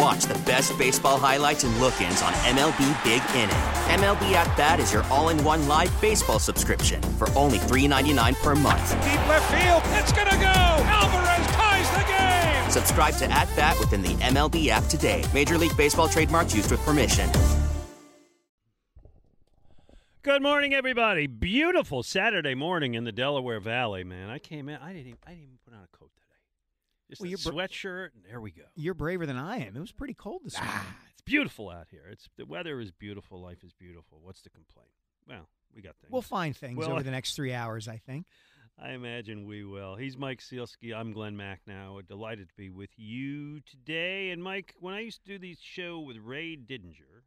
Watch the best baseball highlights and look ins on MLB Big Inning. MLB At Bat is your all in one live baseball subscription for only $3.99 per month. Deep left field, it's going to go. Alvarez ties the game. Subscribe to At Bat within the MLB app today. Major League Baseball trademarks used with permission. Good morning, everybody. Beautiful Saturday morning in the Delaware Valley, man. I came in. I didn't. Even, I didn't even put on a coat. Just Well, a sweatshirt, and there we go. You're braver than I am. It was pretty cold this morning. Ah, it's beautiful out here. It's the weather is beautiful. Life is beautiful. What's the complaint? Well, we got things. We'll find things Well, over the next three hours, I think. I imagine we will. He's Mike Sielski. I'm Glen Macnow. Delighted to be with you today. And Mike, when I used to do these show with Ray Didinger,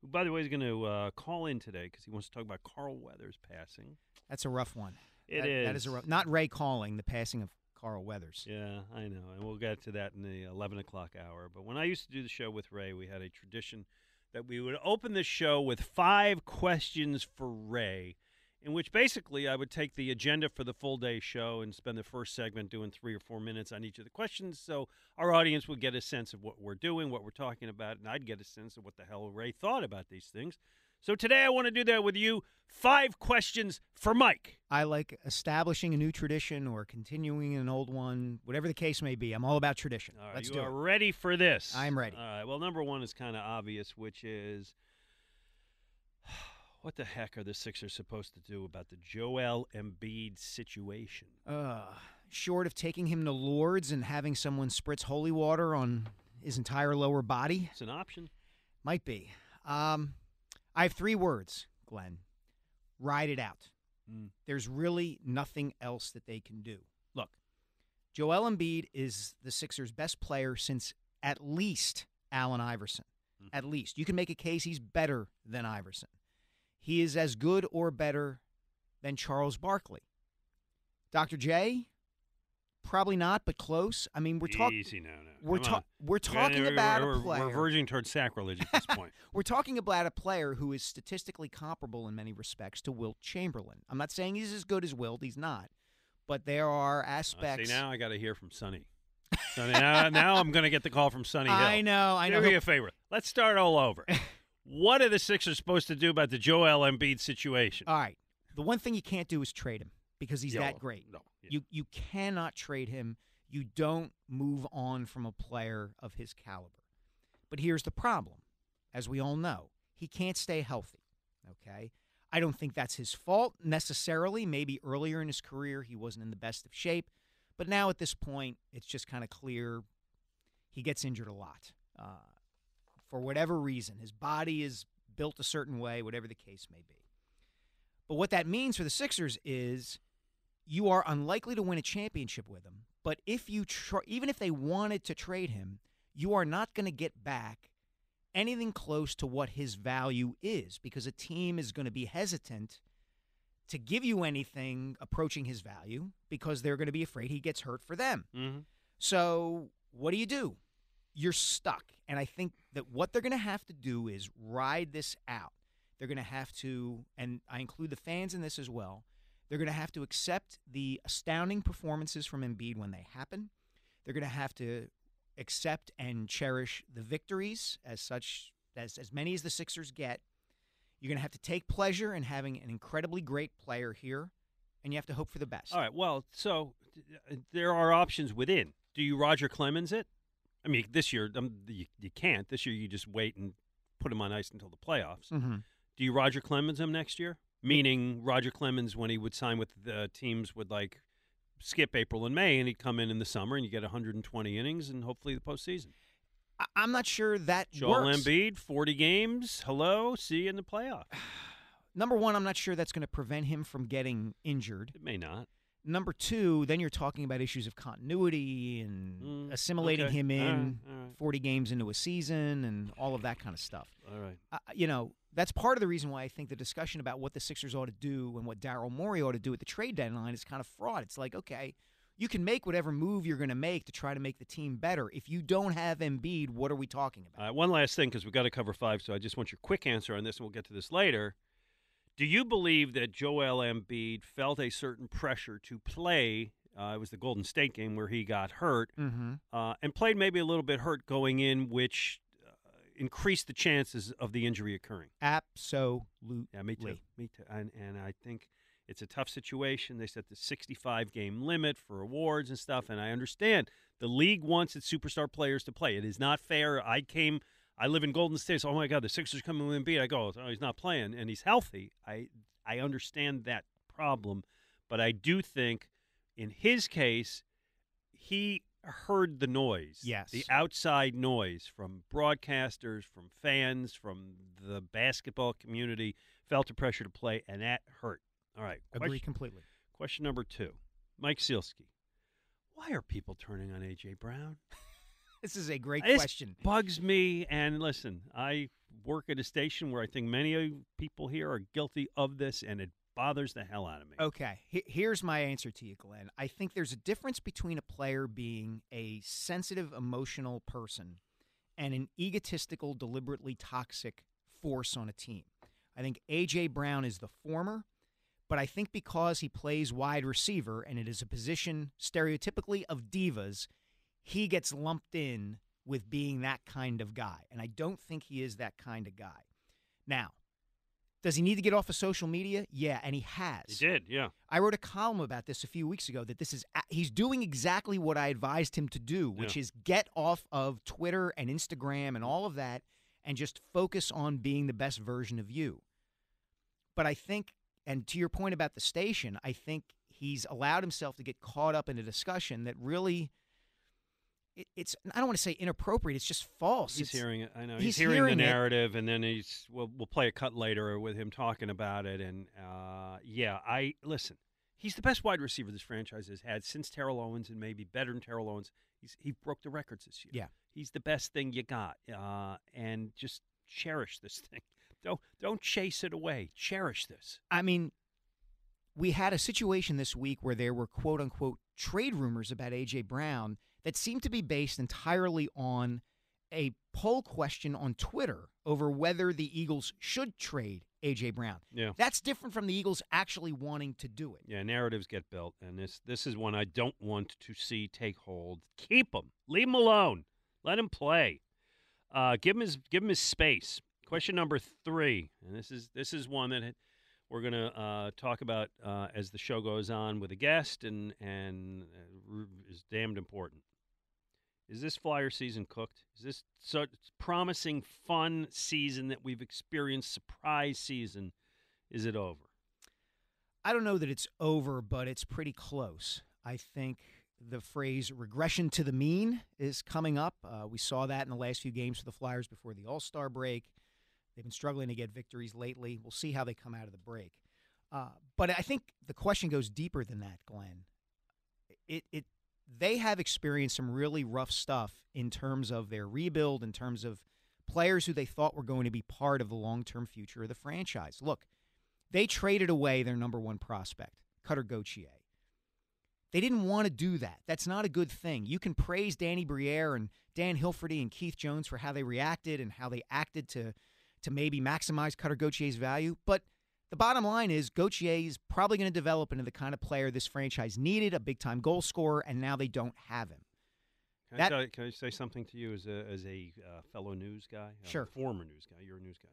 who, by the way, is going to uh, call in today because he wants to talk about Carl Weathers passing. That's a rough one. It That- is. That is a rough. Not Ray calling the passing of Carl Weathers. Yeah, I know. And we'll get to that in the 11 o'clock hour. But when I used to do the show with Ray, we had a tradition that we would open the show with five questions for Ray, in which basically I would take the agenda for the full day show and spend the first segment doing three or four minutes on each of the questions. So our audience would get a sense of what we're doing, what we're talking about, and I'd get a sense of what the hell Ray thought about these things. So today I want to do that with you. Five questions for Mike. I like establishing a new tradition or continuing an old one, whatever the case may be. I'm all about tradition. All right, Let's you do are it. ready for this. I'm ready. All right. Well, number one is kind of obvious, which is what the heck are the Sixers supposed to do about the Joel Embiid situation? Uh, short of taking him to Lourdes and having someone spritz holy water on his entire lower body, It's an option. might be. Um, I have three words, Glen. Ride it out. Mm. There's really nothing else that they can do. Look, Joel Embiid is the Sixers' best player since at least Allen Iverson. Mm. At least. You can make a case he's better than Iverson. He is as good or better than Charles Barkley. Dr. J, probably not, but close. I mean, we're talking Easy now. now. we're ta- we're talking We're- about we're, a player. We're verging towards sacrilege at this point. We're talking about a player who is statistically comparable in many respects to Wilt Chamberlain. I'm not saying he's as good as Wilt, he's not. But there are Uh, aspects. see, now I got to hear from Sonny. Sonny now, now I'm going to get the call from Sonny Hill. I know, I know. Do me a favor. Let's start all over. what are the Sixers supposed to do about the Joel Embiid situation? All right. The one thing you can't do is trade him because he's that great. no. You you cannot trade him. You don't move on from a player of his caliber. But here's the problem. As we all know, he can't stay healthy. Okay? I don't think that's his fault necessarily. Maybe earlier in his career he wasn't in the best of shape, but now at this point it's just kind of clear he gets injured a lot. Uh, for whatever reason, his body is built a certain way, whatever the case may be. But what that means for the Sixers is you are unlikely to win a championship with him. But if you tr- even if they wanted to trade him, you are not going to get back anything close to what his value is because a team is going to be hesitant to give you anything approaching his value because they're going to be afraid he gets hurt for them. Mhm. So, what do you do? You're stuck. And I think that what they're going to have to do is ride this out. They're going to have to, and I include the fans in this as well, they're going to have to accept the astounding performances from Embiid when they happen. They're going to have to accept and cherish the victories as such, as, as many as the Sixers get. You're going to have to take pleasure in having an incredibly great player here, and you have to hope for the best. All right. Well, so uh, there are options within. Do you Roger Clemens it? I mean, this year um, you, you can't. This year you just wait and put him on ice until the playoffs. Mm-hmm. Do you Roger Clemens him next year? Meaning Roger Clemens when he would sign with the teams would like skip April and May, and he'd come in in the summer, and you get 120 innings, and hopefully the postseason. I- I'm not sure that Joel works. Embiid, 40 games. Hello, see you in the playoff. Number one, I'm not sure that's going to prevent him from getting injured. It may not. Number two, then you're talking about issues of continuity and Mm, assimilating okay. him in All right, all right. 40 games into a season and all of that kind of stuff. All right. uh, you know, that's part of the reason why I think the discussion about what the Sixers ought to do and what Daryl Morey ought to do at the trade deadline is kind of fraud. It's like, okay, you can make whatever move you're going to make to try to make the team better. If you don't have Embiid, what are we talking about? Uh, one last thing, because we've got to cover five, so I just want your quick answer on this, and we'll get to this later. Do you believe that Joel Embiid felt a certain pressure to play? Uh, it was the Golden State game where he got hurt, mm-hmm. uh, and played maybe a little bit hurt going in, which uh, increased the chances of the injury occurring. Absolutely. Yeah, me too. Me too. And and I think it's a tough situation. They set the 65 game limit for awards and stuff, and I understand the league wants its superstar players to play. It is not fair. I came. I live in Golden State. So, oh my God, the Sixers coming with Embiid. I go, oh, he's not playing, and he's healthy. I I understand that problem, but I do think in his case, he heard the noise. Yes. The outside noise from broadcasters, from fans, from the basketball community, felt the pressure to play, and that hurt. All right. Agree completely. question number two Mike Sielski. Why are people turning on A.J. Brown? This is a great This question. bugs me. And listen, I work at a station where I think many people here are guilty of this, and it bothers the hell out of me. Okay, here's my answer to you, Glen. I think there's a difference between a player being a sensitive, emotional person and an egotistical, deliberately toxic force on a team. I think A.J. Brown is the former, but I think because he plays wide receiver and it is a position stereotypically of divas, he gets lumped in with being that kind of guy. And I don't think he is that kind of guy. Now, does he need to get off of social media? Yeah, and he has. He did, yeah. I wrote a column about this a few weeks ago that this is he's doing exactly what I advised him to do, which Yeah. is get off of Twitter and Instagram and all of that and just focus on being the best version of you. But I think and to your point about the station, I think he's allowed himself to get caught up in a discussion that really it, it's I don't want to say inappropriate, it's just false. He's It's- hearing it. I know. he's He's, hearing, hearing the it. narrative, and then he's. We'll, we'll play a cut later with him talking about it. And uh, yeah, I listen. He's the best wide receiver this franchise has had since Terrell Owens, and maybe better than Terrell Owens. He's he broke the records this year. Yeah. he's the best thing you got. Uh, and just cherish this thing. Don't don't chase it away. Cherish this. I mean, we had a situation this week where there were quote unquote trade rumors about AJ Brown that seemed to be based entirely on a poll question on Twitter over whether the Eagles should trade AJ Brown. Yeah. That's different from the Eagles actually wanting to do it. Yeah, narratives get built, and this this is one I don't want to see take hold. Keep him, leave him alone, let him play. Uh, give him his give him his space. Question number three, and this is this is one that we're gonna uh, talk about uh, as the show goes on with a guest, and and uh, is damned important. Is this Flyer season cooked? Is this such promising, fun season that we've experienced, surprise season? Is it over? I don't know that it's over, but it's pretty close. I think the phrase regression to the mean is coming up. Uh, we saw that in the last few games for the Flyers before the All Star break. They've been struggling to get victories lately. We'll see how they come out of the break. Uh, but I think the question goes deeper than that, Glen. It, it, they have experienced some really rough stuff in terms of their rebuild, in terms of players who they thought were going to be part of the long term future of the franchise. Look, they traded away their number one prospect, Cutter Gauthier. They didn't want to do that. That's not a good thing. You can praise Danny Briere and Dan Hilferty and Keith Jones for how they reacted and how they acted to to maybe maximize Cutter Gauthier's value, but the bottom line is Gauthier is probably going to develop into the kind of player this franchise needed, a big time goal scorer, and now they don't have him. Can, That- I, tell you- can I say something to you as a as a uh, fellow news guy? Uh, Sure. former news guy. You're a news guy.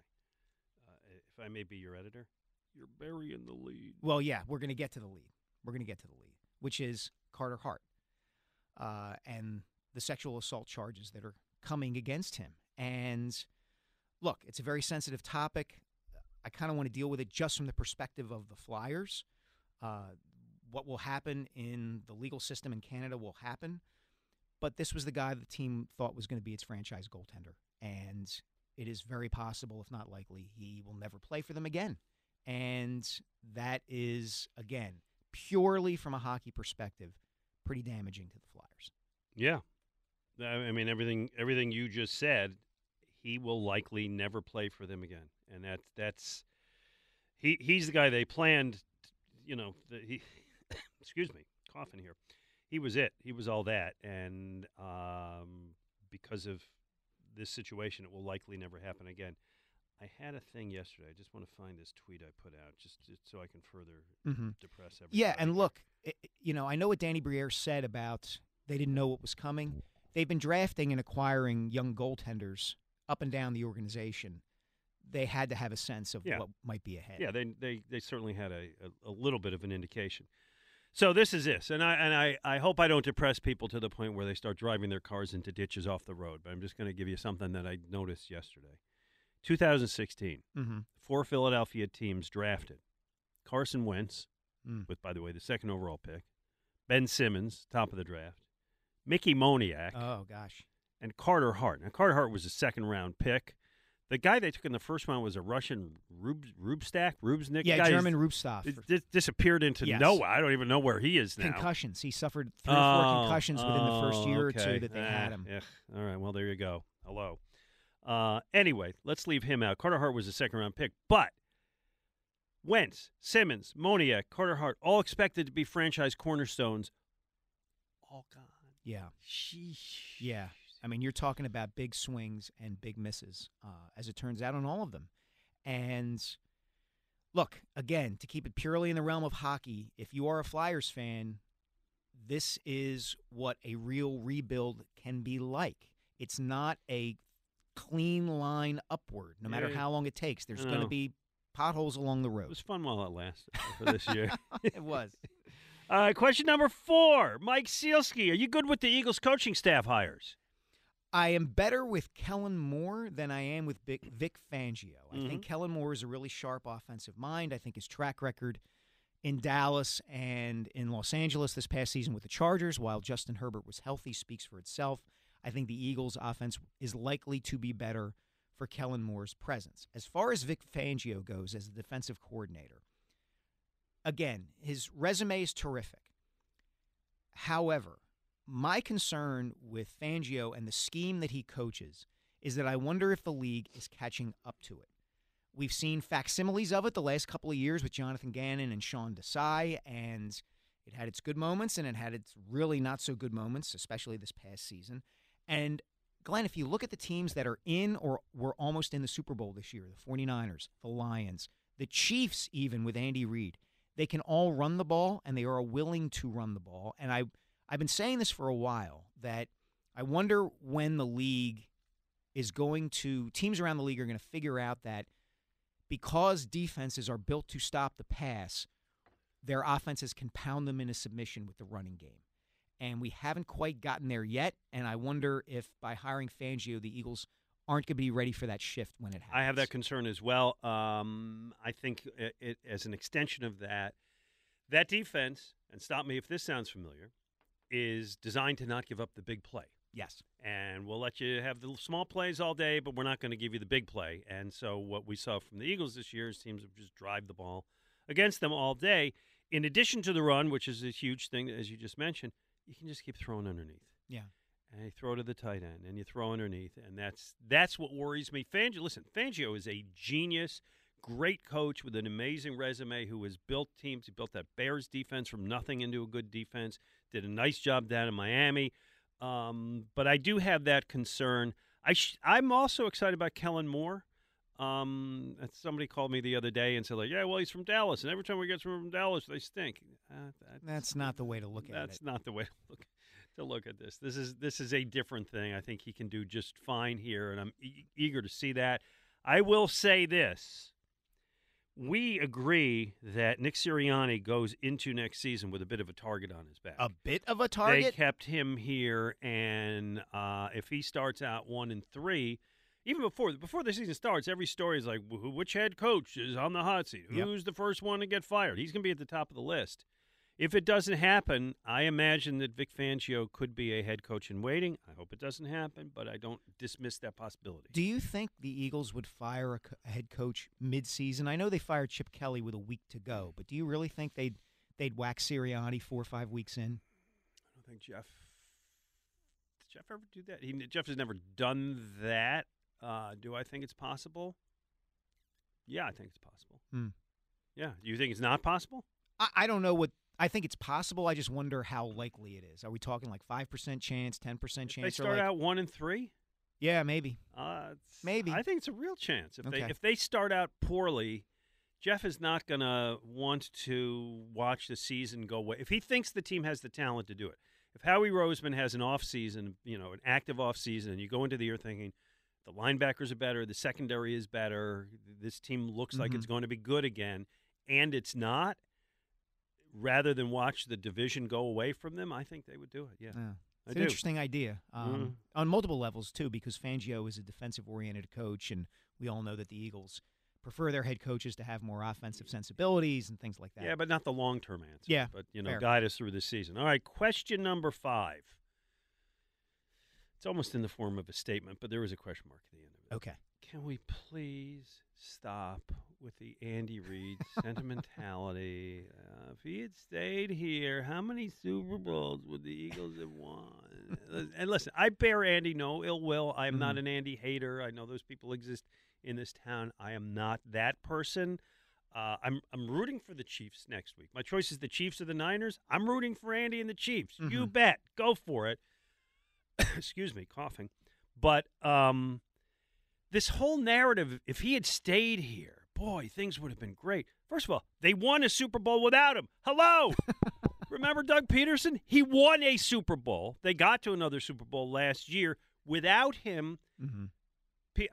Uh, if I may be your editor, you're burying the lead. Well, yeah, we're going to get to the lead. We're going to get to the lead, which is Carter Hart uh, and the sexual assault charges that are coming against him. And look, it's a very sensitive topic. I kind of want to deal with it just from the perspective of the Flyers. Uh, what will happen in the legal system in Canada will happen. But this was the guy the team thought was going to be its franchise goaltender. And it is very possible, if not likely, he will never play for them again. And that is, again, purely from a hockey perspective, pretty damaging to the Flyers. Yeah, I mean everything everything you just said. He will likely never play for them again, and that's that's he he's the guy they planned. You know, the, he excuse me, coughing here. He was it. He was all that, and um, because of this situation, it will likely never happen again. I had a thing yesterday. I just want to find this tweet I put out, just, just so I can further mm-hmm. depress everybody. Yeah, and look, it, you know, I know what Danny Briere said about they didn't know what was coming. They've been drafting and acquiring young goaltenders up and down the organization. They had to have a sense of yeah. what might be ahead. Yeah, they they, they certainly had a, a, a little bit of an indication. So this is this, and I and I, I hope I don't depress people to the point where they start driving their cars into ditches off the road. But I'm just going to give you something that I noticed yesterday. 2016, mm-hmm. four Philadelphia teams drafted Carson Wentz, Mm. with by the way the second overall pick, Ben Simmons, top of the draft, Mickey Moniak, Oh gosh. and Carter Hart. Now Carter Hart was a second round pick. The guy they took in the first round was a Russian Rub, Rubstak, Rubsnik. Yeah, guy German Rubtsov. It dis- disappeared into Yes. nowhere. I don't even know where he is now. concussions. He suffered three or Oh, four concussions within the first oh, year okay. or two that they Ah, had him. ugh. All right, well there you go. Hello. Uh, anyway, let's leave him out. Carter Hart was a second round pick, but Wentz, Simmons, Moniak, Carter Hart, all expected to be franchise cornerstones, all gone. Yeah, Sheesh. yeah. I mean, you're talking about big swings and big misses, uh, as it turns out, on all of them. And look, again, to keep it purely in the realm of hockey, if you are a Flyers fan, this is what a real rebuild can be like. It's not a clean line upward, no matter Yeah. how long it takes. There's going to be potholes along the road. It was fun while it lasted for this year. it was. Right, question number four. Mike Sielski, are you good with the Eagles coaching staff hires? I am better with Kellen Moore than I am with Vic, Vic Fangio. I Mm-hmm. think Kellen Moore is a really sharp offensive mind. I think his track record in Dallas and in Los Angeles this past season with the Chargers, while Justin Herbert was healthy, speaks for itself. I think the Eagles' offense is likely to be better for Kellen Moore's presence. As far as Vic Fangio goes as a defensive coordinator, again, his resume is terrific. However, my concern with Fangio and the scheme that he coaches is that I wonder if the league is catching up to it. We've seen facsimiles of it the last couple of years with Jonathan Gannon and Sean Desai, and it had its good moments and it had its really not so good moments, especially this past season. And Glen, if you look at the teams that are in or were almost in the Super Bowl this year, the 49ers, the Lions, the Chiefs, even with Andy Reid, they can all run the ball and they are willing to run the ball. And I, I've been saying this for a while that I wonder when the league is going to, teams around the league are going to figure out that because defenses are built to stop the pass, their offenses can pound them into submission with the running game. And we haven't quite gotten there yet. And I wonder if by hiring Fangio, the Eagles aren't going to be ready for that shift when it happens. I have that concern as well. Um, I think it, it, as an extension of that, that defense, and stop me if this sounds familiar, is designed to not give up the big play. Yes. And we'll let you have the small plays all day, but we're not going to give you the big play. And so what we saw from the Eagles this year is teams have just drive the ball against them all day. In addition to the run, which is a huge thing, as you just mentioned, you can just keep throwing underneath. Yeah. And you throw to the tight end, and you throw underneath, and that's that's what worries me. Fangio, listen, Fangio is a genius, great coach with an amazing resume who has built teams. He built that Bears defense from nothing into a good defense. Did a nice job down in Miami. Um, but I do have that concern. I sh- I'm also excited about Kellen Moore. Um, somebody called me the other day and said, like, yeah, well, he's from Dallas, and every time we get someone from Dallas, they stink. Uh, That's not the way to look at that's it. That's not the way to look to look at this. This is this is a different thing. I think he can do just fine here, and I'm e- eager to see that. I will say this: we agree that Nick Sirianni goes into next season with a bit of a target on his back. A bit of a target. They kept him here, and uh, if he starts out one and three, even before before the season starts, every story is like, which head coach is on the hot seat? Yep. Who's the first one to get fired? He's going to be at the top of the list. If it doesn't happen, I imagine that Vic Fangio could be a head coach in waiting. I hope it doesn't happen, but I don't dismiss that possibility. Do you think the Eagles would fire a, head coach mid-season? I know they fired Chip Kelly with a week to go, but do you really think they'd they'd whack Sirianni four or five weeks in? I don't think Jeff. Did Jeff ever do that? He, Jeff has never done that. Uh, do I think it's possible? Yeah, I think it's possible. Hmm. Yeah. Do you think it's not possible? I, I don't know what. I think it's possible. I just wonder how likely it is. Are we talking like five percent chance, ten percent they chance? or start like- out one and three. yeah, maybe. Uh, Maybe. I think it's a real chance. If they if they start out poorly, Jeff is not going to want to watch the season go away. If he thinks the team has the talent to do it. If Howie Roseman has an off season, you know, an active off season, and you go into the year thinking the linebackers are better, the secondary is better, this team looks like Mhm. it's going to be good again, and it's not, rather than watch the division go away from them, I think they would do it. Yeah. Yeah. I It's do. an interesting idea um, Mhm. on multiple levels too, because Fangio is a defensive-oriented coach, and we all know that the Eagles prefer their head coaches to have more offensive sensibilities and things like that. Yeah, but not the long term answer. Yeah, But, you know, fair. guide us through the season. All right, question number five. It's almost in the form of a statement, but there is a question mark at the end of it. okay. Can we please stop with the Andy Reid sentimentality? Uh, if he had stayed here, how many Super Bowls would the Eagles have won? and listen, I bear Andy no ill will. I am not Mhm. an Andy hater. I know those people exist in this town. I am not that person. Uh, I'm I'm rooting for the Chiefs next week. My choice is the Chiefs or the Niners. I'm rooting for Andy and the Chiefs. You Mhm. bet. Go for it. Excuse me, coughing. But um, this whole narrative, if he had stayed here, boy, things would have been great. First of all, they won a Super Bowl without him. Hello. Remember Doug Pederson? He won a Super Bowl. They got to another Super Bowl last year without him. Mm-hmm.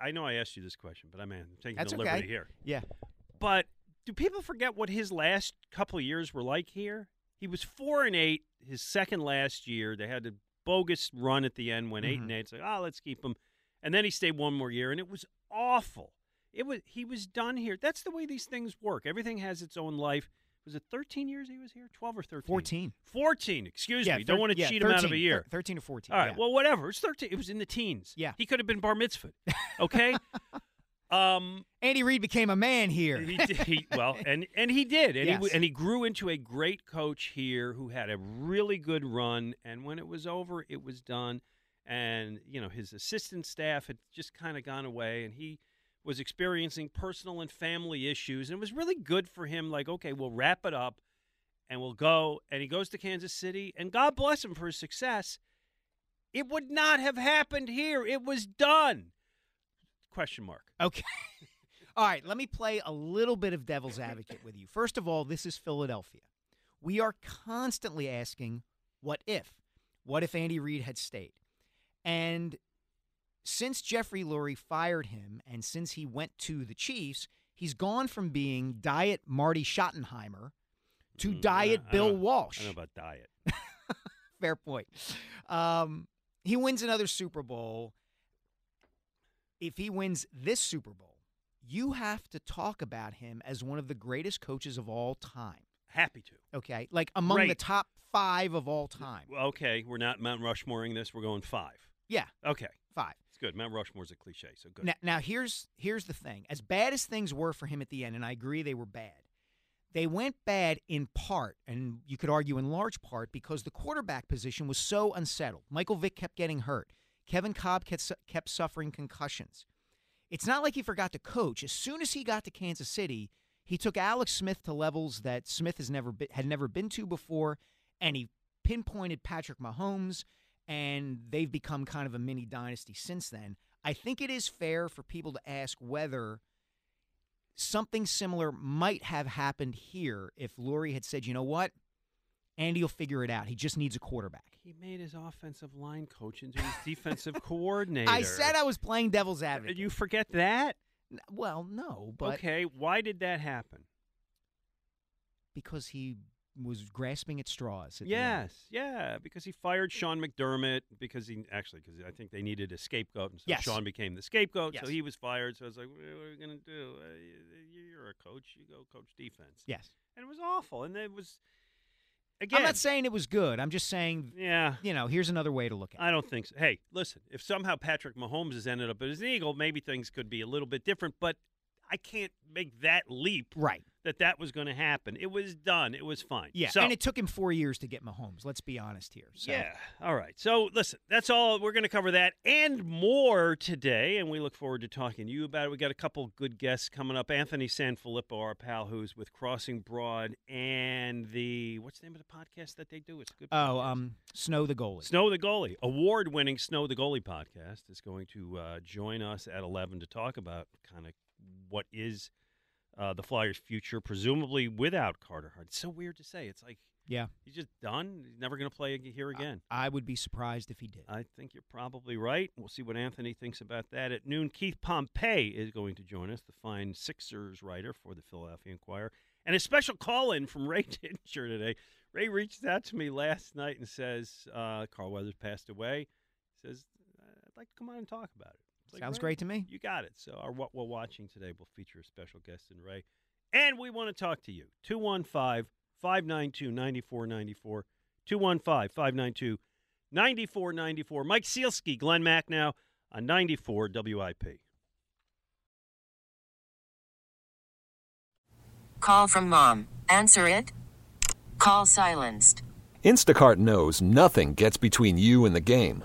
I know I asked you this question, but I mean, I'm taking That's the okay. liberty here. Yeah. But do people forget what his last couple of years were like here? He was four and eight his second last year. They had a bogus run at the end, went 8 Mhm. and eight. It's like, oh, let's keep him. And then he stayed one more year, and it was awful. It was he was done here. That's the way these things work. Everything has its own life. Was it 13 years he was here? 12 or 13? 14. 14. Excuse yeah, me. Don't want to yeah, cheat him out of a year. thir- 13 or 14. All right. yeah. Well, whatever. It's 13. It was in the teens. Yeah. He could have been bar mitzvah. Okay. um. Andy Reid became a man here. He did. He, well, and and he did, and Yes. w- and he grew into a great coach here who had a really good run. And when it was over, it was done. And you know his assistant staff had just kind of gone away, and he was experiencing personal and family issues. And it was really good for him. Like, okay, we'll wrap it up, and we'll go. And he goes to Kansas City, and God bless him for his success. It would not have happened here. It was done. Question mark. Okay. all right, let me play a little bit of devil's advocate with you. First of all, this is Philadelphia. We are constantly asking, what if? What if Andy Reid had stayed? And since Jeffrey Lurie fired him and since he went to the Chiefs, he's gone from being Diet Marty Schottenheimer to Mm, Diet I- I Bill don't- Walsh. I know about diet. Fair point. Um, he wins another Super Bowl. If he wins this Super Bowl, you have to talk about him as one of the greatest coaches of all time. Happy to. Okay, like among the top five of all time. Okay, we're not Mount Rushmoreing this. We're going five. Yeah, Okay, five. it's good. Mount Rushmore's a cliche, so good. Now, now here's here's the thing. As bad as things were for him at the end, and I agree they were bad. They went bad in part, and you could argue in large part, because the quarterback position was so unsettled. Michael Vick kept getting hurt. Kevin Kolb kept, su- kept suffering concussions. It's not like he forgot to coach. As soon as he got to Kansas City, he took Alex Smith to levels that Smith has never been, had never been to before, and he pinpointed Patrick Mahomes, and they've become kind of a mini dynasty since then. I think it is fair for people to ask whether something similar might have happened here if Lurie had said, you know what? Andy will figure it out. He just needs a quarterback. He made his offensive line coach into his defensive coordinator. I said I was playing devil's advocate. You forget that? Well, no, but okay, why did that happen? because he was grasping at straws. At. Yes, yeah, because he fired Sean McDermott because he actually because I think they needed a scapegoat, and so Yes. Sean became the scapegoat. Yes. So he was fired. So I was like, what are we gonna do? Uh, you're a coach. You go coach defense. Yes. and it was awful. And it was, again, I'm not saying it was good. I'm just saying, yeah. you know, here's another way to look at it. I don't think so. Hey, listen, if somehow Patrick Mahomes has ended up as an Eagle, maybe things could be a little bit different, but I can't make that leap Right. That that was going to happen. It was done. It was fine. Yeah. So, and it took him four years to get Mahomes. Let's be honest here. So. yeah. All right. So listen, that's all. We're going to cover that and more today, and we look forward to talking to you about it. We got a couple good guests coming up. Anthony SanFilippo, our pal, who's with Crossing Broad, and the what's the name of the podcast that they do? It's a good. Oh, um, Snow the goalie. Snow the Goalie, award winning Snow the Goalie podcast, is going to uh, join us at 11 to talk about kind of what is uh, the Flyers' future, presumably without Carter Hart. It's so weird to say. It's like Yeah. he's just done. He's never going to play here again. I would be surprised if he did. I think you're probably right. We'll see what Anthony thinks about that. At noon, Keith Pompey is going to join us, the fine Sixers writer for the Philadelphia Inquirer. And a special call in from Ray Didinger today. Ray reached out to me last night and says, uh, Carl Weathers passed away. He says, I'd like to come on and talk about it. It's like, Sounds Ray, great to me. You got it. So, our What We're Watching today will feature a special guest in Ray. And we want to talk to you. 215 592 9494. 215 592 9494. Mike Sielski, Glenn Mack now on 94 WIP. Call from mom. Answer it. Call silenced. Instacart knows nothing gets between you and the game.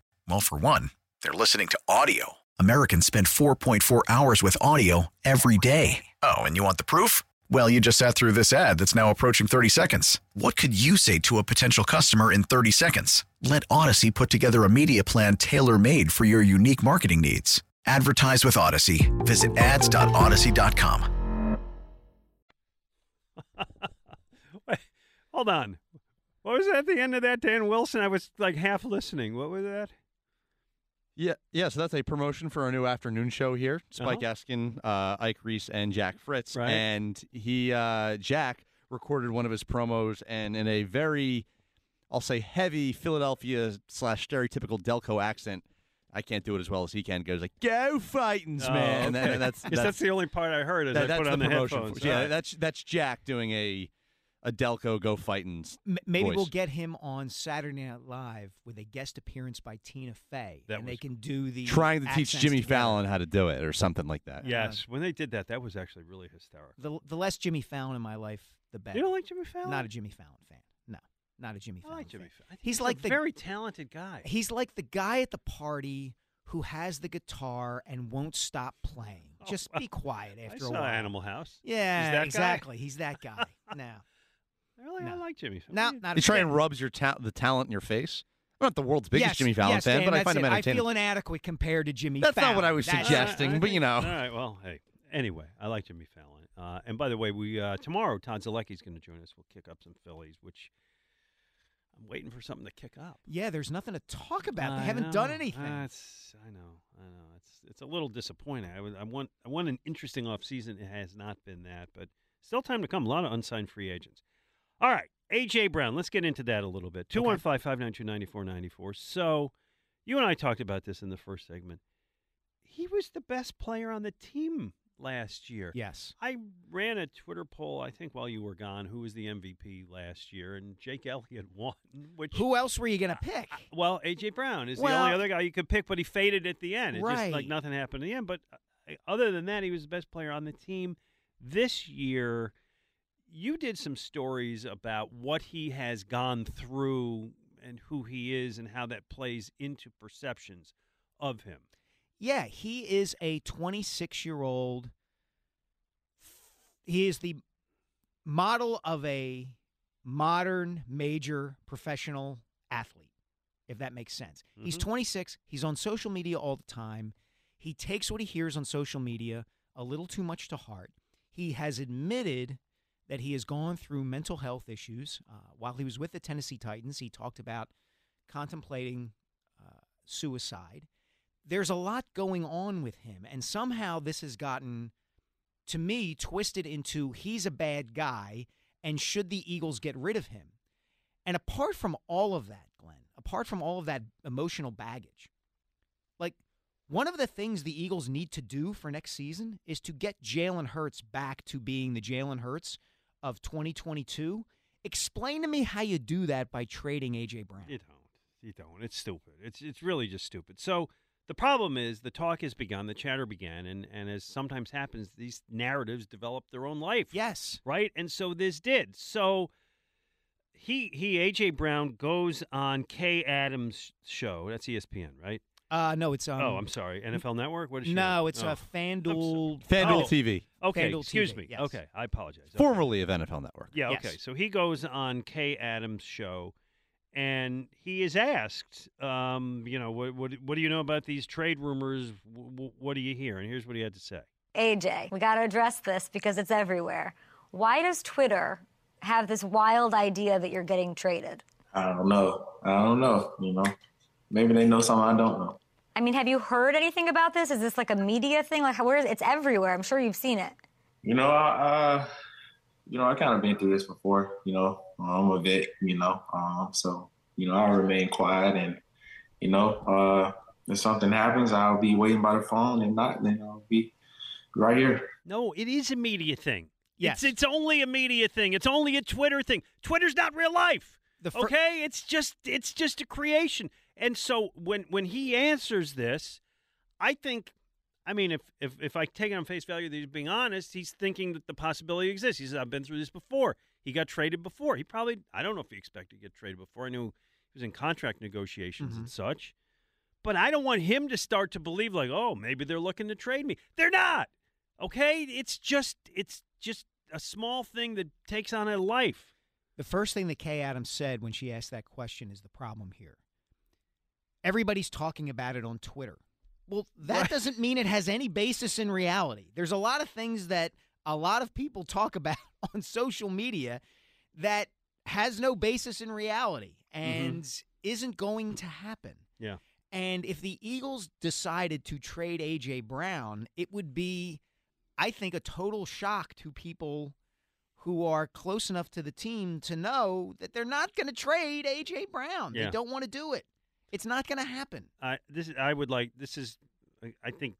Well, for one, they're listening to audio. Americans spend 4.4 hours with audio every day. Oh, and you want the proof? Well, you just sat through this ad that's now approaching 30 seconds. What could you say to a potential customer in 30 seconds? Let Audacy put together a media plan tailor made for your unique marketing needs. Advertise with Audacy. Visit ads.audacy.com. Wait, hold on. What was that at the end of that, Dan Wilson? I was like half listening. What was that? Yeah, yeah. So that's a promotion for our new afternoon show here. Spike Uh-huh. Eskin, uh, Ike Reese, and Jack Fritz. Right. And he, uh, Jack, recorded one of his promos, and in a very, I'll say, heavy Philadelphia slash stereotypical Delco accent. I can't do it as well as he can. Goes like, "Go fightins, Oh, man!" And okay. that- that's that's, that's the only part I heard as that- I that's put on the promotion. headphones. For, yeah, right. that's that's Jack doing a a Delco Go Fightins. M- maybe we'll get him on Saturday Night Live with a guest appearance by Tina Fey, That and they can do the Trying to teach Jimmy together. Fallon how to do it or something like that. yes, when they did that, that was actually really hysterical. The the less Jimmy Fallon in my life, the better. You don't like Jimmy Fallon? Not a Jimmy Fallon fan. No, not a Jimmy I Fallon. like Jimmy fan. Fallon. I think He's a like the very talented guy. He's like the guy at the party who has the guitar and won't stop playing. Oh, Just be quiet I after saw a while. Animal House. Yeah, He's that guy? exactly. He's that guy. no, Really, I like Jimmy Fallon. no, not He a try bit. and rubs your ta- the talent in your face. I'm not the world's biggest yes, Jimmy Fallon yes, fan, Dan, but I that's find him it. entertaining. I feel inadequate compared to Jimmy. That's not Fallon. what I was That's- suggesting. but, you know. All right. Well, hey. Anyway, I like Jimmy Fallon. Uh, and by the way, we uh, tomorrow Todd Zolecki's going to join us. We'll kick up some Phillies, which I'm waiting for something to kick up. Yeah, there's nothing to talk about. They I haven't done know. anything. Uh, I know. I know. It's it's a little disappointing. I, was, I want I want an interesting offseason. It has not been that, but still time to come. A lot of unsigned free agents. All right, AJ Brown. Let's get into that a little bit. Two one five five nine two ninety four ninety four. So, you and I talked about this in the first segment. He was the best player on the team last year. yes. I ran a Twitter poll, I think, while you were gone, who was the MVP last year, and Jake Elliott won. Which Who else were you going to pick? well, AJ Brown is the only other guy you could pick, but he faded at the end. It just like nothing happened at the end. But uh, other than that, he was the best player on the team this year. You did some stories about what he has gone through and who he is and how that plays into perceptions of him. Yeah, he is a 26 year old. He is the model of a modern major professional athlete, if that makes sense. He's Mhm. 26. He's on social media all the time. He takes what he hears on social media a little too much to heart. He has admitted that he has gone through mental health issues. Uh, while he was with the Tennessee Titans, he talked about contemplating uh, suicide. There's a lot going on with him, and somehow this has gotten, to me, twisted into he's a bad guy, and should the Eagles get rid of him? And apart from all of that, Glen, apart from all of that emotional baggage, like one of the things the Eagles need to do for next season is to get Jalen Hurts back to being the Jalen Hurts of 2022. Explain to me how you do that by trading AJ Brown. You don't. You don't. It's stupid. It's it's really just stupid. So the problem is the talk has begun, the chatter began, and and as sometimes happens, these narratives develop their own life. Yes. Right. And so this did. So he he AJ Brown goes on Kay Adams' show. That's ESPN, right? Uh, no, it's um. oh, I'm sorry. NFL Network. What is she No, on? it's oh. uh, FanDuel. FanDuel Oh. TV, Okay, FanDuel excuse TV, me. yes. Okay, I apologize. Okay. formerly of NFL Network. Yeah, Yes. okay. So he goes on Kay Adams' show, and he is asked, um, you know, what, what what do you know about these trade rumors? W- what do you hear? And here's what he had to say. AJ, we got to address this because it's everywhere. Why does Twitter have this wild idea that you're getting traded? I don't know. I don't know. You know, maybe they know something I don't know. I mean, have you heard anything about this? Is this like a media thing? Like, where is it's everywhere? I'm sure you've seen it. You know, I, uh, you know, I kind of been through this before. You know, I'm a vet. You know, um, so you know, I remain quiet, and you know, uh, if something happens, I'll be waiting by the phone, and not, then I'll be right here. No, it is a media thing. Yes. It's, it's only a media thing. It's only a Twitter thing. Twitter's not real life. The fir- okay, it's just it's just a creation. And so when when he answers this, I think I mean if if if I take it on face value that he's being honest, he's thinking that the possibility exists. He says I've been through this before. He got traded before. He probably I don't know if he expected to get traded before. I knew he was in contract negotiations and mm-hmm. such. But I don't want him to start to believe like, "Oh, maybe they're looking to trade me." They're not. Okay? It's just it's just a small thing that takes on a life. The first thing that Kay Adams said when she asked that question is the problem here. Everybody's talking about it on Twitter. Well, that doesn't mean it has any basis in reality. There's a lot of things that a lot of people talk about on social media that has no basis in reality mm-hmm. and isn't going to happen. Yeah. And if the Eagles decided to trade A.J. Brown, it would be, I think, a total shock to people who are close enough to the team to know that they're not going to trade A.J. Brown. Yeah. They don't want to do it. It's not going to happen. I this is, I would like this is I- think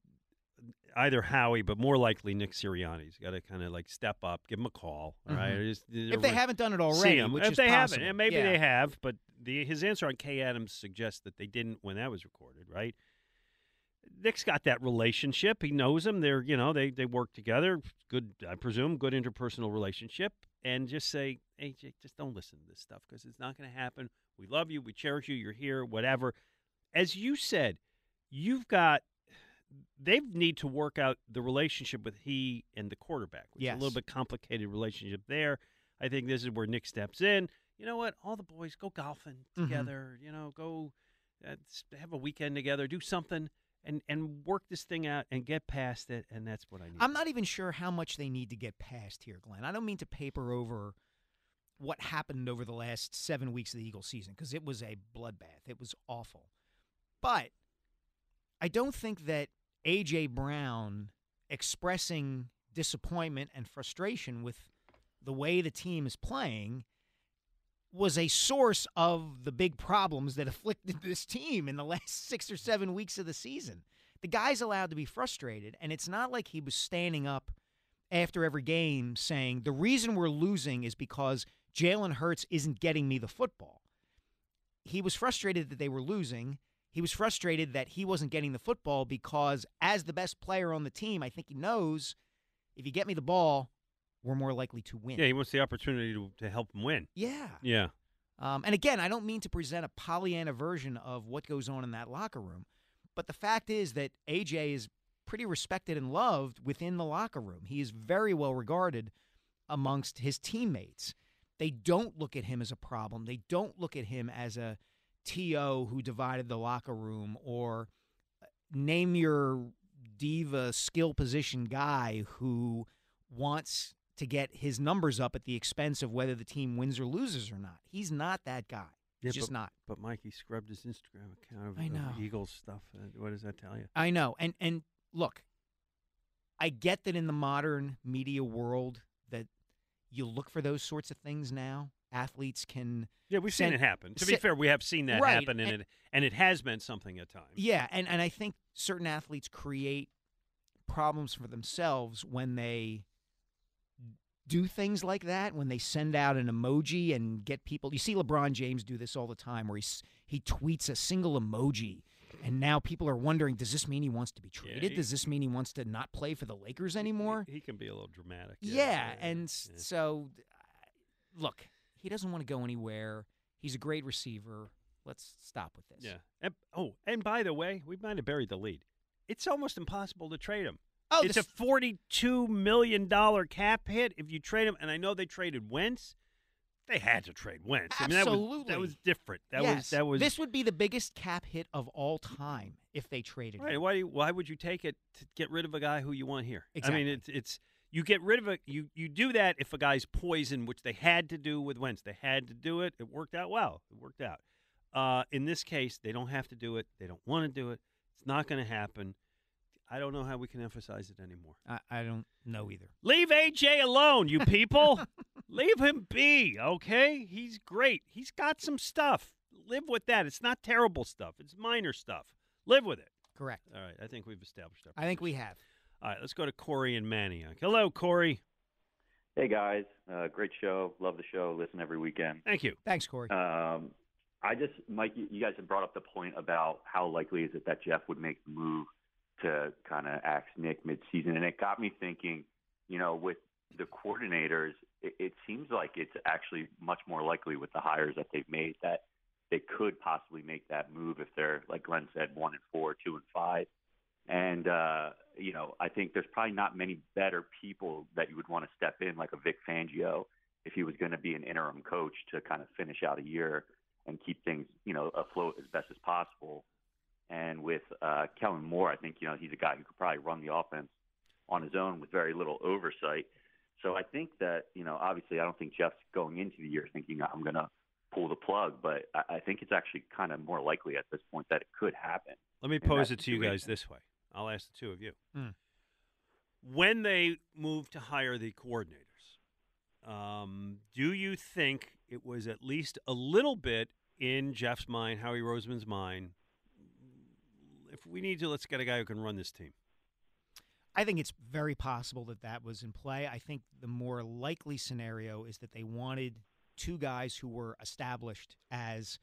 either Howie, but more likely Nick Sirianni's got to kind of like step up, give him a call. All right. Mm-hmm. Just- If they haven't done it see already, if they possible. haven't, and maybe Yeah. they have, but the his answer on Kay Adams suggests that they didn't when that was recorded, right? Nick's got that relationship. He knows him. They're you know they they work together. Good, I presume, good interpersonal relationship. And just say, hey, Jake, just don't listen to this stuff because it's not going to happen. We love you. We cherish you. You're here. Whatever. As you said, you've got. They need to work out the relationship with he and the quarterback. Which is a little bit complicated relationship there. I think this is where Nick steps in. You know what? All the boys go golfing Mhm. together. You know, go uh, have a weekend together, do something, and and work this thing out and get past it. And that's what I need. I'm not even sure how much they need to get past here, Glen. I don't mean to paper over what happened over the last seven weeks of the Eagles season because it was a bloodbath. It was awful. But I don't think that A.J. Brown expressing disappointment and frustration with the way the team is playing was a source of the big problems that afflicted this team in the last six or seven weeks of the season. The guy's allowed to be frustrated, and it's not like he was standing up after every game saying, The reason we're losing is because Jalen Hurts isn't getting me the football. He was frustrated that they were losing. He was frustrated that he wasn't getting the football because, as the best player on the team, I think he knows if you get me the ball, we're more likely to win. Yeah, he wants the opportunity to, to help him win. Yeah. Yeah. Um, and again, I don't mean to present a Pollyanna version of what goes on in that locker room, but the fact is that AJ is pretty respected and loved within the locker room. He is very well regarded amongst his teammates. They don't look at him as a problem. They don't look at him as a TO who divided the locker room or uh, name your diva skill position guy who wants to get his numbers up at the expense of whether the team wins or loses or not. He's not that guy. He's just but, not. But Mike, he scrubbed his Instagram account of, I of know. Eagles stuff. Uh, what does that tell you? I know. And and look, I get that in the modern media world that you look for those sorts of things now. Athletes can Yeah, we've send- seen it happen. To be fair, we have seen that Right, happen, and, and- it and it has meant something at times. Yeah, and, and I think certain athletes create problems for themselves when they do things like that, when they send out an emoji and get people. You see LeBron James do this all the time where he, he tweets a single emoji. And now people are wondering, does this mean he wants to be traded? he- does this mean he wants to not play for the Lakers anymore? He can be a little dramatic. Yeah, and s so uh, look, he doesn't want to go anywhere. He's a great receiver. Let's stop with this. Yeah. And, oh, and by the way, we might have buried the lead. It's almost impossible to trade him. Oh, it's this- a forty-two million dollar cap hit if you trade him. And I know they traded Wentz. They had to trade Wentz. I mean, that was Absolutely. that was different. That yes, was that was This would be the biggest cap hit of all time if they traded Right. him. Why? Why would you take it to get rid of a guy who you want here? I mean, it's it's you get rid of a you you do that if a guy's poison, which they had to do with Wentz. They had to do it. It worked out well. It worked out. Uh, in this case, they don't have to do it. They don't want to do it. It's not going to happen. I don't know how we can emphasize it anymore. I, I don't know either. Leave AJ alone, you people. Leave him be, okay? He's great. He's got some stuff. Live with that. It's not terrible stuff. It's minor stuff. Live with it. Correct. All right. I think we've established our. I think we have. All right. Let's go to Corey and Manayunk. Hello, Corey. Hey guys, uh, great show. Love the show. Listen every weekend. Thank you. Thanks, Corey. Um, I just, Mike, you you guys have brought up the point about how likely is it that Jeff would make the move to kind of axe Nick midseason, and it got me thinking. You know, with the coordinators, it, it seems like it's actually much more likely with the hires that they've made that they could possibly make that move if they're, like Glen said, one and four, two and five. And uh, you know, I think there's probably not many better people that you would want to step in, like a Vic Fangio, if he was going to be an interim coach to kind of finish out a year and keep things, you know, afloat as best as possible. And with uh, Kellen Moore, I think you know he's a guy who could probably run the offense on his own with very little oversight. So I think that you know, obviously, I don't think Jeff's going into the year thinking I'm going to pull the plug, but I, I think it's actually kind of more likely at this point that it could happen. Let me pose it to you guys this way. I'll ask the two of you. Hmm. When they move to hire the coordinators, um, do you think it was at least a little bit in Jeff's mind, Howie Roseman's mind? We need to, let's get a guy who can run this team. I think it's very possible that that was in play. I think the more likely scenario is that they wanted two guys who were established as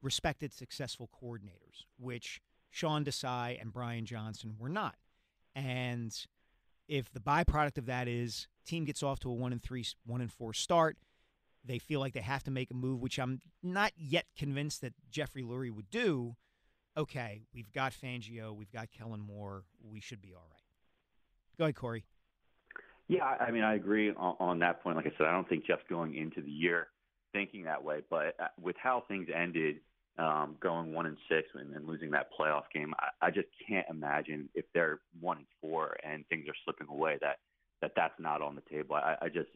respected, successful coordinators, which Sean Desai and Brian Johnson were not. And if the byproduct of that is team gets off to a one and three, one and four start, they feel like they have to make a move, which I'm not yet convinced that Jeffrey Lurie would do. Okay, we've got Fangio, we've got Kellen Moore, we should be all right. Go ahead, Corey. Yeah, I mean, I agree on, on that point. Like I said, I don't think Jeff's going into the year thinking that way. But uh, with how things ended, um, going one and six and, and losing that playoff game, I, I just can't imagine if they're one and four and things are slipping away that that that's not on the table. I, I just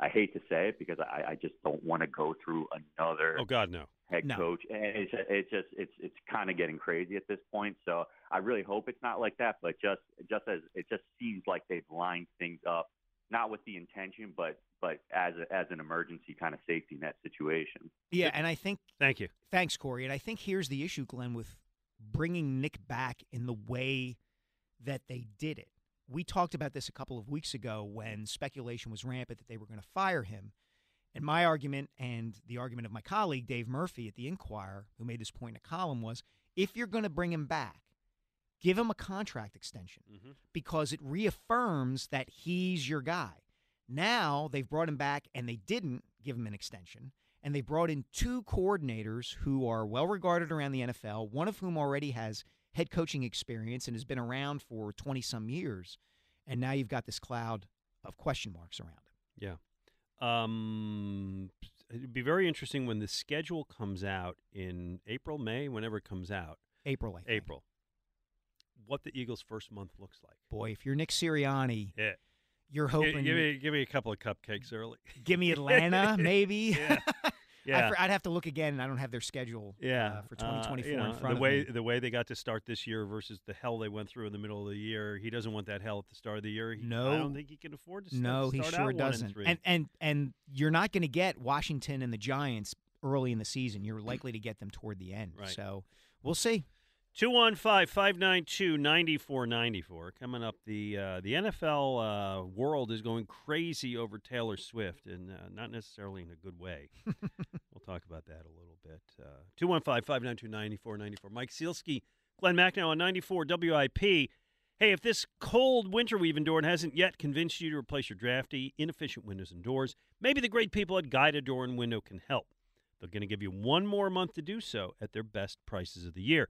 I hate to say it because I, I just don't want to go through another Oh God, no. head No. coach. And it's it's just it's it's kind of getting crazy at this point. So I really hope it's not like that. But just just as it just seems like they've lined things up, not with the intention, but but as a, as an emergency kind of safety net situation. Yeah, and I think Thank you. Thanks, Corey. And I think here's the issue, Glen, with bringing Nick back in the way that they did it. We talked about this a couple of weeks ago when speculation was rampant that they were going to fire him. And my argument and the argument of my colleague, Dave Murphy at the Inquirer, who made this point in a column, was if you're going to bring him back, give him a contract extension mm-hmm. because it reaffirms that he's your guy. Now they've brought him back and they didn't give him an extension. And they brought in two coordinators who are well regarded around the NFL, one of whom already has head coaching experience and has been around for 20 some years. And now you've got this cloud of question marks around it. Yeah. Um, it'd be very interesting when the schedule comes out in April, May, whenever it comes out. April, I think. April. What the Eagles' first month looks like. Boy, if you're Nick Sirianni, Yeah. You're hoping. Give me, give me a couple of cupcakes early. Give me Atlanta, maybe. yeah. I Yeah. fr- I'd have to look again. and I don't have their schedule. Yeah, uh, for uh, 2024 you know, in front the of way me. the way they got to start this year versus the hell they went through in the middle of the year. He doesn't want that hell at the start of the year. He, No, I don't think he can afford to. Start, No, he sure doesn't. And, and and and you're not going to get Washington and the Giants early in the season. You're likely to get them toward the end. Right. So we'll see. 215-592-9494. Coming up, the uh, the NFL uh, world is going crazy over Taylor Swift, and uh, not necessarily in a good way. we'll talk about that a little bit. Uh, 215-592-9494. Mike Sielski, Glen Macnow on 94 WIP. Hey, if this cold winter we've endured hasn't yet convinced you to replace your drafty, inefficient windows and doors, maybe the great people at Guida Door and Window can help. They're going to give you one more month to do so at their best prices of the year.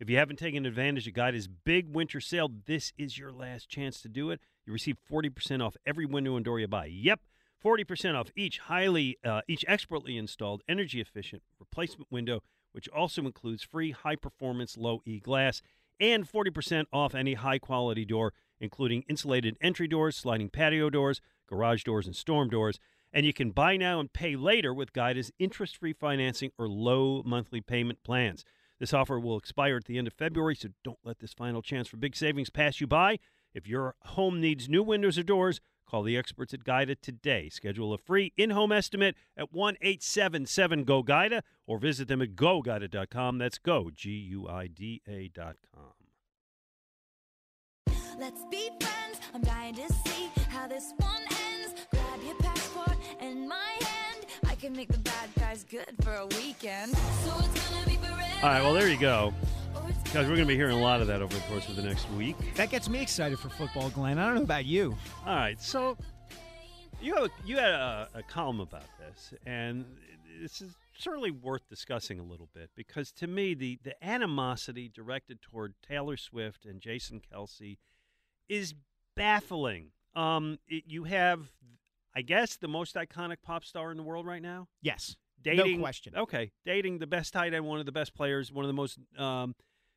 If you haven't taken advantage of Guida's big winter sale, this is your last chance to do it. You receive 40% off every window and door you buy. Yep, 40% off each highly, uh, each expertly installed, energy efficient replacement window, which also includes free high performance low E glass, and 40% off any high quality door, including insulated entry doors, sliding patio doors, garage doors, and storm doors. And you can buy now and pay later with Guida's interest free financing or low monthly payment plans. This offer will expire at the end of February, so don't let this final chance for big savings pass you by. If your home needs new windows or doors, call the experts at Guida today. Schedule a free in home estimate at 1 877 GO GUIDA or visit them at goguida.com. That's go, G U I D A.com. Let's be friends. I'm dying to see how this one ends. Grab your passport in my hand. I can make the bad guys good for a weekend. So All right, well, there you go. Guys, we're going to be hearing a lot of that over the course of the next week. That gets me excited for football, Glen. I don't know about you. All right, so you have, you had a, a column about this, and this is certainly worth discussing a little bit because to me, the, the animosity directed toward Taylor Swift and Jason Kelce is baffling. Um, it, you have, I guess, the most iconic pop star in the world right now. Yes. Dating, no question. Okay, dating the best tight end, one of the best players, one of the most um,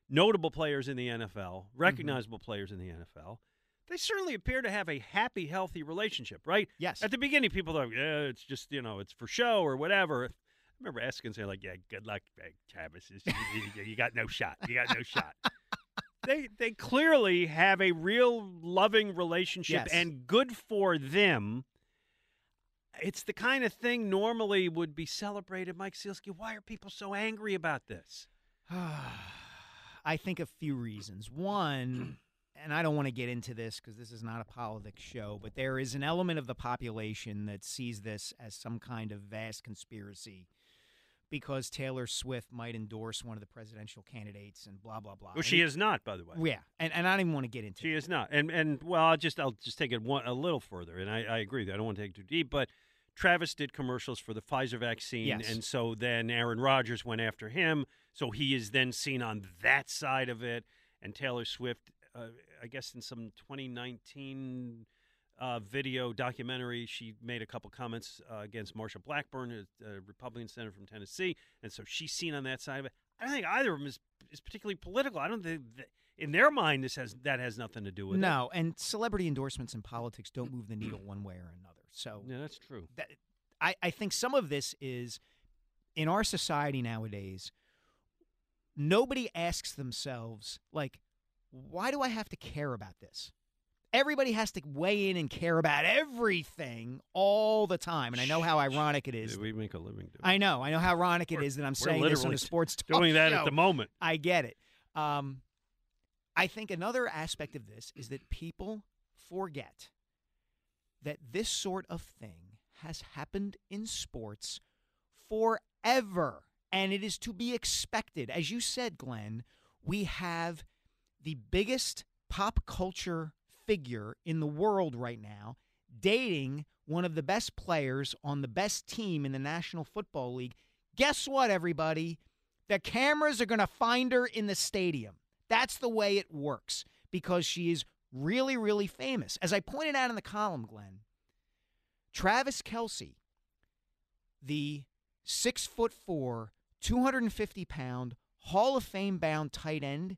notable players in the Mm-hmm. NFL, recognizable players in the NFL. They certainly appear to have a happy, healthy relationship, right? Yes. At the beginning, people thought, yeah, it's just you know, it's for show or whatever. I remember asking, saying like, yeah, good luck, Travis. You got no shot. You got no shot. They they clearly have a real loving relationship, Yes. and good for them. It's the kind of thing normally would be celebrated. Mike Sielski, why are people so angry about this? I think a few reasons. One, and I don't want to get into this because this is not a politics show, but there is an element of the population that sees this as some kind of vast conspiracy because Taylor Swift might endorse one of the presidential candidates and blah blah blah. Well, she is not, by the way. Yeah, and and I don't even want to get into. She is not, and and well, I'll just I'll just take it one a little further, and I, I agree. I don't want to take it too deep, but Travis did commercials for the Pfizer vaccine, Yes. and so then Aaron Rodgers went after him, so he is then seen on that side of it, and Taylor Swift, uh, I guess in some 2019 uh, video documentary, she made a couple comments uh, against Marsha Blackburn, a, a Republican senator from Tennessee, and so she's seen on that side of it. I don't think either of them is is particularly political. I don't think that, in their mind this has that has nothing to do with it. No, and celebrity endorsements in politics don't move the needle one way or another. So Yeah, that's true. that, I, I think some of this is in our society nowadays, nobody asks themselves, like, why do I have to care about this? Everybody has to weigh in and care about everything all the time. And I know how ironic it is. We make a living doing. I know. I know how ironic it is that I'm saying this on a sports talk doing that at the moment. I get it. Um, I think another aspect of this is that people forget that this sort of thing has happened in sports forever. And it is to be expected. As you said, Glen, we have the biggest pop culture figure in the world right now dating one of the best players on the best team in the National Football League. Guess what, everybody? The cameras are going to find her in the stadium. That's the way it works because she is really, really famous. As I pointed out in the column, Glen, Travis Kelce, the six foot four, 250 pound, Hall of Fame bound tight end,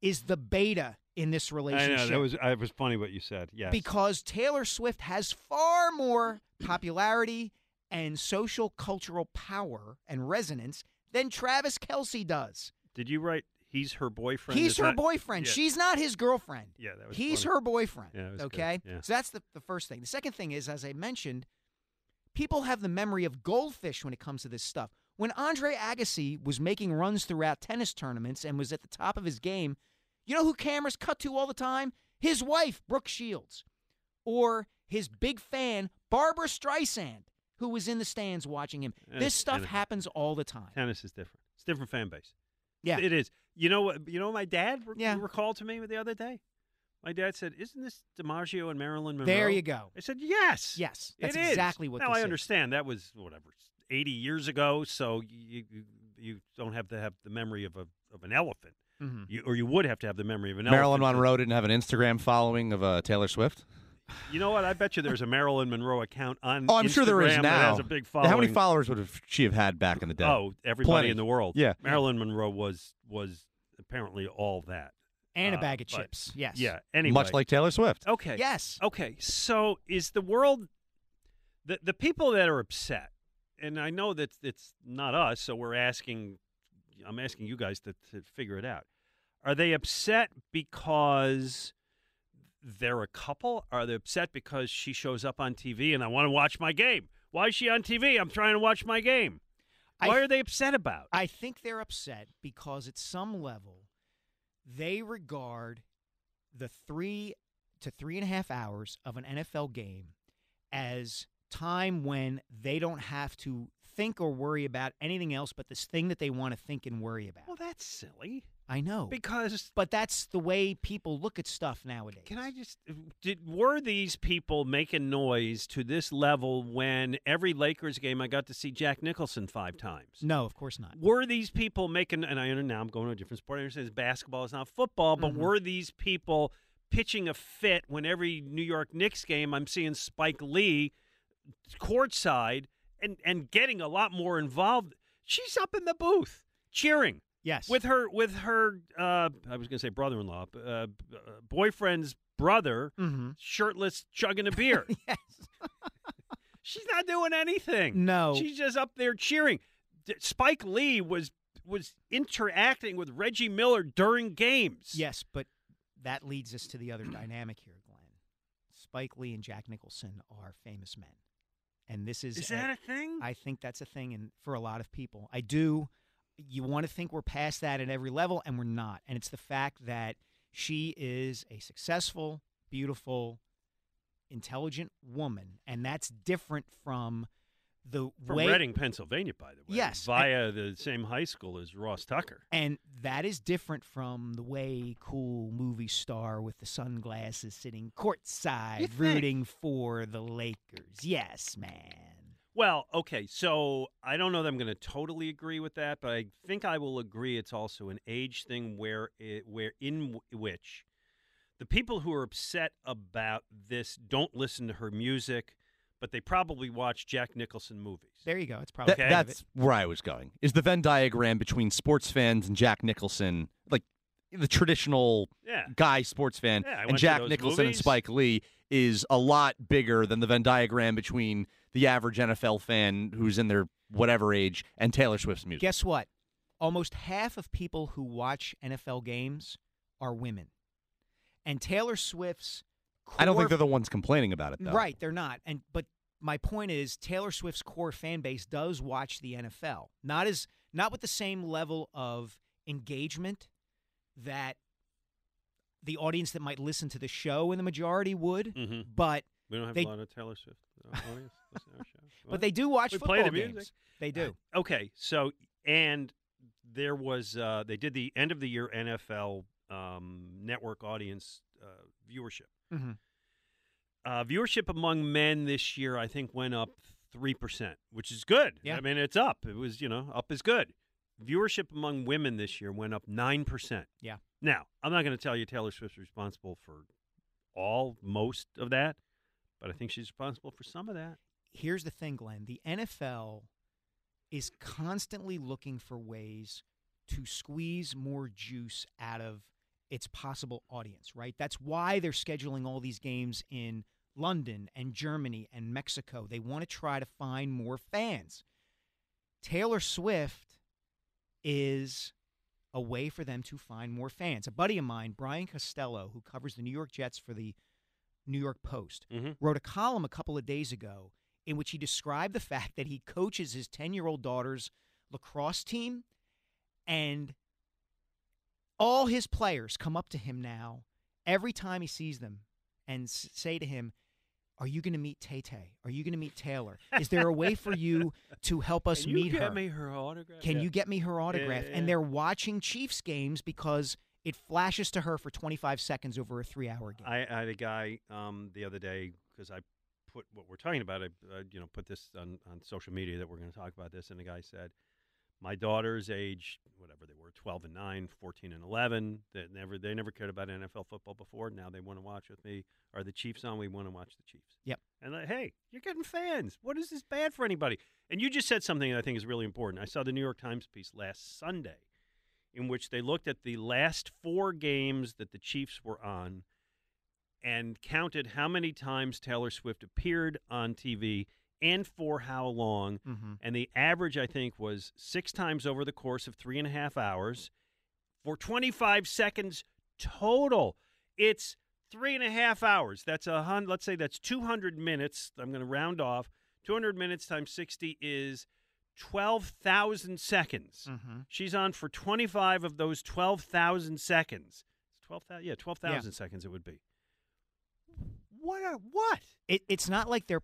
is the beta in this relationship. I know that was uh, I was funny what you said. Yes. Because Taylor Swift has far more popularity and social cultural power and resonance than Travis Kelce does. Did you write? He's her boyfriend. He's her that- boyfriend. Yeah. She's not his girlfriend. Yeah, that was He's funny. her boyfriend. Yeah, okay? Yeah. So that's the, the first thing. The second thing is, as I mentioned, people have the memory of goldfish when it comes to this stuff. When Andre Agassi was making runs throughout tennis tournaments and was at the top of his game, you know who cameras cut to all the time? His wife, Brooke Shields, or his big fan, Barbara Streisand, who was in the stands watching him. Eh, this stuff tennis- happens all the time. Tennis is different. It's a different fan base. Yeah. it is. You know what? You know what my dad re- Yeah. recalled to me the other day. My dad said, "Isn't this DiMaggio and Marilyn Monroe?" There you go. I said, "Yes, Yes, it that's is." exactly what Now I is. understand that was whatever eighty years ago, so you you, you don't have to have the memory of a of an elephant, Mhm. you, or you would have to have the memory of an Marilyn elephant. to- Monroe didn't have an Instagram following of uh, Taylor Swift. You know what? I bet you there's a Marilyn Monroe account on. Oh, I'm sure there is now. Has a big following. How many followers would have she have had back in the day? Oh, everybody Plenty. in the world. Yeah. Marilyn Monroe was was apparently all that. And a Uh, bag of but- chips. Yes. Yeah. Anyway, Much like Taylor Swift. Okay. Yes. Okay. So is the world the the people that are upset, and I know that it's not us, so we're asking. I'm asking you guys to, to figure it out. Are they upset because they're a couple? Are they upset because she shows up on TV and I want to watch my game? Why is she on TV? I'm trying to watch my game. Why th- are they upset about? I think they're upset because at some level they regard the three to three and a half hours of an NFL game as time when they don't have to think or worry about anything else but this thing that they want to think and worry about. Well, that's silly. I know. Because but that's the way people look at stuff nowadays. Can I just did were these people making noise to this level when every Lakers game I got to see Jack Nicholson five times? No, of course not. Were these people making and I now I'm going to a different sport. I understand basketball, is not football, but Mhm. were these people pitching a fit when every New York Knicks game I'm seeing Spike Lee courtside and and getting a lot more involved? She's up in the booth cheering. Yes. With her with her uh I was going to say brother-in-law, uh, boyfriend's brother Mm-hmm. shirtless chugging a beer. yes. She's not doing anything. No. She's just up there cheering. Spike Lee was was interacting with Reggie Miller during games. Yes, but that leads us to the other dynamic here, Glen. Spike Lee and Jack Nicholson are famous men. And this is Is that a thing? I think that's a thing and for a lot of people. I do you want to think we're past that at every level and we're not. And it's the fact that she is a successful, beautiful, intelligent woman and that's different from the From way Reading, Pennsylvania, by the way. Yes, Via the same high school as Ross Tucker. And that is different from the way cool movie star with the sunglasses sitting courtside rooting for the Lakers. Yes, man. Well, okay, so I don't know that I'm going to totally agree with that, but I think I will agree it's also an age thing where it, where in w- which the people who are upset about this don't listen to her music, but they probably watch Jack Nicholson movies. There you go. It's probably That- that's where I was going. Is the Venn diagram between sports fans and Jack Nicholson, like the traditional Yeah. guy sports fan, Yeah, and Jack those Nicholson and. Spike Lee is a lot bigger than the Venn diagram between the average NFL fan who's in their whatever age and Taylor Swift's music. Guess what? Almost half of people who watch NFL games are women. And Taylor Swift's I don't think they're the ones complaining about it though. Right, they're not. And but my point is Taylor Swift's core fan base does watch the NFL. Not as not with the same level of engagement that the audience that might listen to the show in the majority would, Mhm. but We don't have they, a lot of Taylor Swift uh, audience listening to our but they do watch we football play the games. music. They do. Okay, so and there was uh, they did the end of the year NFL um, network audience uh, viewership. Mm-hmm. Uh, viewership among men this year, I think, went up three percent, which is good. Yeah. I mean, it's up. It was you know up is good. Viewership among women this year went up nine percent. Yeah. Now, I'm not going to tell you Taylor Swift's responsible for all most of that, but I think she's responsible for some of that. Here's the thing, Glen. The NFL is constantly looking for ways to squeeze more juice out of its possible audience, right? That's why they're scheduling all these games in London and Germany and Mexico. They want to try to find more fans. Taylor Swift is a way for them to find more fans. A buddy of mine, Brian Costello, who covers the New York Jets for the New York Post, Mhm. wrote a column a couple of days ago in which he described the fact that he coaches his 10 year old daughter's lacrosse team, and all his players come up to him now every time he sees them and s- say to him, are you going to meet Tay Tay? Are you going to meet Taylor? Is there a way for you to help us Can you meet get her? me her autograph? Can Yeah. you get me her autograph? yeah, And yeah. they're watching Chiefs games because it flashes to her for 25 seconds over a three hour game. I, I had a guy um, the other day because I put what we're talking about. I, uh, you know put this on, on social media that we're going to talk about this, and the guy said, "My daughter's age, whatever they were, 12 and 9, 14 and 11. That never they never cared about NFL football before. Now they want to watch with me. Are the Chiefs on? We want to watch the Chiefs. Yep. And like, hey, you're getting fans. What is this bad for anybody? And you just said something that I think is really important. I saw the New York Times piece last Sunday in which they looked at the last four games that the Chiefs were on and counted how many times Taylor Swift appeared on TV and for how long. Mhm. And the average, I think, was six times over the course of three and a half hours for 25 seconds total. It's three and a half hours. That's a hundred. Let's say that's 200 minutes. I'm going to round off. 200 minutes times 60 is 12,000 seconds. Mhm. She's on for 25 of those 12,000 seconds. It's 12,000. Yeah, 12,000 seconds it would be. What? A, what? It, it's not like they're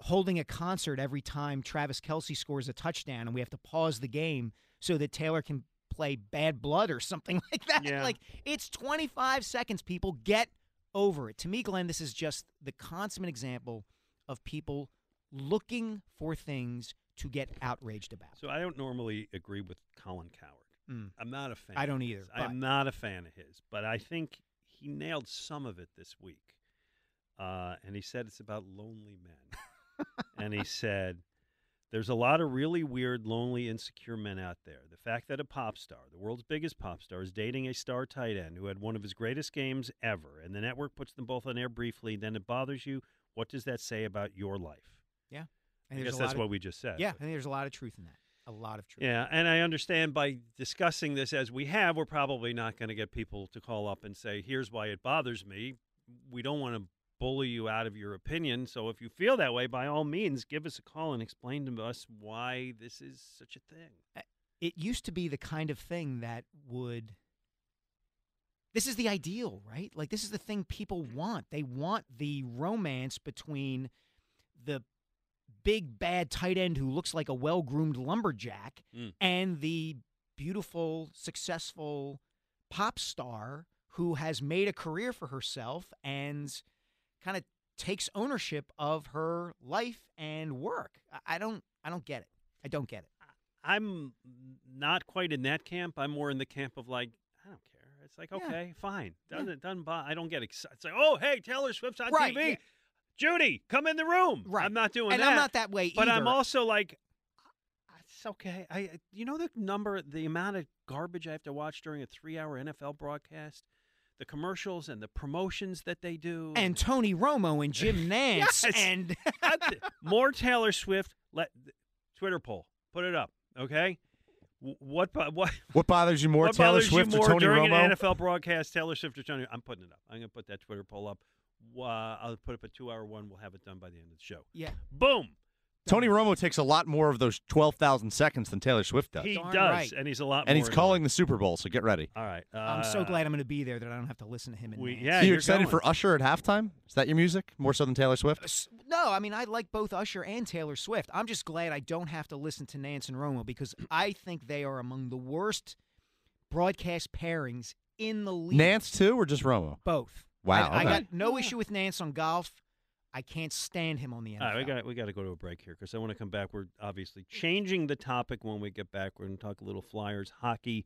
holding a concert every time Travis Kelce scores a touchdown and we have to pause the game so that Taylor can play Bad Blood or something like that. Yeah. Like, it's 25 seconds, people. Get over it. To me, Glen, this is just the consummate example of people looking for things to get outraged about. So I don't normally agree with Colin Cowherd. Mm. I'm not a fan. I don't either, I am not a fan of his, but I think he nailed some of it this week. Uh, and he said it's about lonely men. and he said there's a lot of really weird, lonely, insecure men out there. The fact that a pop star, the world's biggest pop star, is dating a star tight end who had one of his greatest games ever, and the network puts them both on air briefly, then it bothers you. What does that say about your life? Yeah. I guess that's of- what we just said. Yeah, think there's a lot of truth in that. A lot of truth. Yeah, and I understand by discussing this as we have, we're probably not going to get people to call up and say, "Here's why it bothers me." We don't want to bully you out of your opinion. So if you feel that way, by all means, give us a call and explain to us why this is such a thing. it used to be the kind of thing that would this is the ideal right like this is the thing people want they want the romance between the big bad tight end who looks like a well-groomed lumberjack Mm. and the beautiful successful pop star who has made a career for herself and kind of takes ownership of her life and work I- don't i don't get it i don't get it I'm not quite in that camp. I'm more in the camp of like, I don't care. It's like, Yeah. okay, fine. Doesn't doesn't bother. I don't get excited. It's like, oh, hey, Taylor Swift's on Right, TV. yeah. Judy, come in the room. Right. I'm not doing And that. And I'm not that way But I'm also like, it's okay. I, you know, the number, the amount of garbage I have to watch during a three-hour NFL broadcast, the commercials and the promotions that they do, and Tony Romo and Jim Nantz Yes. and more Taylor Swift. Let Twitter poll. Put it up. Okay. What what What bothers you more, Taylor Swift you or more Tony during Romo? an NFL broadcast? Taylor Swift or Tony? I'm putting it up. I'm going to put that Twitter poll up. Uh, I'll put up a two-hour one. We'll have it done by the end of the show. Yeah. Boom. Tony Romo takes a lot more of those 12,000 seconds than Taylor Swift does. He Darn does, right. and he's a lot. and he's calling the Super Bowl, so get ready. All right. Uh, I'm so glad I'm going to be there that I don't have to listen to him. And we- Nantz. yeah, Are you you're excited going. for Usher at halftime? Is that your music more so than Taylor Swift? S- No, I mean I like both Usher and Taylor Swift. I'm just glad I don't have to listen to Nantz and Romo because I think they are among the worst broadcast pairings in the league. Nantz too, or just Romo? both. Wow, I, I got no issue with Nantz on golf. I can't stand him on the NFL. All right, we got we got to go to a break here because I want to come back. We're obviously changing the topic when we get back. We're going to talk a little Flyers hockey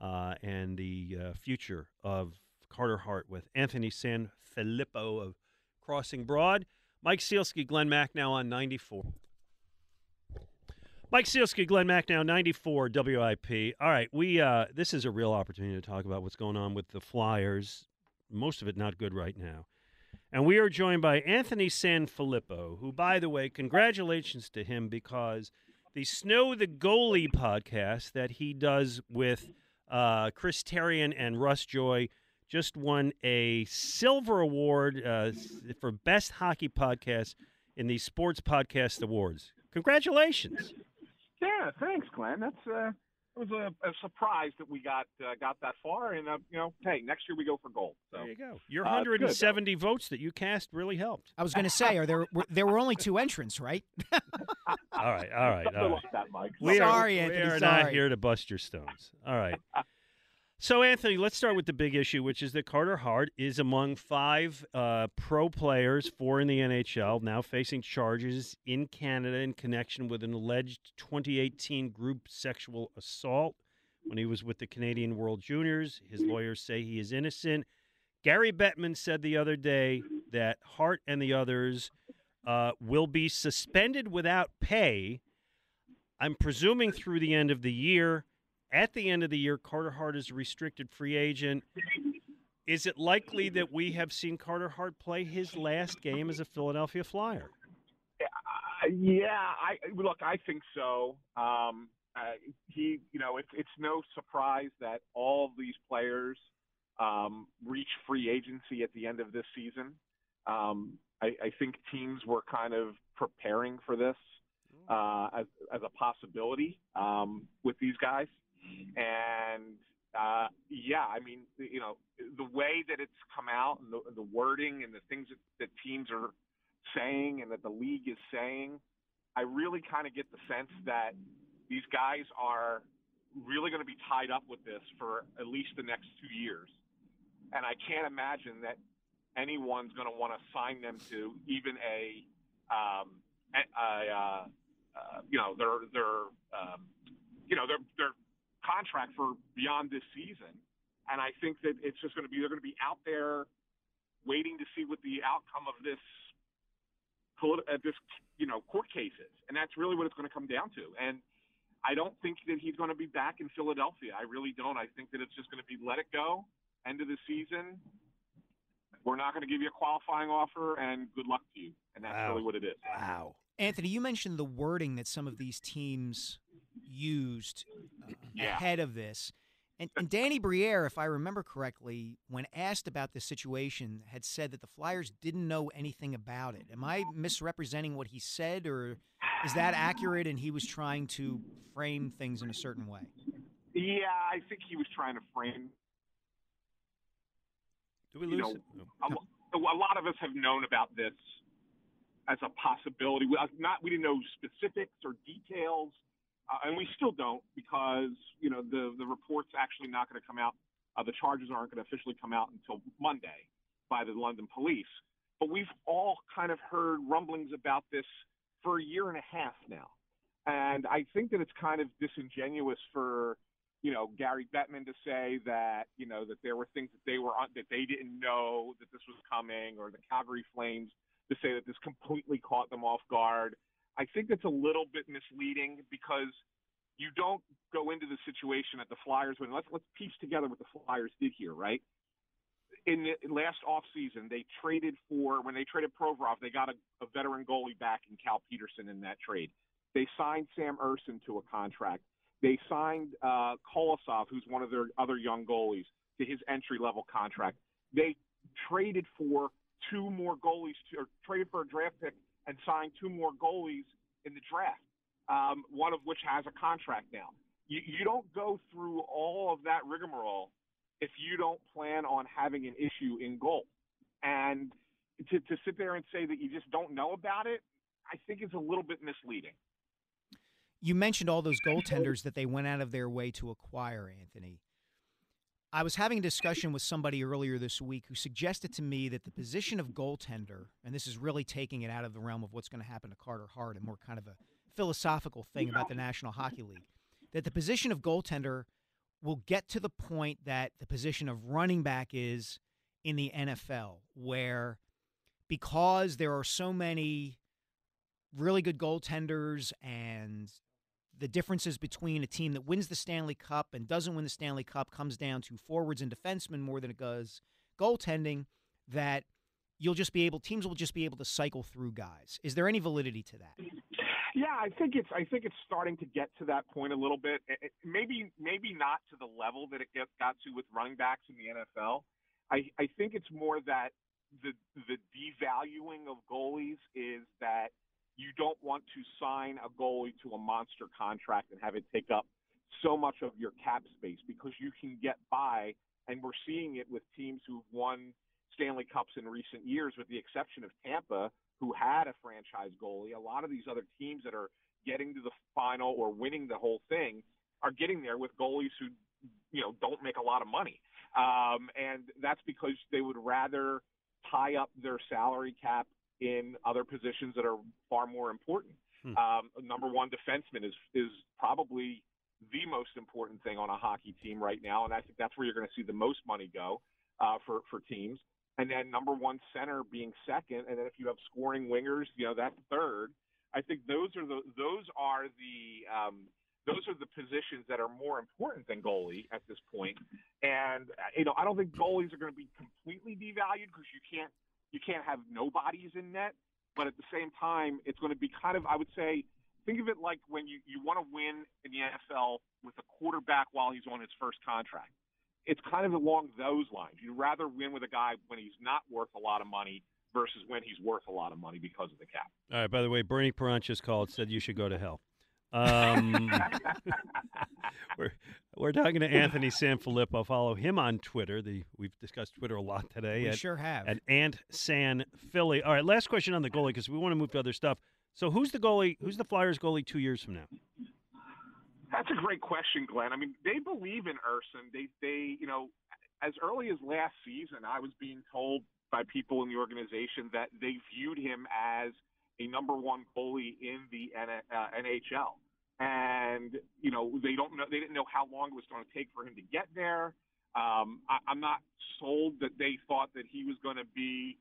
uh, and the uh, future of Carter Hart with Anthony San Filippo of Crossing Broad. Mike Sielski, Glenn Mack now on 94. Mike Sielski, Glen Macnow, 94 WIP. All right, we uh, this is a real opportunity to talk about what's going on with the Flyers. Most of it not good right now. And we are joined by Anthony SanFilippo, who, by the way, congratulations to him because the Snow the Goalie podcast that he does with uh, Chris Therien and Russ Joy just won a silver award uh, for best hockey podcast in the Sports Podcast Awards. Congratulations. Yeah, thanks, Glen. That's uh, it was a, a surprise that we got uh, got that far, and uh, you know, hey, next year we go for gold. So there you go. Your uh, 170 votes that you cast really helped. I was going to say, are there were, there were only two entrants, right? all right, all right, all right. like that, Mike. We Sorry, are, Anthony, We are not here to bust your stones. All right. So, Anthony, let's start with the big issue, which is that Carter Hart is among five uh, pro players, four in the NHL, now facing charges in Canada in connection with an alleged 2018 group sexual assault when he was with the Canadian World Juniors. His lawyers say he is innocent. Gary Bettman said the other day that Hart and the others uh, will be suspended without pay. I'm presuming through the end of the year. At the end of the year, Carter Hart is a restricted free agent. Is it likely that we have seen Carter Hart play his last game as a Philadelphia Flyer? Uh, yeah, I look. I think so. Um, uh, he, you know, it's it's no surprise that all of these players um, reach free agency at the end of this season. Um, I, I think teams were kind of preparing for this uh, as as a possibility um, with these guys, and uh, yeah, I mean, you know, the way that it's come out and the, the wording and the things that, that teams are saying and that the league is saying, I really kind of get the sense that these guys are really going to be tied up with this for at least the next two years. And I can't imagine that anyone's going to want to sign them to even a, um, a, a uh, uh, you know, their their um, you know their their contract for beyond this season. And I think that it's just going to be they're going to be out there waiting to see what the outcome of this polit- uh, this you know court case is, and that's really what it's going to come down to. And I don't think that he's going to be back in Philadelphia. I really don't. I think that it's just going to be let it go, end of the season. We're not going to give you a qualifying offer, and good luck to you. And that's Wow. really what it is. Wow. Anthony, you mentioned the wording that some of these teams used uh, Yeah. ahead of this. And, and Danny Briere, if I remember correctly, when asked about this situation, had said that the Flyers didn't know anything about it. Am I misrepresenting what he said, or is that accurate and he was trying to frame things in a certain way? Yeah, I think he was trying to frame Do we you lose know, it? Oh. a, a lot of us have known about this as a possibility. We, uh, not we didn't know specifics or details, uh, and we still don't because you know the the report's actually not going to come out. Uh, the charges aren't going to officially come out until Monday by the London police. But we've all kind of heard rumblings about this for a year and a half now, and I think that it's kind of disingenuous for you know Gary Bettman to say that you know that there were things that they were on, that they didn't know that this was coming, or the Calgary Flames to say that this completely caught them off guard. I think that's a little bit misleading because you don't go into the situation at the Flyers when let's let's piece together what the Flyers did here, right? In the last offseason, they traded for when they traded Provorov, they got a, a veteran goalie back in Cal Petersen in that trade. They signed Sam Ersson to a contract. They signed uh, Kolosov, who's one of their other young goalies, to his entry level contract. They traded for two more goalies, to, or traded for a draft pick and signed two more goalies in the draft, um, one of which has a contract now. You, you don't go through all of that rigmarole if you don't plan on having an issue in goal. And to, to sit there and say that you just don't know about it, I think is a little bit misleading. You mentioned all those goaltenders that they went out of their way to acquire, Anthony. I was having a discussion with somebody earlier this week who suggested to me that the position of goaltender, and this is really taking it out of the realm of what's going to happen to Carter Hart and more kind of a philosophical thing about the National Hockey League, that the position of goaltender will get to the point that the position of running back is in the NFL, where because there are so many really good goaltenders and the differences between a team that wins the Stanley Cup and doesn't win the Stanley Cup comes down to forwards and defensemen more than it does goaltending. That you'll just be able teams will just be able to cycle through guys. Is there any validity to that? Yeah, I think it's I think it's starting to get to that point a little bit. It, it- maybe maybe not to the level that it get, got to with running backs in the NFL. I, I think it's more that the the devaluing of goalies is that you don't want to sign a goalie to a monster contract and have it take up so much of your cap space because you can get by and we're seeing it with teams who've won Stanley Cups in recent years with the exception of Tampa who had a franchise goalie. A lot of these other teams that are getting to the final or winning the whole thing are getting there with goalies who you know don't make a lot of money. Um, and that's because they would rather tie up their salary cap in other positions that are far more important. Hmm. Um, number one defenseman is is probably the most important thing on a hockey team right now, and I think that's where you're going to see the most money go uh, for for teams. And then number one center being second, and then if you have scoring wingers, you know that's third. I think those are the those are the um, those are the positions that are more important than goalie at this point. And uh, you know, I don't think goalies are going to be completely devalued because you can't you can't have nobodies in net. But at the same time, it's going to be kind of I would say think of it like when you you want to win in the NFL with a quarterback while he's on his first contract. It's kind of along those lines. You'd rather win with a guy when he's not worth a lot of money versus when he's worth a lot of money because of the cap. All right. By the way, Bernie Paranchas called said you should go to hell. Um, we're we're talking to Anthony SanFilippo. Follow him on Twitter. The we've discussed Twitter a lot today. We at, sure have. At Ant San Philly. All right. Last question on the goalie because we want to move to other stuff. So who's the goalie? Who's the Flyers goalie two years from now? That's a great question, Glen. I mean, they believe in Ersson. They, they, you know, as early as last season, I was being told by people in the organization that they viewed him as a number one goalie in the uh, NHL. And you know, they don't know. They didn't know how long it was going to take for him to get there. Um, I, I'm not sold that they thought that he was going to be,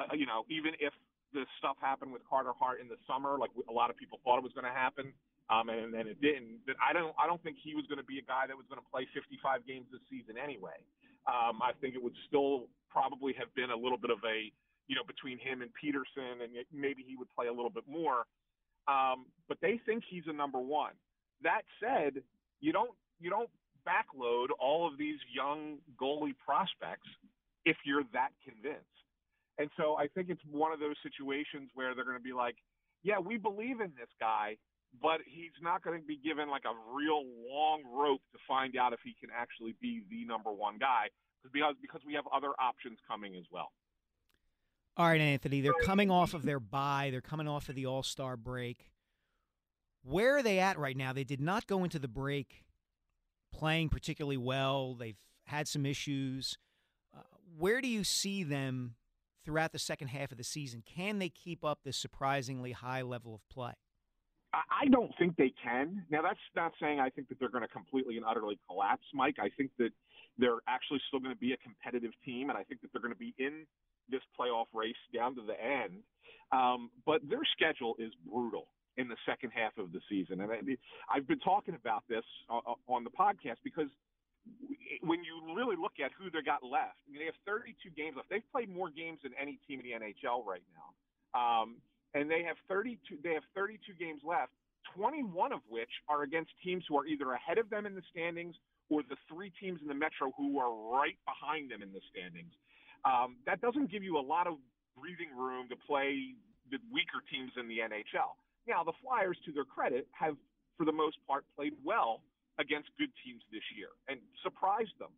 uh, you know, even if the stuff happened with Carter Hart in the summer, like a lot of people thought it was going to happen, um, and then it didn't. But I don't, I don't think he was going to be a guy that was going to play 55 games this season anyway. Um, I think it would still probably have been a little bit of a, you know, between him and Petersen, and maybe he would play a little bit more. Um, but they think he's a number one. That said, you don't you don't backload all of these young goalie prospects if you're that convinced. And so I think it's one of those situations where they're going to be like, yeah, we believe in this guy, but he's not going to be given like a real long rope to find out if he can actually be the number one guy because because we have other options coming as well. All right, Anthony, they're coming off of their bye. They're coming off of the All Star break. Where are they at right now? They did not go into the break playing particularly well. They've had some issues. Uh, where do you see them throughout the second half of the season? Can they keep up this surprisingly high level of play? I I don't think they can. Now, that's not saying I think that they're going to completely and utterly collapse, Mike. I think that they're actually still going to be a competitive team, and I think that they're going to be in this playoff race down to the end. Um, but their schedule is brutal in the second half of the season, and I, I've been talking about this on, on the podcast because when you really look at who they got left, I mean, they have 32 games left. They've played more games than any team in the NHL right now. Um, and they have 32 they have 32 games left 21 of which are against teams who are either ahead of them in the standings or the three teams in the metro who are right behind them in the standings um, that doesn't give you a lot of breathing room to play the weaker teams in the nhl now the flyers to their credit have for the most part played well against good teams this year and surprised them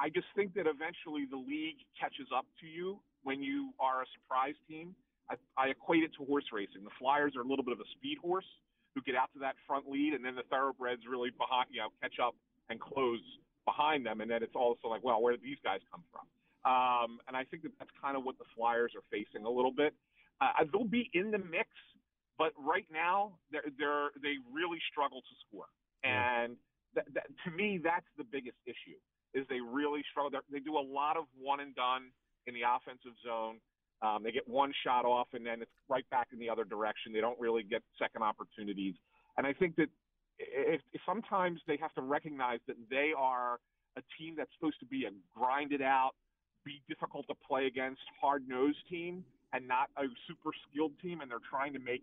i just think that eventually the league catches up to you when you are a surprise team I, I equate it to horse racing. The Flyers are a little bit of a speed horse who get out to that front lead, and then the thoroughbreds really behind, you know, catch up and close behind them, and then it's also like, well, where did these guys come from? Um, and I think that that's kind of what the Flyers are facing a little bit. Uh, they'll be in the mix, but right now they're, they're they really struggle to score, and that, that, to me, that's the biggest issue. Is they really struggle. They're, they do a lot of one and done in the offensive zone. Um, they get one shot off, and then it's right back in the other direction. They don't really get second opportunities. And I think that if, if sometimes they have to recognize that they are a team that's supposed to be a grinded out, be difficult to play against, hard nosed team, and not a super skilled team, and they're trying to make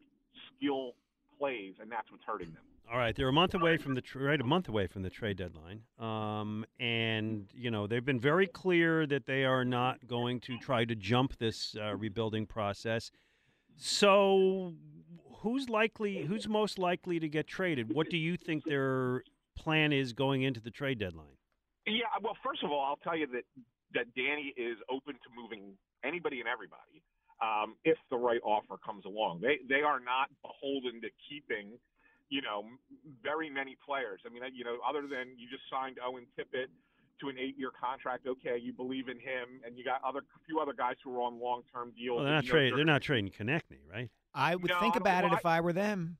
skill plays, and that's what's hurting them. All right, they're a month away from the trade. A month away from the trade deadline, um, and you know they've been very clear that they are not going to try to jump this uh, rebuilding process. So, who's likely? Who's most likely to get traded? What do you think their plan is going into the trade deadline? Yeah, well, first of all, I'll tell you that that Danny is open to moving anybody and everybody um, if the right offer comes along. They they are not beholden to keeping, you know, very many players. I mean, you know, other than you just signed Owen Tippett to an eight-year contract. Okay, you believe in him, and you got other a few other guys who are on long-term deals. Well, they're not trading. They're not trading Konecny, right? I would No, think I don't- about it if I were them.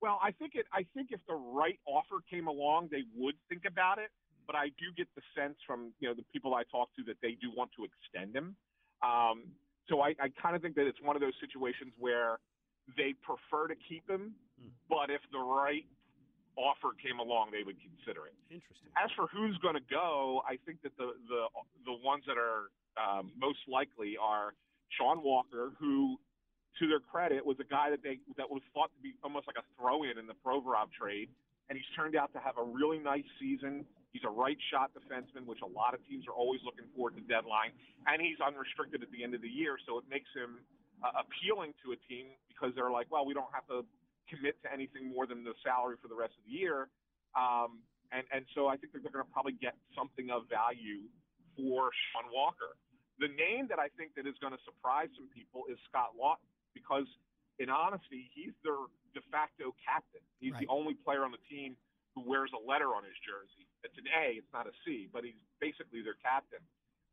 Well, I think it. I think if the right offer came along, they would think about it. But I do get the sense from you know the people I talk to that they do want to extend him. Um, so I, I kind of think that it's one of those situations where they prefer to keep him, but if the right offer came along, they would consider it. Interesting. As for who's going to go, I think that the the the ones that are um, most likely are Sean Walker, who, to their credit, was a guy that they that was thought to be almost like a throw-in in the Provorov trade, and he's turned out to have a really nice season. He's a right shot defenseman, which a lot of teams are always looking for at the deadline, and he's unrestricted at the end of the year, so it makes him uh, appealing to a team because they're like, well, we don't have to commit to anything more than the salary for the rest of the year. Um, and, and so I think they're going to probably get something of value for Sean Walker. The name that I think that is going to surprise some people is Scott Laughton because, in honesty, he's their de facto captain. He's the only player on the team who wears a letter on his jersey. It's an A, it's not a C, but he's basically their captain.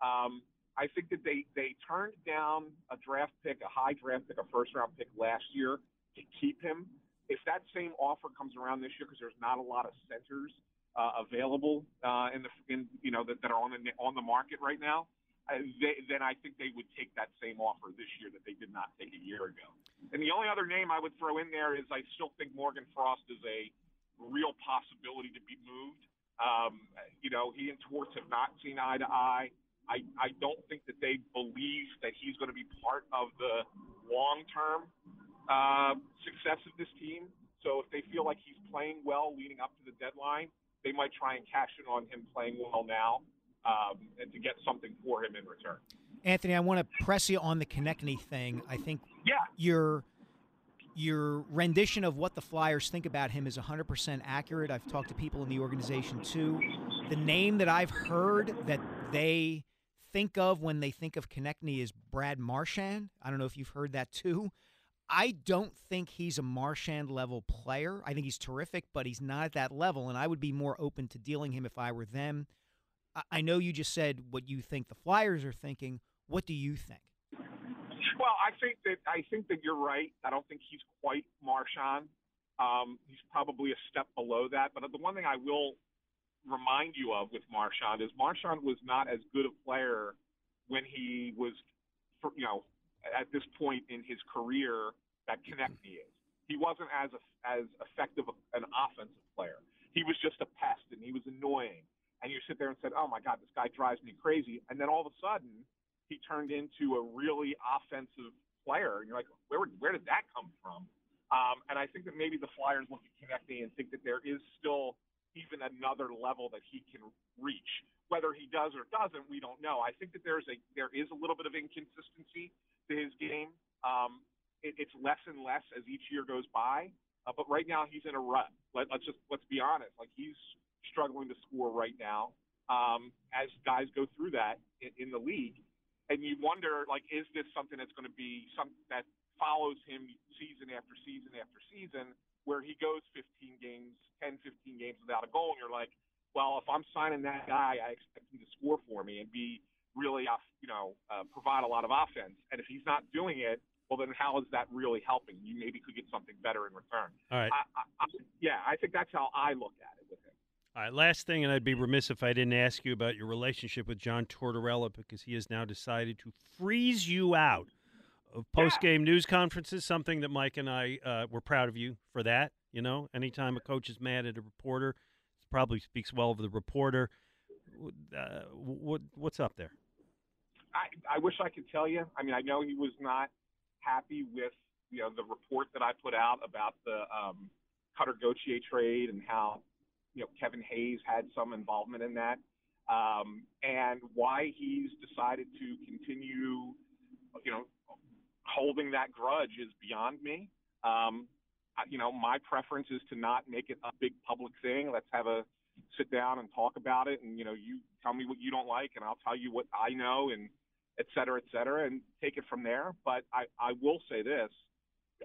Um, I think that they they turned down a draft pick, a high draft pick, a first round pick last year to keep him. If that same offer comes around this year, because there's not a lot of centers uh, available uh, in the in you know that, that are on the on the market right now, uh, they, then I think they would take that same offer this year that they did not take a year ago. And the only other name I would throw in there is I still think Morgan Frost is a real possibility to be moved. Um, you know, he and Torts have not seen eye to eye. I, I don't think that they believe that he's going to be part of the long term uh, success of this team. So if they feel like he's playing well leading up to the deadline, they might try and cash in on him playing well now um, and to get something for him in return. Anthony, I want to press you on the Konecny thing. I think yeah. your your rendition of what the Flyers think about him is 100% accurate. I've talked to people in the organization too. The name that I've heard that they think of when they think of Konecny is Brad Marchand. I don't know if you've heard that too. I don't think he's a Marchand level player. I think he's terrific, but he's not at that level, and I would be more open to dealing him if I were them. I- know you just said what you think the Flyers are thinking. What do you think? I think that I think that you're right. I don't think he's quite Marchand. Um, he's probably a step below that. But the one thing I will remind you of with Marchand is Marchand was not as good a player when he was, for, you know, at this point in his career that Konecny is. He wasn't as as effective an offensive player. He was just a pest, and he was annoying. And you sit there and said, "Oh my God, this guy drives me crazy." And then all of a sudden, he turned into a really offensive player, and you're like, "Where where did that come from?" Um, and I think that maybe the Flyers look at Konecny and think that there is still even another level that he can reach. Whether he does or doesn't, we don't know. I think that there's a there is a little bit of inconsistency to his game. Um, it, it's less and less as each year goes by. Uh, but right now he's in a rut. Let, let's just let's be honest. Like he's struggling to score right now. Um, as guys go through that in, in the league, and you wonder like, is this something that's going to be something that follows him season after season after season, where he goes 15 games, 10, 15 games without a goal, and you're like, well, if I'm signing that guy, I expect him to score for me and be really, off- you know, uh, provide a lot of offense. And if he's not doing it, well, then how is that really helping? You maybe could get something better in return. All right. I, I, I, yeah, I think that's how I look at it with him. All right, last thing, and I'd be remiss if I didn't ask you about your relationship with John Tortorella because he has now decided to freeze you out of post game news conferences, something that Mike and I uh, were proud of you for that. You know, anytime a coach is mad at a reporter, it probably speaks well of the reporter. Uh, what what's up there? I, I wish I could tell you. I mean, I know he was not happy with you know the report that I put out about the um, Cutter Gauthier trade and how you know Kevin Hayes had some involvement in that, um, and why he's decided to continue, you know, holding that grudge is beyond me. Um, I, you know, my preference is to not make it a big public thing. Let's have a sit down and talk about it, and you know, you tell me what you don't like, and I'll tell you what I know, and et cetera, et cetera, and take it from there. But I, I will say this.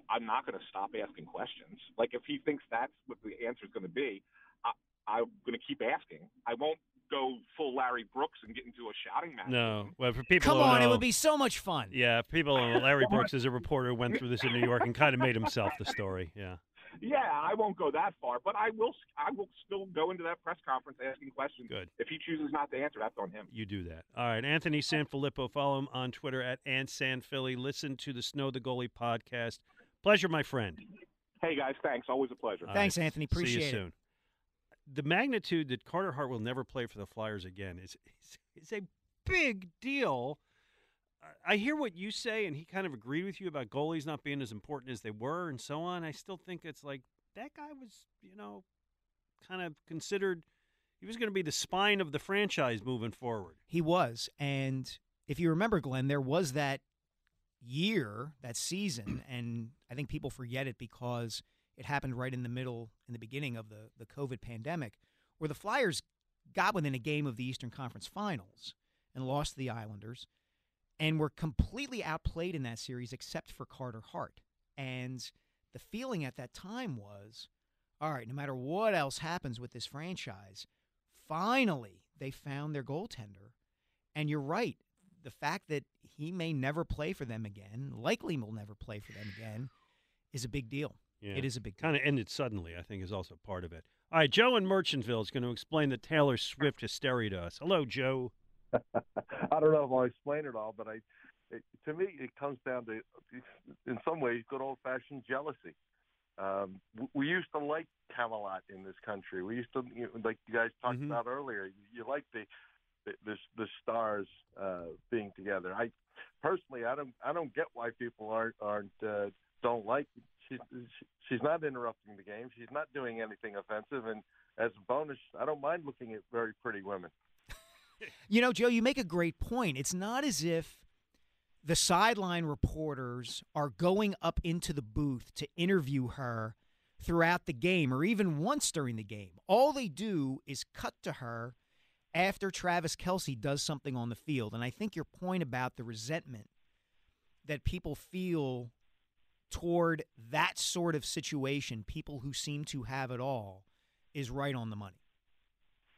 I'm not going to stop asking questions. Like if he thinks that's what the answer is going to be, I'm going to keep asking. I won't go full Larry Brooks and get into a shouting match. No, well, for people, Come who on, it would be so much fun. Yeah, if people. Larry Brooks, as a reporter, went through this in New York and kind of made himself the story. Yeah. Yeah, I won't go that far, but I will. I will still go into that press conference asking questions. Good. If he chooses not to answer, that's on him. You do that. All right. Anthony SanFilippo. Follow him on Twitter at AntSanPhilly. Listen to the Snow the Goalie podcast. Pleasure, my friend. Hey guys, thanks. Always a pleasure. All Thanks, right. Anthony. See you Appreciate it. soon. The magnitude that Carter Hart will never play for the Flyers again is is, is a big deal. I- I hear what you say, and he kind of agreed with you about goalies not being as important as they were, and so on. I still think it's like that guy was, you know, kind of considered. He was going to be the spine of the franchise moving forward. He was. And if you remember, Glen, there was that year, that season, and I think people forget it because it happened right in the middle, in the beginning of the, the COVID pandemic, where the Flyers got within a game of the Eastern Conference Finals and lost to the Islanders and were completely outplayed in that series except for Carter Hart. And the feeling at that time was all right, no matter what else happens with this franchise, finally they found their goaltender. And you're right. The fact that he may never play for them again, likely will never play for them again, is a big deal. Yeah. It is a big deal. Kind of ended suddenly, I think, is also part of it. All right, Joe in Merchantville is going to explain the Taylor Swift hysteria to us. Hello, Joe. I don't know if I'll explain it all, but I, it, to me, it comes down to, in some ways, good old-fashioned jealousy. Um, we used to like Camelot in this country. We used to, you know, like you guys talked about earlier. You like the the, the, the stars uh, being together. I personally, I don't, I don't get why people aren't aren't uh, don't like. She's she's not interrupting the game. She's not doing anything offensive, and as a bonus, I don't mind looking at very pretty women. You know, Joe, you make a great point. It's not as if the sideline reporters are going up into the booth to interview her throughout the game or even once during the game. All they do is cut to her after Travis Kelce does something on the field. And I think your point about the resentment that people feel toward that sort of situation, people who seem to have it all, is right on the money.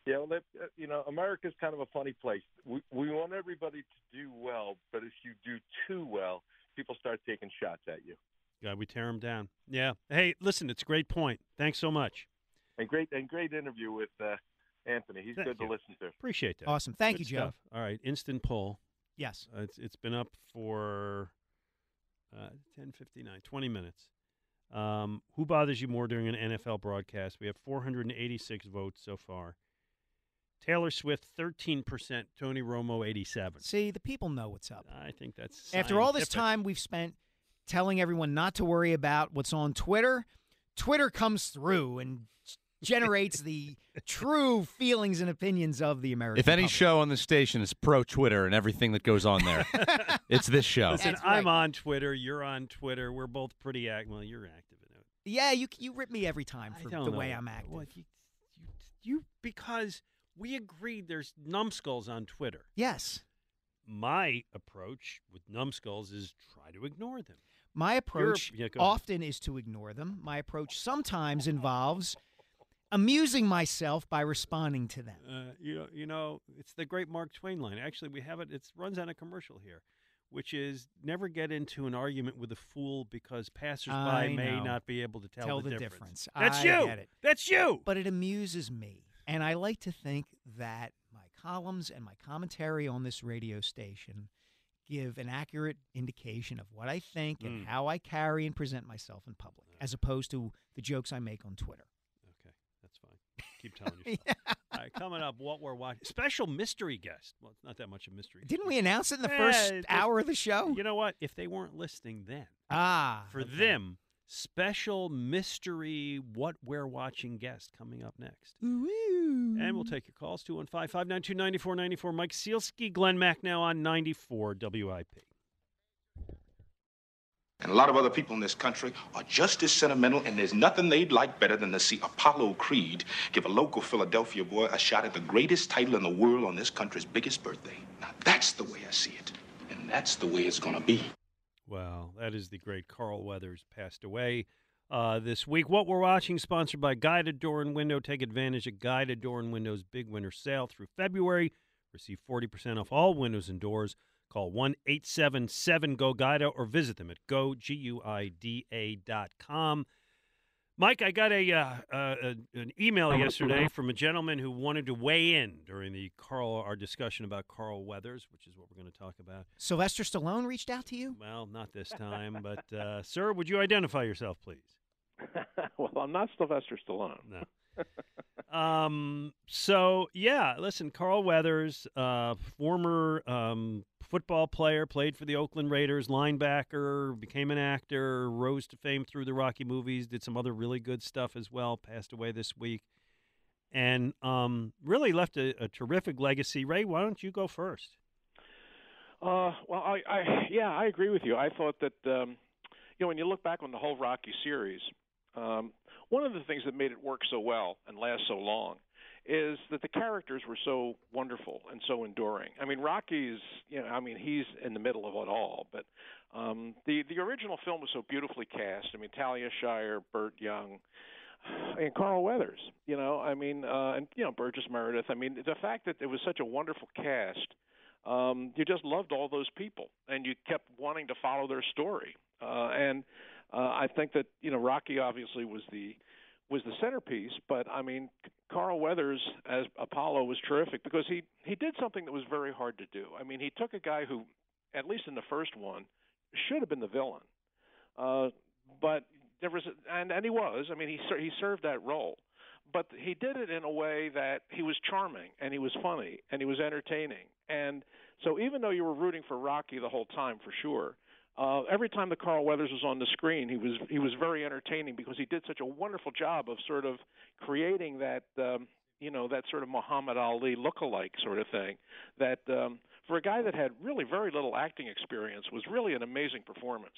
Yeah, well, that, uh, you know, America's kind of a funny place. We we want everybody to do well, but if you do too well, people start taking shots at you. God, we tear them down. Yeah. Hey, listen, it's a great point. Thanks so much. And great and great interview with uh, Anthony. He's Thank good you. to listen to. Appreciate that. Awesome. Thank Good you, Joe. stuff. All right, instant poll. Yes. Uh, it's it's been up for uh, 10, 59, 20 minutes. Um, who bothers you more during an NFL broadcast? We have 486 votes so far. Taylor Swift, 13%. Tony Romo, 87. See, the people know what's up. I think that's After all this scientific. time we've spent telling everyone not to worry about what's on Twitter, Twitter comes through and generates the true feelings and opinions of the American If any public. show on the station is pro Twitter and everything that goes on there, it's this show. Listen, I'm on Twitter. You're on Twitter. We're both pretty active. Well, you're active in it. Yeah, you you rip me every time for the know. way I'm active. Well, you, you, you because we agreed there's numbskulls on Twitter. Yes. My approach with numbskulls is try to ignore them. My approach yeah, go ahead. often is to ignore them. My approach sometimes involves amusing myself by responding to them. Uh, you know, you know, it's the great Mark Twain line. Actually, we have it. It runs on a commercial here, which is never get into an argument with a fool because passersby may know. not be able to tell, Tell the, the difference. difference. That's I you. That's you. But it amuses me. And I like to think that my columns and my commentary on this radio station give an accurate indication of what I think and Mm. how I carry and present myself in public, as opposed to the jokes I make on Twitter. Keep telling yourself. All right, coming up, what we're watching. Special mystery guest. Well, it's not that much of a mystery. Didn't we announce it in the Yeah, first hour of the show? You know what? If they weren't listening then, Ah, for okay. them, special mystery what we're watching guest coming up next. Ooh. And we'll take your calls 215 592 9494. Mike Sielski, Glenn Mack now on 94 WIP. And a lot of other people in this country are just as sentimental, and there's nothing they'd like better than to see Apollo Creed give a local Philadelphia boy a shot at the greatest title in the world on this country's biggest birthday. Now, that's the way I see it, and that's the way it's gonna be. Well, that is the great Carl Weathers passed away uh, this week. What we're watching, sponsored by Guida Door and Window. Take advantage of Guida Door and Window's big winter sale through February. Receive 40% off all windows and doors. Call 1 877 GO GUIDA or visit them at goguida.com. Mike, I got a, uh, uh, an email yesterday from a gentleman who wanted to weigh in during the Carl our discussion about Carl Weathers, which is what we're going to talk about. Sylvester Stallone reached out to you? Well, not this time, but uh, sir, would you identify yourself, please? well, I'm not Sylvester Stallone. No. Um. So yeah, listen, Carl Weathers, uh, former um, football player, played for the Oakland Raiders, linebacker, became an actor, rose to fame through the Rocky movies, did some other really good stuff as well. Passed away this week, and um, really left a, a terrific legacy. Ray, why don't you go first? Uh, well, I, I yeah, I agree with you. I thought that um, you know when you look back on the whole Rocky series, um, one of the things that made it work so well and last so long is that the characters were so wonderful and so enduring. I mean, Rocky's, you know, I mean, he's in the middle of it all, but um, the the original film was so beautifully cast. I mean, Talia Shire, Burt Young, and Carl Weathers. You know, I mean, uh, and you know Burgess Meredith. I mean, the fact that it was such a wonderful cast, um, you just loved all those people, and you kept wanting to follow their story. Uh, and uh, I think that you know Rocky obviously was the was the centerpiece, but I mean Carl Weathers as Apollo was terrific because he he did something that was very hard to do. I mean, he took a guy who, at least in the first one, should have been the villain, uh, but there was and and he was. I mean, he he served that role, but he did it in a way that he was charming and he was funny and he was entertaining. And so even though you were rooting for Rocky the whole time for sure, uh, every time that Carl Weathers was on the screen, he was he was very entertaining because he did such a wonderful job of sort of creating that um, you know that sort of Muhammad Ali look-alike sort of thing. That um, for a guy that had really very little acting experience was really an amazing performance.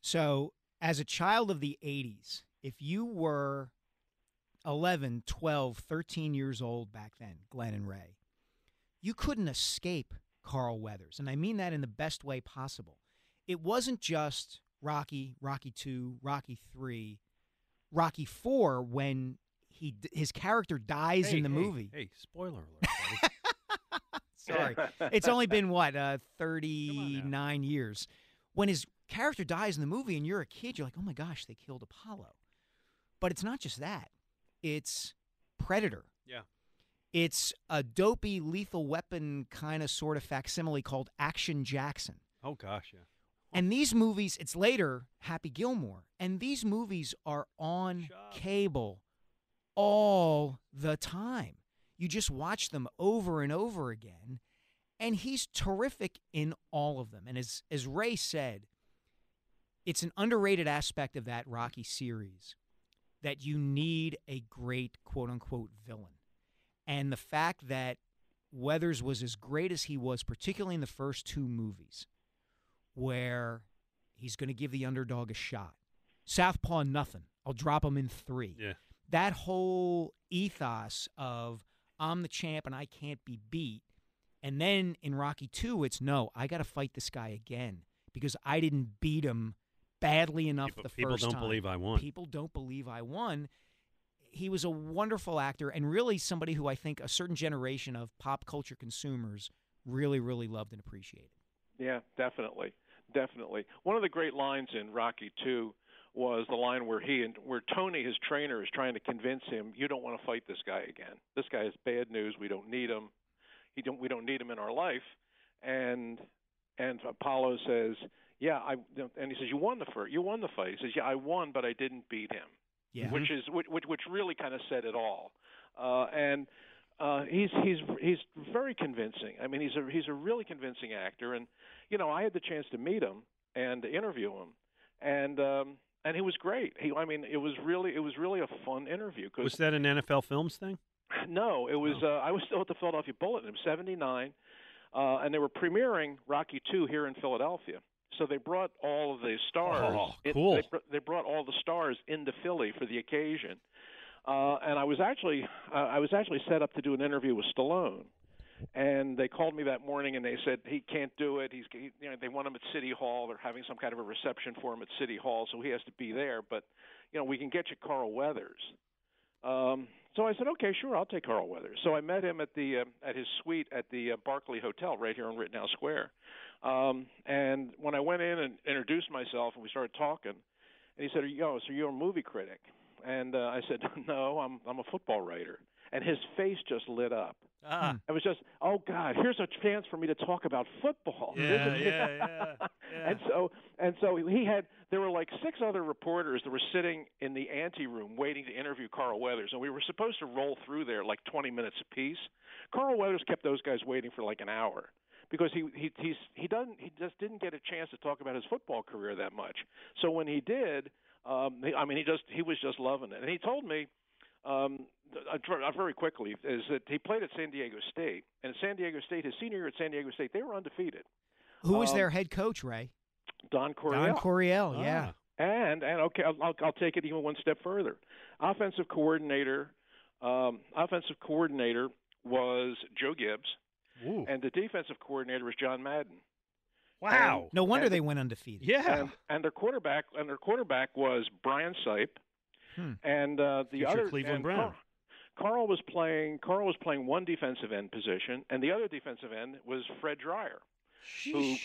So, as a child of the 80s, if you were 11, 12, 13 years old back then, Glen and Ray, you couldn't escape Carl Weathers. And I mean that in the best way possible. It wasn't just Rocky, Rocky 2, Rocky 3, Rocky 4 when he his character dies Hey, in the hey, movie. Hey, spoiler alert. Sorry. it's only been what, uh 39 years. When his character dies in the movie and you're a kid, you're like, "Oh my gosh, they killed Apollo." But it's not just that. It's Predator. Yeah. It's a dopey lethal weapon kind of sort of facsimile called Action Jackson. Oh gosh, yeah. And these movies, it's later, Happy Gilmore, and these movies are on cable all the time. You just watch them over and over again, and he's terrific in all of them. And as as Ray said, it's an underrated aspect of that Rocky series that you need a great quote unquote villain. And the fact that Weathers was as great as he was, particularly in the first two movies, where he's going to give the underdog a shot. Southpaw, nothing. I'll drop him in three. Yeah. That whole ethos of I'm the champ and I can't be beat. And then in Rocky 2, it's no, I got to fight this guy again because I didn't beat him badly enough the people don't time. believe I won. People don't believe I won. He was a wonderful actor and really somebody who I think a certain generation of pop culture consumers really, really loved and appreciated. Yeah, definitely, definitely. One of the great lines in Rocky Two was the line where he and where Tony, his trainer, is trying to convince him, "You don't want to fight this guy again. This guy is bad news. We don't need him. He don't. We don't need him in our life." And and Apollo says, "Yeah, I," and he says, "You won the first. You won the fight." He says, "Yeah, I won, but I didn't beat him." Yeah. Which is which, which, which really kind of said it all. Uh, and uh, he's he's he's very convincing. I mean, he's a he's a really convincing actor, and you know, I had the chance to meet him and interview him, and um, and he was great. He, I mean, it was really it was really a fun interview. Cause Was that an NFL Films thing? no, it was. Uh, I was still at the Philadelphia Bulletin. Was '79, uh, and they were premiering Rocky Two here in Philadelphia. So they brought all of the stars. Oh, it- cool. they, br- they brought all the stars into Philly for the occasion, uh, and I was actually uh, I was actually set up to do an interview with Stallone. And they called me that morning and they said he can't do it. He's he, you know they want him at City Hall. They're having some kind of a reception for him at City Hall, so he has to be there. But you know we can get you Carl Weathers. Um, so I said, okay, sure, I'll take Carl Weathers. So I met him at the uh, at his suite at the uh, Barclay Hotel right here in Rittenhouse Square. Um, and when I went in and introduced myself and we started talking, and he said, "Yo, so you're a movie critic?" And uh, I said, "No, I'm I'm a football writer." And his face just lit up. Ah. It was just, oh God, here's a chance for me to talk about football. Yeah, yeah, yeah, yeah. And so, and so he had. There were like six other reporters that were sitting in the ante room waiting to interview Carl Weathers, and we were supposed to roll through there like 20 minutes apiece. Carl Weathers kept those guys waiting for like an hour because he he he's he doesn't he just didn't get a chance to talk about his football career that much. So when he did, um, he, I mean, he just he was just loving it, and he told me um, uh, very quickly is that he played at San Diego State, and at San Diego State, his senior year at San Diego State, they were undefeated. Who was Um, their head coach, Ray? Don Coryell. Don Coryell, yeah. And and okay, I'll, I'll I'll take it even one step further. Offensive coordinator, um, offensive coordinator was Joe Gibbs, and the defensive coordinator was John Madden. Wow. No wonder and- they went undefeated. And, and their quarterback and their quarterback was Brian Sipe, Hmm. and uh, the Future other Cleveland and Brown. Carl, Carl was playing. Carl was playing one defensive end position, and the other defensive end was Fred Dryer, who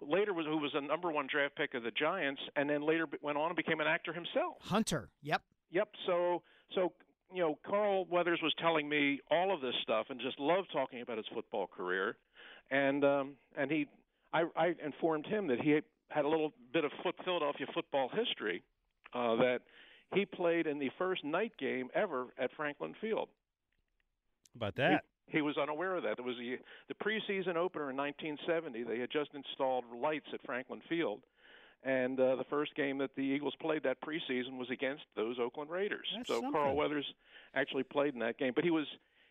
later was who was a number one draft pick of the Giants, and then later went on and became an actor himself. Hunter. Yep. Yep. So so you know, Carl Weathers was telling me all of this stuff, and just loved talking about his football career, and um, and he, I, I informed him that he had a little bit of foot, Philadelphia football history, uh, that he played in the first night game ever at Franklin Field. About that. He, he was unaware of that. It was the the preseason opener in 1970. They had just installed lights at Franklin Field, and uh, the first game that the Eagles played that preseason was against those Oakland Raiders. That's so something. Carl Weathers actually played in that game, but he was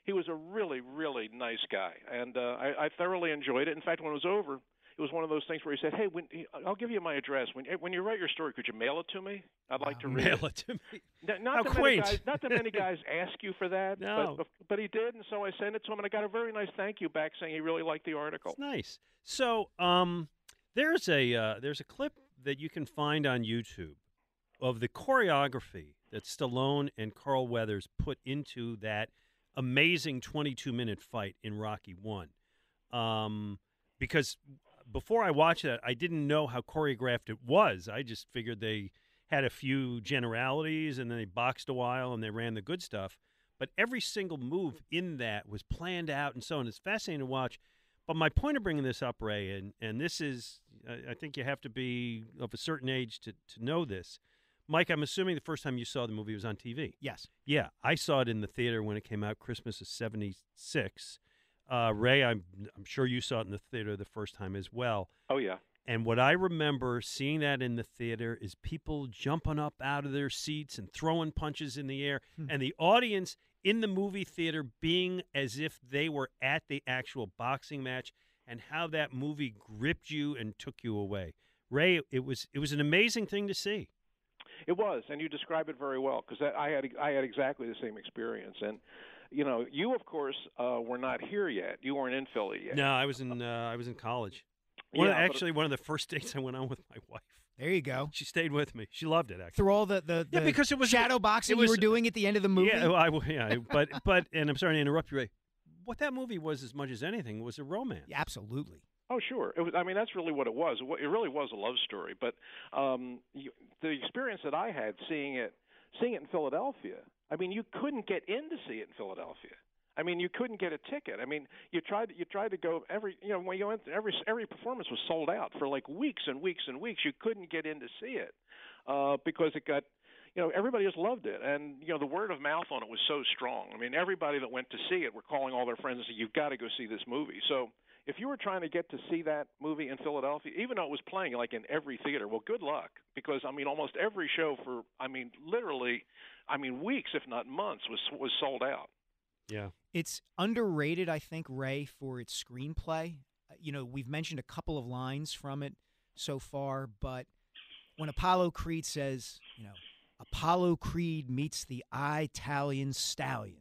he was a really really nice guy, and uh, I, I thoroughly enjoyed it. In fact, when it was over, it was one of those things where he said, "Hey, when, I'll give you my address. When when you write your story, could you mail it to me? I'd like to read Mail it to me. N- Not How that quaint. Many guys, not that many guys ask you for that, No. but, but he did, and so I sent it to him, and I got a very nice thank you back saying he really liked the article. It's nice. So, um, there's a uh, there's a clip that you can find on YouTube of the choreography that Stallone and Carl Weathers put into that amazing 22 minute fight in Rocky One. Um, because before I watched that, I didn't know how choreographed it was. I just figured they had a few generalities and then they boxed a while and they ran the good stuff. But every single move in that was planned out and so on. It's fascinating to watch. But my point of bringing this up, Ray, and, and this is, I I think you have to be of a certain age to, to know this. Mike, I'm assuming the first time you saw the movie was on TV. Yes. Yeah, I saw it in the theater when it came out, Christmas of '76. Uh, Ray, I'm I'm sure you saw it in the theater the first time as well. Oh yeah. And what I remember seeing that in the theater is people jumping up out of their seats and throwing punches in the air, and the audience in the movie theater being as if they were at the actual boxing match, and how that movie gripped you and took you away. Ray, it was it was an amazing thing to see. It was, and you describe it very well because I had I had exactly the same experience. And you know, you of course uh, were not here yet. You weren't in Philly yet. No, I was in uh, I was in college. One of- Yeah, but- actually, one of the first dates I went on with my wife. There you go. She stayed with me. She loved it. Actually, Through all the, the, Yeah, because it was- shadow boxing it was- you were doing at the end of the movie. Yeah, well, I, yeah, but but and I'm sorry to interrupt you, Ray. What that movie was, as much as anything, was a romance. absolutely. Oh, sure. It was. I mean, that's really what it was. It It really was a love story. But um, you, the experience that I had seeing it, seeing it in Philadelphia. I mean, you couldn't get in to see it in Philadelphia. I mean, you couldn't get a ticket. I mean, you tried you tried to go every you know when you went every every performance was sold out for like weeks and weeks and weeks. You couldn't get in to see it uh, because it got you know everybody just loved it, and you know the word of mouth on it was so strong. I mean, everybody that went to see it were calling all their friends and saying, "You've got to go see this movie." So if you were trying to get to see that movie in Philadelphia, even though it was playing like in every theater, well, good luck because I mean, almost every show for I mean, literally, I mean, weeks if not months was was sold out. Yeah. It's underrated, I think, Ray, for its screenplay. Uh, You know, we've mentioned a couple of lines from it so far, but when Apollo Creed says, you know, Apollo Creed meets the Italian stallion.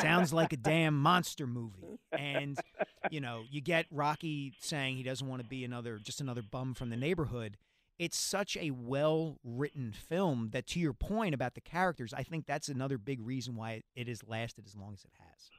Sounds like a damn monster movie. And, you know, you get Rocky saying he doesn't want to be another, just another bum from the neighborhood. It's such a well written film that, to your point about the characters, I think that's another big reason why it, it has lasted as long as it has.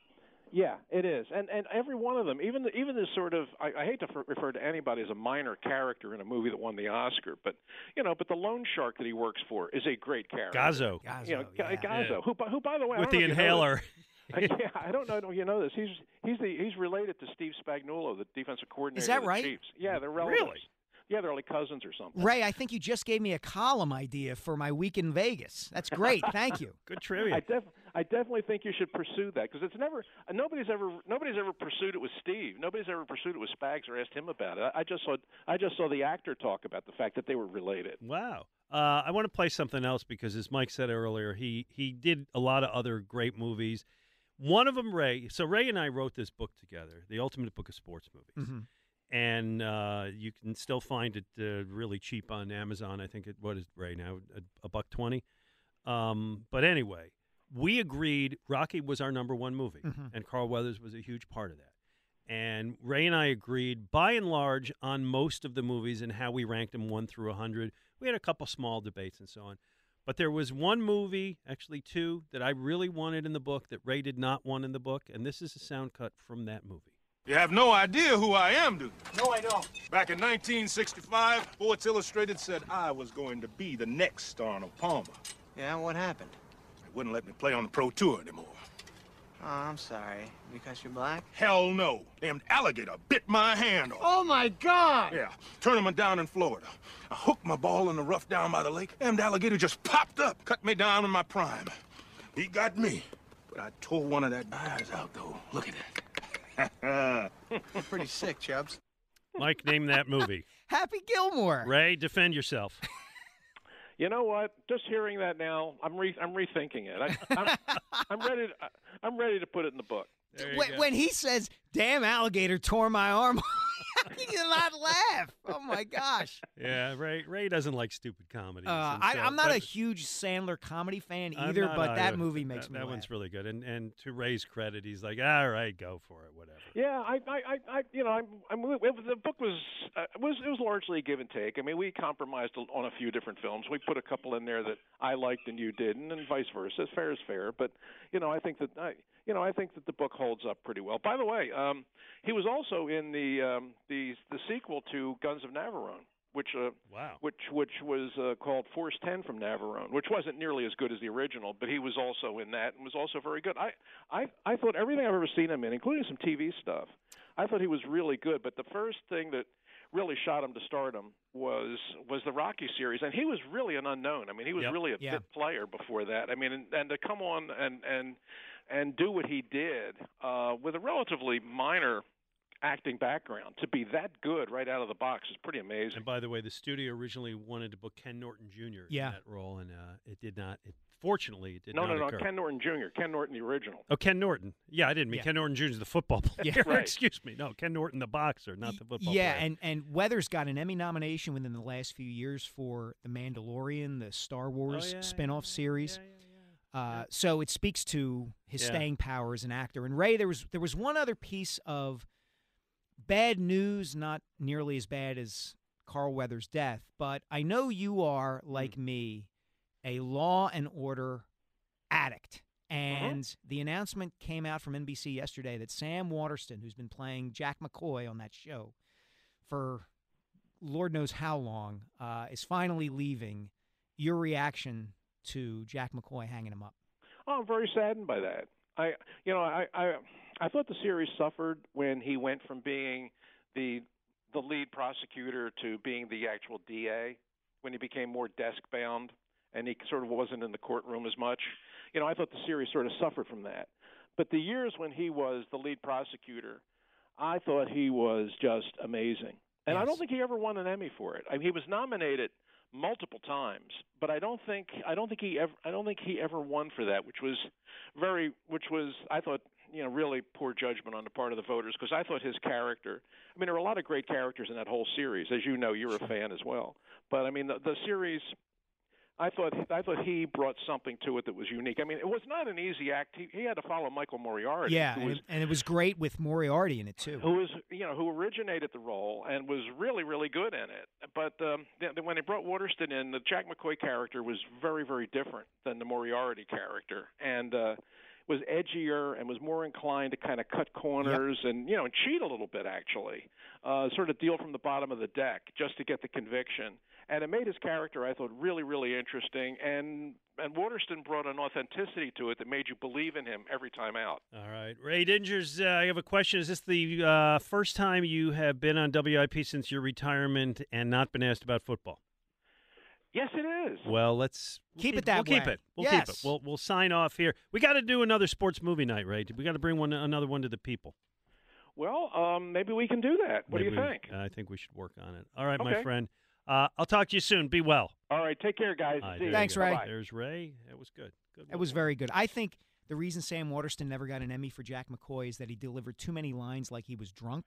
Yeah, it is, and and every one of them, even the, even this sort of, I, I hate to f- refer to anybody as a minor character in a movie that won the Oscar, but you know, but the loan shark that he works for is a great character. Gazzo. you know, yeah. Gazzo, Yeah. who, by- who by the way, I With don't the know you know inhaler. Uh, yeah, I don't know. You know this? He's he's the he's related to Steve Spagnuolo, the defensive coordinator. Is that of the right? Chiefs. Yeah, they're relatives. Really? Yeah, they're like cousins or something. Ray, I think you just gave me a column idea for my week in Vegas. That's great. Thank you. Good trivia. I, def- I definitely think you should pursue that because it's never uh, nobody's ever nobody's ever pursued it with Steve. Nobody's ever pursued it with Spags or asked him about it. I, I just saw I just saw the actor talk about the fact that they were related. Wow. Uh, I want to play something else because, as Mike said earlier, he he did a lot of other great movies. One of them, Ray. So Ray and I wrote this book together, the Ultimate Book of Sports Movies, Mhm. And uh, you can still find it uh, really cheap on Amazon. I think it what is it, Ray now a, a buck twenty. Um, but anyway, we agreed Rocky was our number one movie, Mhm. and Carl Weathers was a huge part of that. And Ray and I agreed, by and large, on most of the movies and how we ranked them one through a hundred. We had a couple small debates and so on, but there was one movie, actually two, that I really wanted in the book that Ray did not want in the book, and this is a sound cut from that movie. You have no idea who I am, do you? No, I don't. Back in 1965, Sports Illustrated said I was going to be the next Arnold Palmer. Yeah, what happened? They wouldn't let me play on the Pro Tour anymore. Oh, I'm sorry. Because you're black? Hell no. Damned alligator bit my hand off. Oh, my God! Yeah, tournament down in Florida. I hooked my ball in the rough down by the lake. Damned alligator just popped up, cut me down in my prime. He got me. But I tore one of that eyes out, though. Look at that. Pretty sick, Chubbs. Mike, name that movie. Happy Gilmore. Ray, defend yourself. You know what? Just hearing that now, I'm re- I'm rethinking it. I, I'm, I'm ready. To, I'm ready to put it in the book. When, when he says, "Damn alligator tore my arm," how can you not laugh? Oh my gosh! Yeah, Ray. Ray doesn't like stupid comedies. Uh, and I, so- I'm not a huge Sandler comedy fan I'm either, not but that either. movie makes that, me That laugh. one's really good, and and to Ray's credit, he's like, all right, go for it, whatever. Yeah, I, I, I, I you know, I'm, I'm, it was- the book was, uh, was, it was largely a give and take. I mean, we compromised on a few different films. We put a couple in there that I liked and you didn't, and vice versa. Fair is fair, but you know, I think that I, you know, I think that the book holds up pretty well. By the way, um, he was also in the um, the the sequel to Guns of Navarone. Which uh, wow. which which was uh, called Force Ten from Navarone, which wasn't nearly as good as the original, but he was also in that and was also very good. I I I thought everything I've ever seen him in, including some TV stuff, I thought he was really good. But the first thing that really shot him to stardom was was the Rocky series, and he was really an unknown. I mean, he was Yep. really a Yeah. fit player before that. I mean, and, and to come on and and and do what he did uh, with a relatively minor acting background to be that good right out of the box is pretty amazing. And by the way, the studio originally wanted to book Ken Norton Jr. Yeah. in that role, and uh, it did not. It, fortunately, it did no, not no, no, occur. Ken Norton Jr., Ken Norton the original. Oh, Ken Norton. Yeah, I didn't mean Yeah. Ken Norton Jr. is the football player. Yeah, right. Excuse me. No, Ken Norton, the boxer, not the football yeah, player. and and Weathers got an Emmy nomination within the last few years for The Mandalorian, the Star Wars Oh, yeah, spin-off series. Uh, so it speaks to his Yeah. staying power as an actor. And Ray, there was there was one other piece of bad news, not nearly as bad as Carl Weathers' death, but I know you are Hmm. like me, a Law and Order addict. Uh-huh. And the announcement came out from NBC yesterday that Sam Waterston, who's been playing Jack McCoy on that show for Lord knows how long, uh, is finally leaving. Your reaction to Jack McCoy hanging him up? Oh, I'm very saddened by that. I you know I I I thought the series suffered when he went from being the the lead prosecutor to being the actual DA when he became more desk bound and he sort of wasn't in the courtroom as much. You know, I thought the series sort of suffered from that. But the years when he was the lead prosecutor, I thought he was just amazing. And I don't think he ever won an Emmy for it. I mean, he was nominated multiple times, but I don't think I don't think he ever I don't think he ever won for that, which was very which was I thought you know really poor judgment on the part of the voters because I thought his character. I mean, there are a lot of great characters in that whole series, as you know, you're a fan as well. But I mean, the, the series. I thought I thought he brought something to it that was unique. I mean, it was not an easy act. He, he had to follow Michael Moriarty. Yeah, was it- and it was great with Moriarty in it too. who was you know who originated the role and was really really good in it. But um, th- when they brought Waterston in, the Jack McCoy character was very very different than the Moriarty character, and uh, was edgier and was more inclined to kind of cut corners and you know and cheat a little bit actually, uh, sort of deal from the bottom of the deck just to get the conviction. And it made his character, I thought, really, really interesting. And and Waterston brought an authenticity to it that made you believe in him every time out. All right, Ray Didinger, uh, I have a question. Is this the uh, first time you have been on WIP since your retirement and not been asked about football? Yes, it is. Well, let's we'll Keep it that We'll keep way. it. We'll keep it. Yes. We'll we'll sign off here. We got to do another sports movie night, Ray. We got to bring one another one to the people. Well, um, maybe we can do that. What do Maybe you we- think? I think we should work on it. All right, my friend. Uh, I'll talk to you soon. Be well. All right, take care, guys. All right, See you. you Thanks. Ray. Bye-bye. There's Ray. That was good. Good. It was very good. I think the reason Sam Waterston never got an Emmy for Jack McCoy is that he delivered too many lines like he was drunk.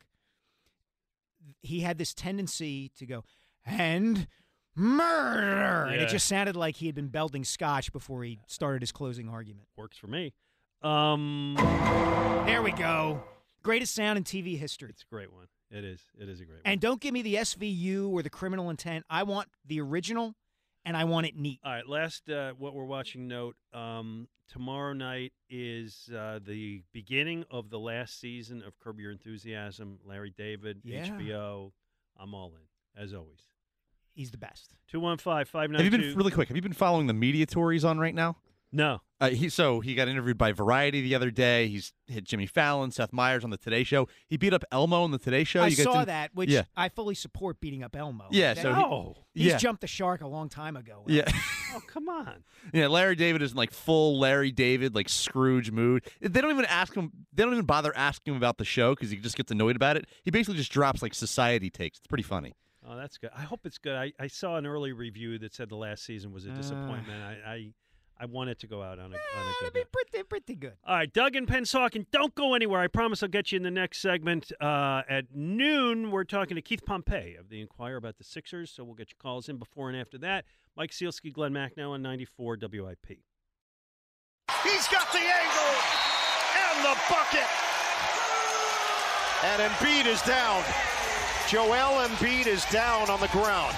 He had this tendency to go, and murder. And it just sounded like he had been belting scotch before he started his closing argument. Works for me. Um, There we go. Greatest sound in TV history. It's a great one. It is. It is a great one. And don't give me the SVU or the criminal intent. I want the original, and I want it neat. All right, last uh, what we're watching note. Um, tomorrow night is uh, the beginning of the last season of Curb Your Enthusiasm. Larry David, Yeah. HBO. I'm all in, as always. He's the best. 215 Have you been really quick? Have you been following the media tories on right now? No. Uh, he so he got interviewed by Variety the other day. He's hit Jimmy Fallon, Seth Meyers on the Today Show. He beat up Elmo on the Today Show. I You saw didn't- that, which yeah, I fully support beating up Elmo. Yeah, That- so he- Oh, he's yeah. jumped the shark a long time ago. yeah, Oh, come on. yeah. Larry David is in like full Larry David like Scrooge mood. They don't even ask him. They don't even bother asking him about the show because he just gets annoyed about it. He basically just drops like society takes. It's pretty funny. Oh, that's good. I hope it's good. I, I saw an early review that said the last season was a disappointment. I, I I want it to go out on a, on a good note. Pretty, pretty good. All right, Doug and Pennsauken, don't go anywhere. I promise I'll get you in the next segment. Uh, at noon, we're talking to Keith Pompey of the Inquirer about the Sixers, so we'll get your calls in before and after that. Mike Sielski, Glen Macnow on 94 WIP. He's got the angle and the bucket. And Embiid is down. Joel Embiid is down on the ground.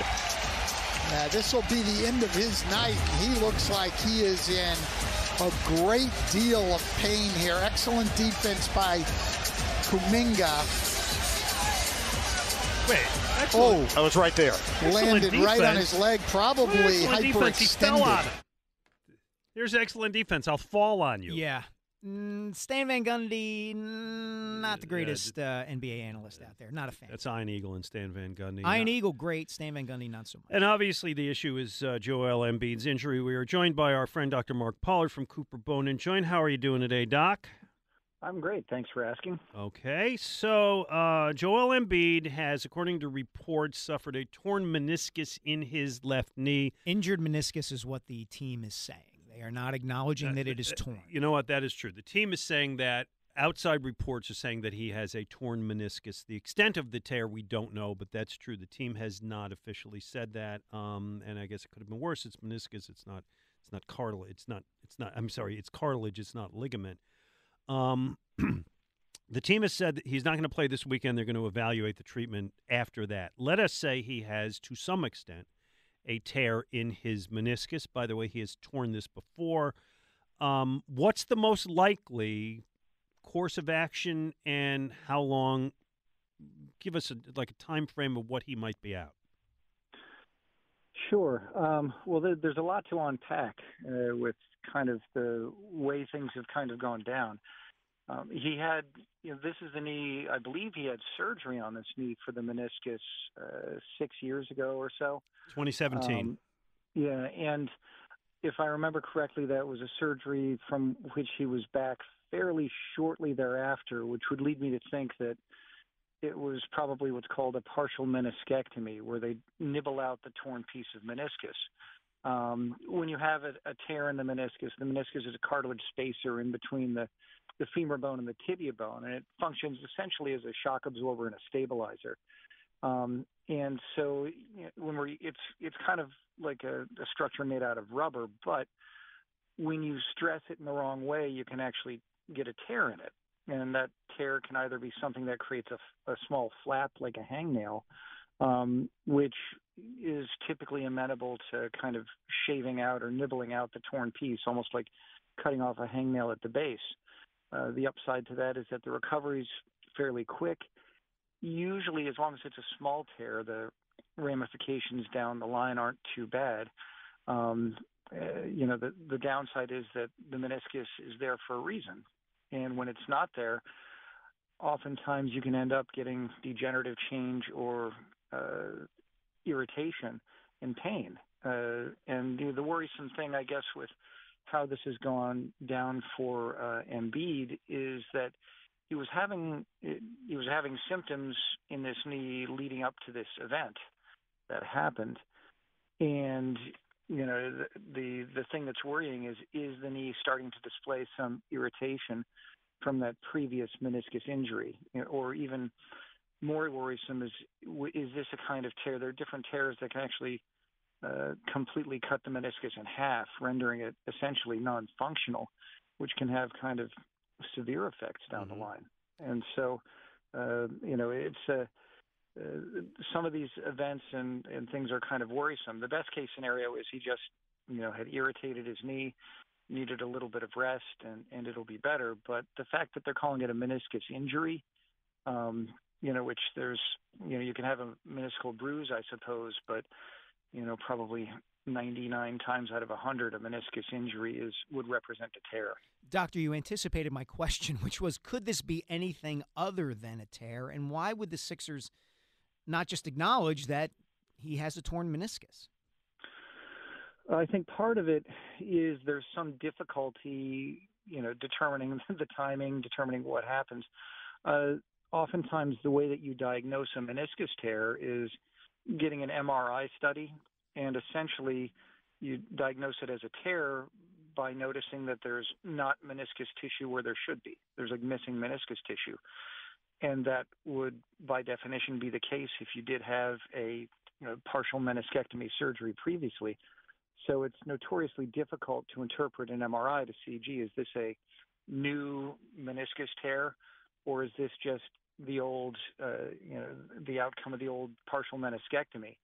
Yeah, this will be the end of his night. He looks like he is in a great deal of pain here. Excellent defense by Kuminga. Wait, Oh, I was right there. landed right on his leg, probably Excellent defense. He fell on it. Here's excellent defense. I'll fall on you. Yeah. Mm, Stan Van Gundy, not the greatest uh, NBA analyst out there. Not a fan. That's Iron Eagle and Stan Van Gundy. Iron Eagle, great. Stan Van Gundy, not so much. And obviously, the issue is uh, Joel Embiid's injury. We are joined by our friend Dr. Mark Pollard from Cooper Bone and Joint. How are you doing today, Doc? I'm great. Thanks for asking. Okay, so uh, Joel Embiid has, according to reports, suffered a torn meniscus in his left knee. Injured meniscus is what the team is saying. They are not acknowledging that it is torn. You know what? That is true. The team is saying that. Outside reports are saying that he has a torn meniscus. The extent of the tear we don't know, but that's true. The team has not officially said that, um, and I guess it could have been worse. It's meniscus. It's not. It's not cartilage. It's not. It's not. I'm sorry. It's cartilage. It's not ligament. Um, the team has said that he's not going to play this weekend. They're going to evaluate the treatment after that. Let us say he has, to some extent, a tear in his meniscus. By the way, he has torn this before. Um, what's the most likely course of action, and how long? Give us a, like a time frame of what he might be out. Sure. Um, well, there, there's a lot to unpack uh, with kind of the way things have kind of gone down. Um, he had, you know, this is the knee. I believe he had surgery on this knee for the meniscus uh, six years ago or so. 2017. Um, yeah, and if I remember correctly, that was a surgery from which he was back fairly shortly thereafter, which would lead me to think that it was probably what's called a partial meniscectomy, where they nibble out the torn piece of meniscus. Um, when you have a, a tear in the meniscus, the meniscus is a cartilage spacer in between the, the femur bone and the tibia bone, and it functions essentially as a shock absorber and a stabilizer. Um, and so you know, when we're it's it's kind of like a, a structure made out of rubber, but when you stress it in the wrong way, you can actually get a tear in it, and that tear can either be something that creates a, a small flap like a hangnail, um, which is typically amenable to kind of shaving out or nibbling out the torn piece, almost like cutting off a hangnail at the base. Uh, the upside to that is that the recovery is fairly quick. Usually, as long as it's a small tear, the ramifications down the line aren't too bad. Um, uh, you know, the, the downside is that the meniscus is there for a reason. And when it's not there, oftentimes you can end up getting degenerative change or uh, irritation and pain. Uh, and you know, the worrisome thing, I guess, with how this has gone down for uh, Embiid is that he was having he was having symptoms in this knee leading up to this event that happened, and you know the, the the thing that's worrying is is the knee starting to display some irritation from that previous meniscus injury, or even more worrisome is is this a kind of tear? There are different tears that can actually uh, completely cut the meniscus in half, rendering it essentially non-functional, which can have kind of severe effects down Mm-hmm. the line. And so, uh, you know, it's a uh, some of these events and, and things are kind of worrisome. The best case scenario is he just, you know, had irritated his knee, needed a little bit of rest, and, and it'll be better. But the fact that they're calling it a meniscus injury, um, you know, which there's, you know, you can have a meniscal bruise, I suppose, but, you know, probably 99 times out of 100, a meniscus injury is would represent a tear. Doctor, you anticipated my question, which was could this be anything other than a tear? And why would the Sixers not just acknowledge that he has a torn meniscus? I think part of it is there's some difficulty, you know, determining the timing, determining what happens. Uh, oftentimes, the way that you diagnose a meniscus tear is getting an MRI study, and essentially, you diagnose it as a tear by noticing that there's not meniscus tissue where there should be. There's like missing meniscus tissue. And that would, by definition, be the case if you did have a you know, partial meniscectomy surgery previously. So it's notoriously difficult to interpret an MRI to see, gee, is this a new meniscus tear, or is this just the old, uh, you know, the outcome of the old partial meniscectomy,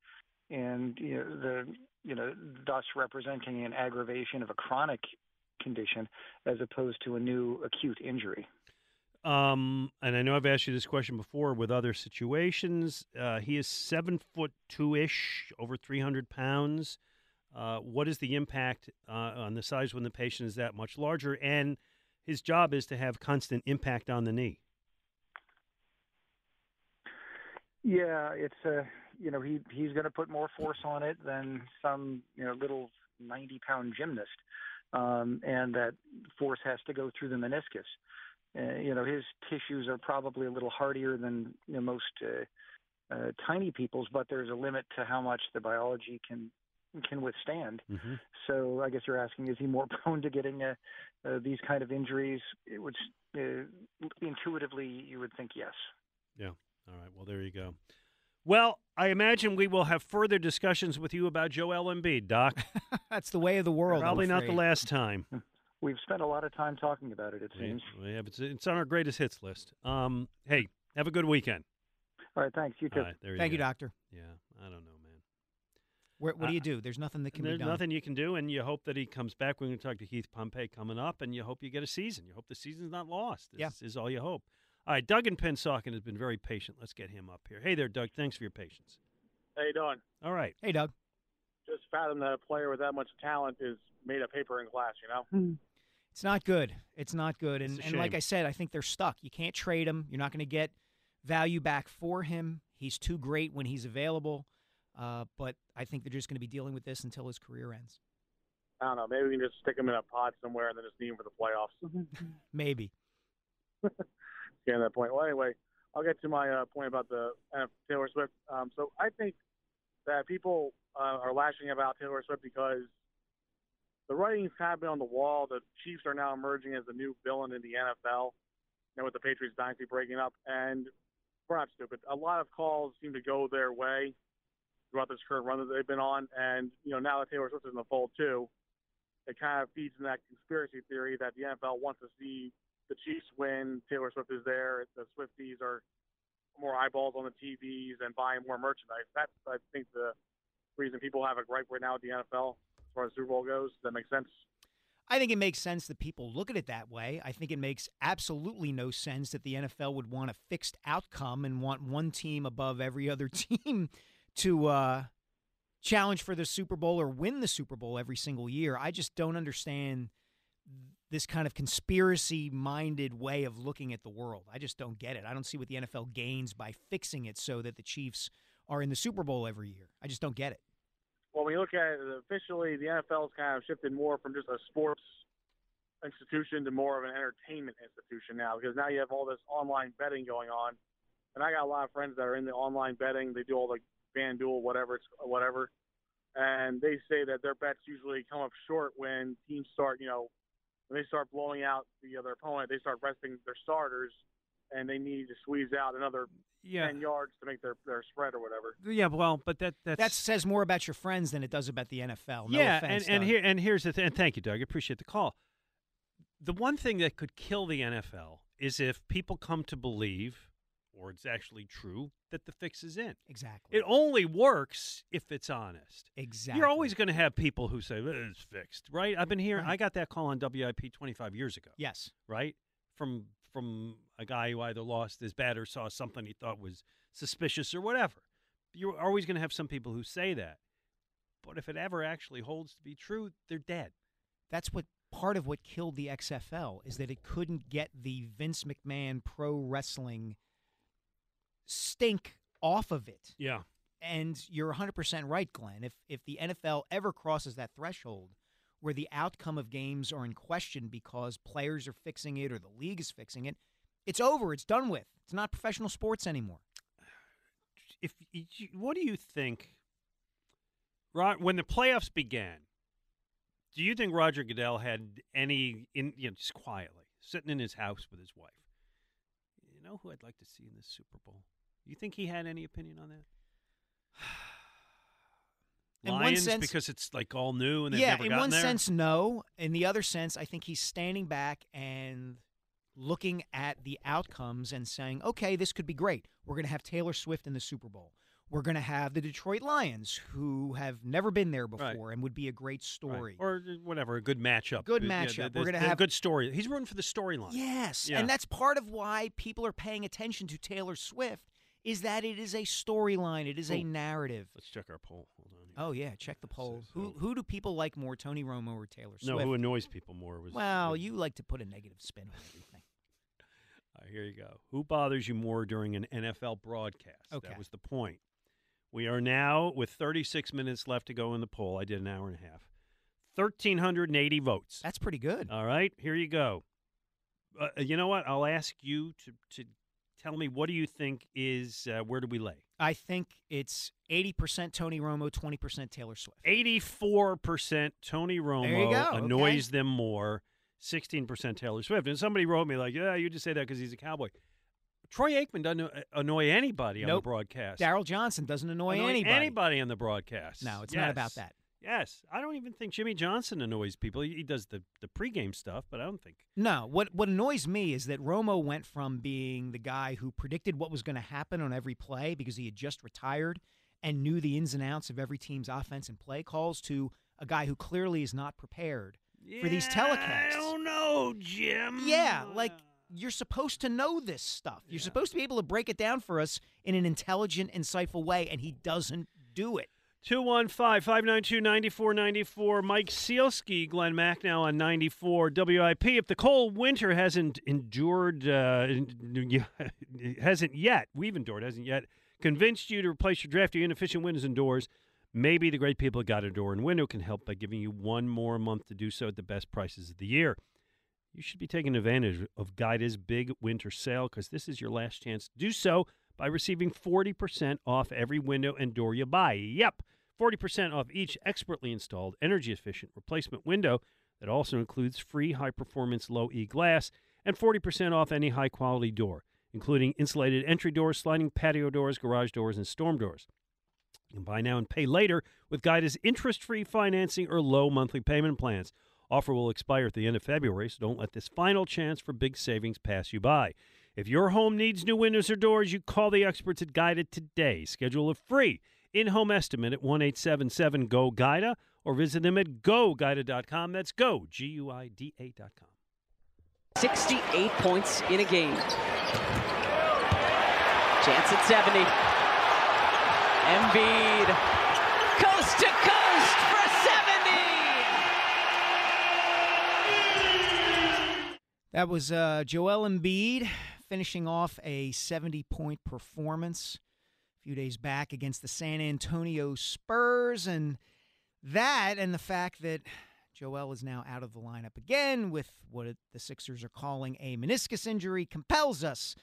and you know, the, you know, thus representing an aggravation of a chronic condition as opposed to a new acute injury. Um, and I know I've asked you this question before with other situations. Uh, he is seven foot two ish, over three hundred pounds. Uh, what is the impact uh, on the size when the patient is that much larger? And his job is to have constant impact on the knee. Yeah, it's a you know he he's going to put more force on it than some you know little ninety pound gymnast, um, and that force has to go through the meniscus. Uh, you know his tissues are probably a little hardier than you know, most uh, uh, tiny people's, but there's a limit to how much the biology can can withstand. Mm-hmm. So I guess you're asking, is he more prone to getting uh, uh, these kind of injuries? It would uh, intuitively you would think yes. Yeah. All right. Well, there you go. Well, I imagine we will have further discussions with you about Joel Embiid, Doc. That's the way of the world. I'm Probably not the last time. We've spent a lot of time talking about it. It seems. Yeah, have, it's, it's on our greatest hits list. Um, hey, have a good weekend. All right. Thanks. You too. All right, there you Thank you, doctor. Yeah, I don't know, man. Where, what Uh, do you do? There's nothing that can There's be done. nothing you can do, and you hope that he comes back. We're going to talk to Keith Pompey coming up, and you hope you get a season. You hope the season's not lost. This Yeah. is all you hope. All right, Doug in Pennsauken has been very patient. Let's get him up here. Hey there, Doug. Thanks for your patience. How you doing? All right. Hey, Doug. just fathom that a player with that much talent is made of paper and glass. You know. It's not good. It's not good. And, and like. I said, I think they're stuck. You can't trade him. You're not going to get value back for him. He's too great when he's available. Uh, but I think they're just going to be dealing with this until his career ends. I don't know. Maybe we can just stick him in a pod somewhere and then just need him for the playoffs. Maybe. Getting that point. Well, anyway, I'll get to my uh, point about the uh, Taylor Swift. Um, so I think that people uh, are lashing about Taylor Swift because the writing's kind of been on the wall. The Chiefs are now emerging as the new villain in the NFL, you know, with the Patriots dynasty breaking up. And we're not stupid. A lot of calls seem to go their way throughout this current run that they've been on. And, you know, now that Taylor Swift is in the fold, too, it kind of feeds in that conspiracy theory that the NFL wants to see the Chiefs win. Taylor Swift is there. The Swifties are more eyeballs on the TVs and buying more merchandise. That's, I think, the reason people have a gripe right now at the NFL as far as Super Bowl goes. Does that make sense? I think it makes sense that people look at it that way. I think it makes absolutely no sense that the NFL would want a fixed outcome and want one team above every other team to uh, challenge for the Super Bowl or win the Super Bowl every single year. I just don't understand this kind of conspiracy minded way of looking at the world. I just don't get it. I don't see what the NFL gains by fixing it so that the Chiefs are in the Super Bowl every year. I just don't get it. Well, when you look at it officially, the NFL's kind of shifted more from just a sports institution to more of an entertainment institution now because now you have all this online betting going on. And I got a lot of friends that are in the online betting. They do all the FanDuel, whatever it's whatever, and they say that their bets usually come up short when teams start, you know, when they start blowing out the uh, other opponent. They start resting their starters, and they need to squeeze out another Yeah. ten yards to make their their spread or whatever. Yeah, well, but that that's That says more about your friends than it does about the NFL. No yeah, offense, and, and Doug. here and here's the thing. And thank you, Doug. I appreciate the call. The one thing that could kill the NFL is if people come to believe, or it's actually true, that the fix is in. Exactly. It only works if it's honest. Exactly. You're always going to have people who say "Eh, it's fixed, right? I've been hearing. I got that call on WIP 25 years ago. Yes. Right from from a guy who either lost his bet or saw something he thought was suspicious or whatever. You're always going to have some people who say that. But if it ever actually holds to be true, they're dead. That's what part of what killed the XFL is that it couldn't get the Vince McMahon pro wrestling stink off of it. Yeah. And you're 100% right, Glen. If if the NFL ever crosses that threshold where the outcome of games are in question because players are fixing it or the league is fixing it, it's over. It's done with. It's not professional sports anymore. If what do you think? Ro- When the playoffs began, do you think Roger Goodell had any in you know just quietly sitting in his house with his wife? You know who I'd like to see in this Super Bowl? You think he had any opinion on that? In one Lions sense- because it's like all new and they've yeah, never in one there? sense, no. In the other sense, I think he's standing back and looking at the outcomes and saying, okay, this could be great. We're going to have Taylor Swift in the Super Bowl. We're going to have the Detroit Lions, who have never been there before and would be a great story. or uh, whatever, a good matchup. Good matchup. the- We're gonna have a good story. He's rooting for the storyline. Yes, Yeah. and that's part of why people are paying attention to Taylor Swift is that it is a storyline. It is a Ooh. narrative. Let's check our poll. Hold on. Oh yeah, check the poll. Who who do people like more, Tony Romo or Taylor Swift? No, who annoys people more was Well, you like to put a negative spin on everything. Right, here you go. Who bothers you more during an NFL broadcast? Okay. That was the point. We are now with 36 minutes left to go in the poll. I did an hour and a half. 1,380 votes. That's pretty good. All right, here you go. Uh, you know what? I'll ask you to, to tell me what do you think is, uh, where do we lay? I think it's eighty percent Tony Romo, twenty percent Taylor Swift. 84% Tony Romo There you go, annoys them more. 16% Taylor Swift. And somebody wrote me like, yeah, you just say that because he's a cowboy. Troy Aikman doesn't annoy anybody on the broadcast. Daryl Johnston doesn't annoy, Annoy anybody. anybody on the broadcast. No, it's not about that. Yes. I don't even think Jimmy Johnson annoys people. He, he does the, the pregame stuff, but I don't think. No, what what annoys me is that Romo went from being the guy who predicted what was going to happen on every play because he had just retired and knew the ins and outs of every team's offense and play calls to a guy who clearly is not prepared for these telecasts. I don't know, Jim. Yeah, uh, like you're supposed to know this stuff. You're supposed to be able to break it down for us in an intelligent, insightful way, and he doesn't do it. 215 592 9494. Mike Sielski, Glenn Mack now on 94 WIP. If the cold winter hasn't endured, uh, hasn't yet, we've endured, hasn't yet, convinced you to replace your drafty inefficient windows and doors, maybe the great people at Guida Door and Window can help by giving you one more month to do so at the best prices of the year. You should be taking advantage of Guida's big winter sale because this is your last chance to do so by receiving 40% off every window and door you buy. Yep. 40% off each expertly installed energy efficient replacement window that also includes free high performance low E glass and 40% off any high quality door, including insulated entry doors, sliding patio doors, garage doors, and storm doors. You can buy now and pay later with Guida's interest free financing or low monthly payment plans. Offer will expire at the end of February, so don't let this final chance for big savings pass you by. If your home needs new windows or doors, you call the experts at Guida today. Schedule a free in home estimate at 1 877 GO GUIDA or visit them at goguida.com. That's go, G U I D A.com. 68 points in a game. Chance at 70. Embiid, coast to coast for 70. That was uh, Joel Embiid finishing off a 70 point performance a few days back against the San Antonio Spurs. And that and the fact that Joel is now out of the lineup again with what the Sixers are calling a meniscus injury compels us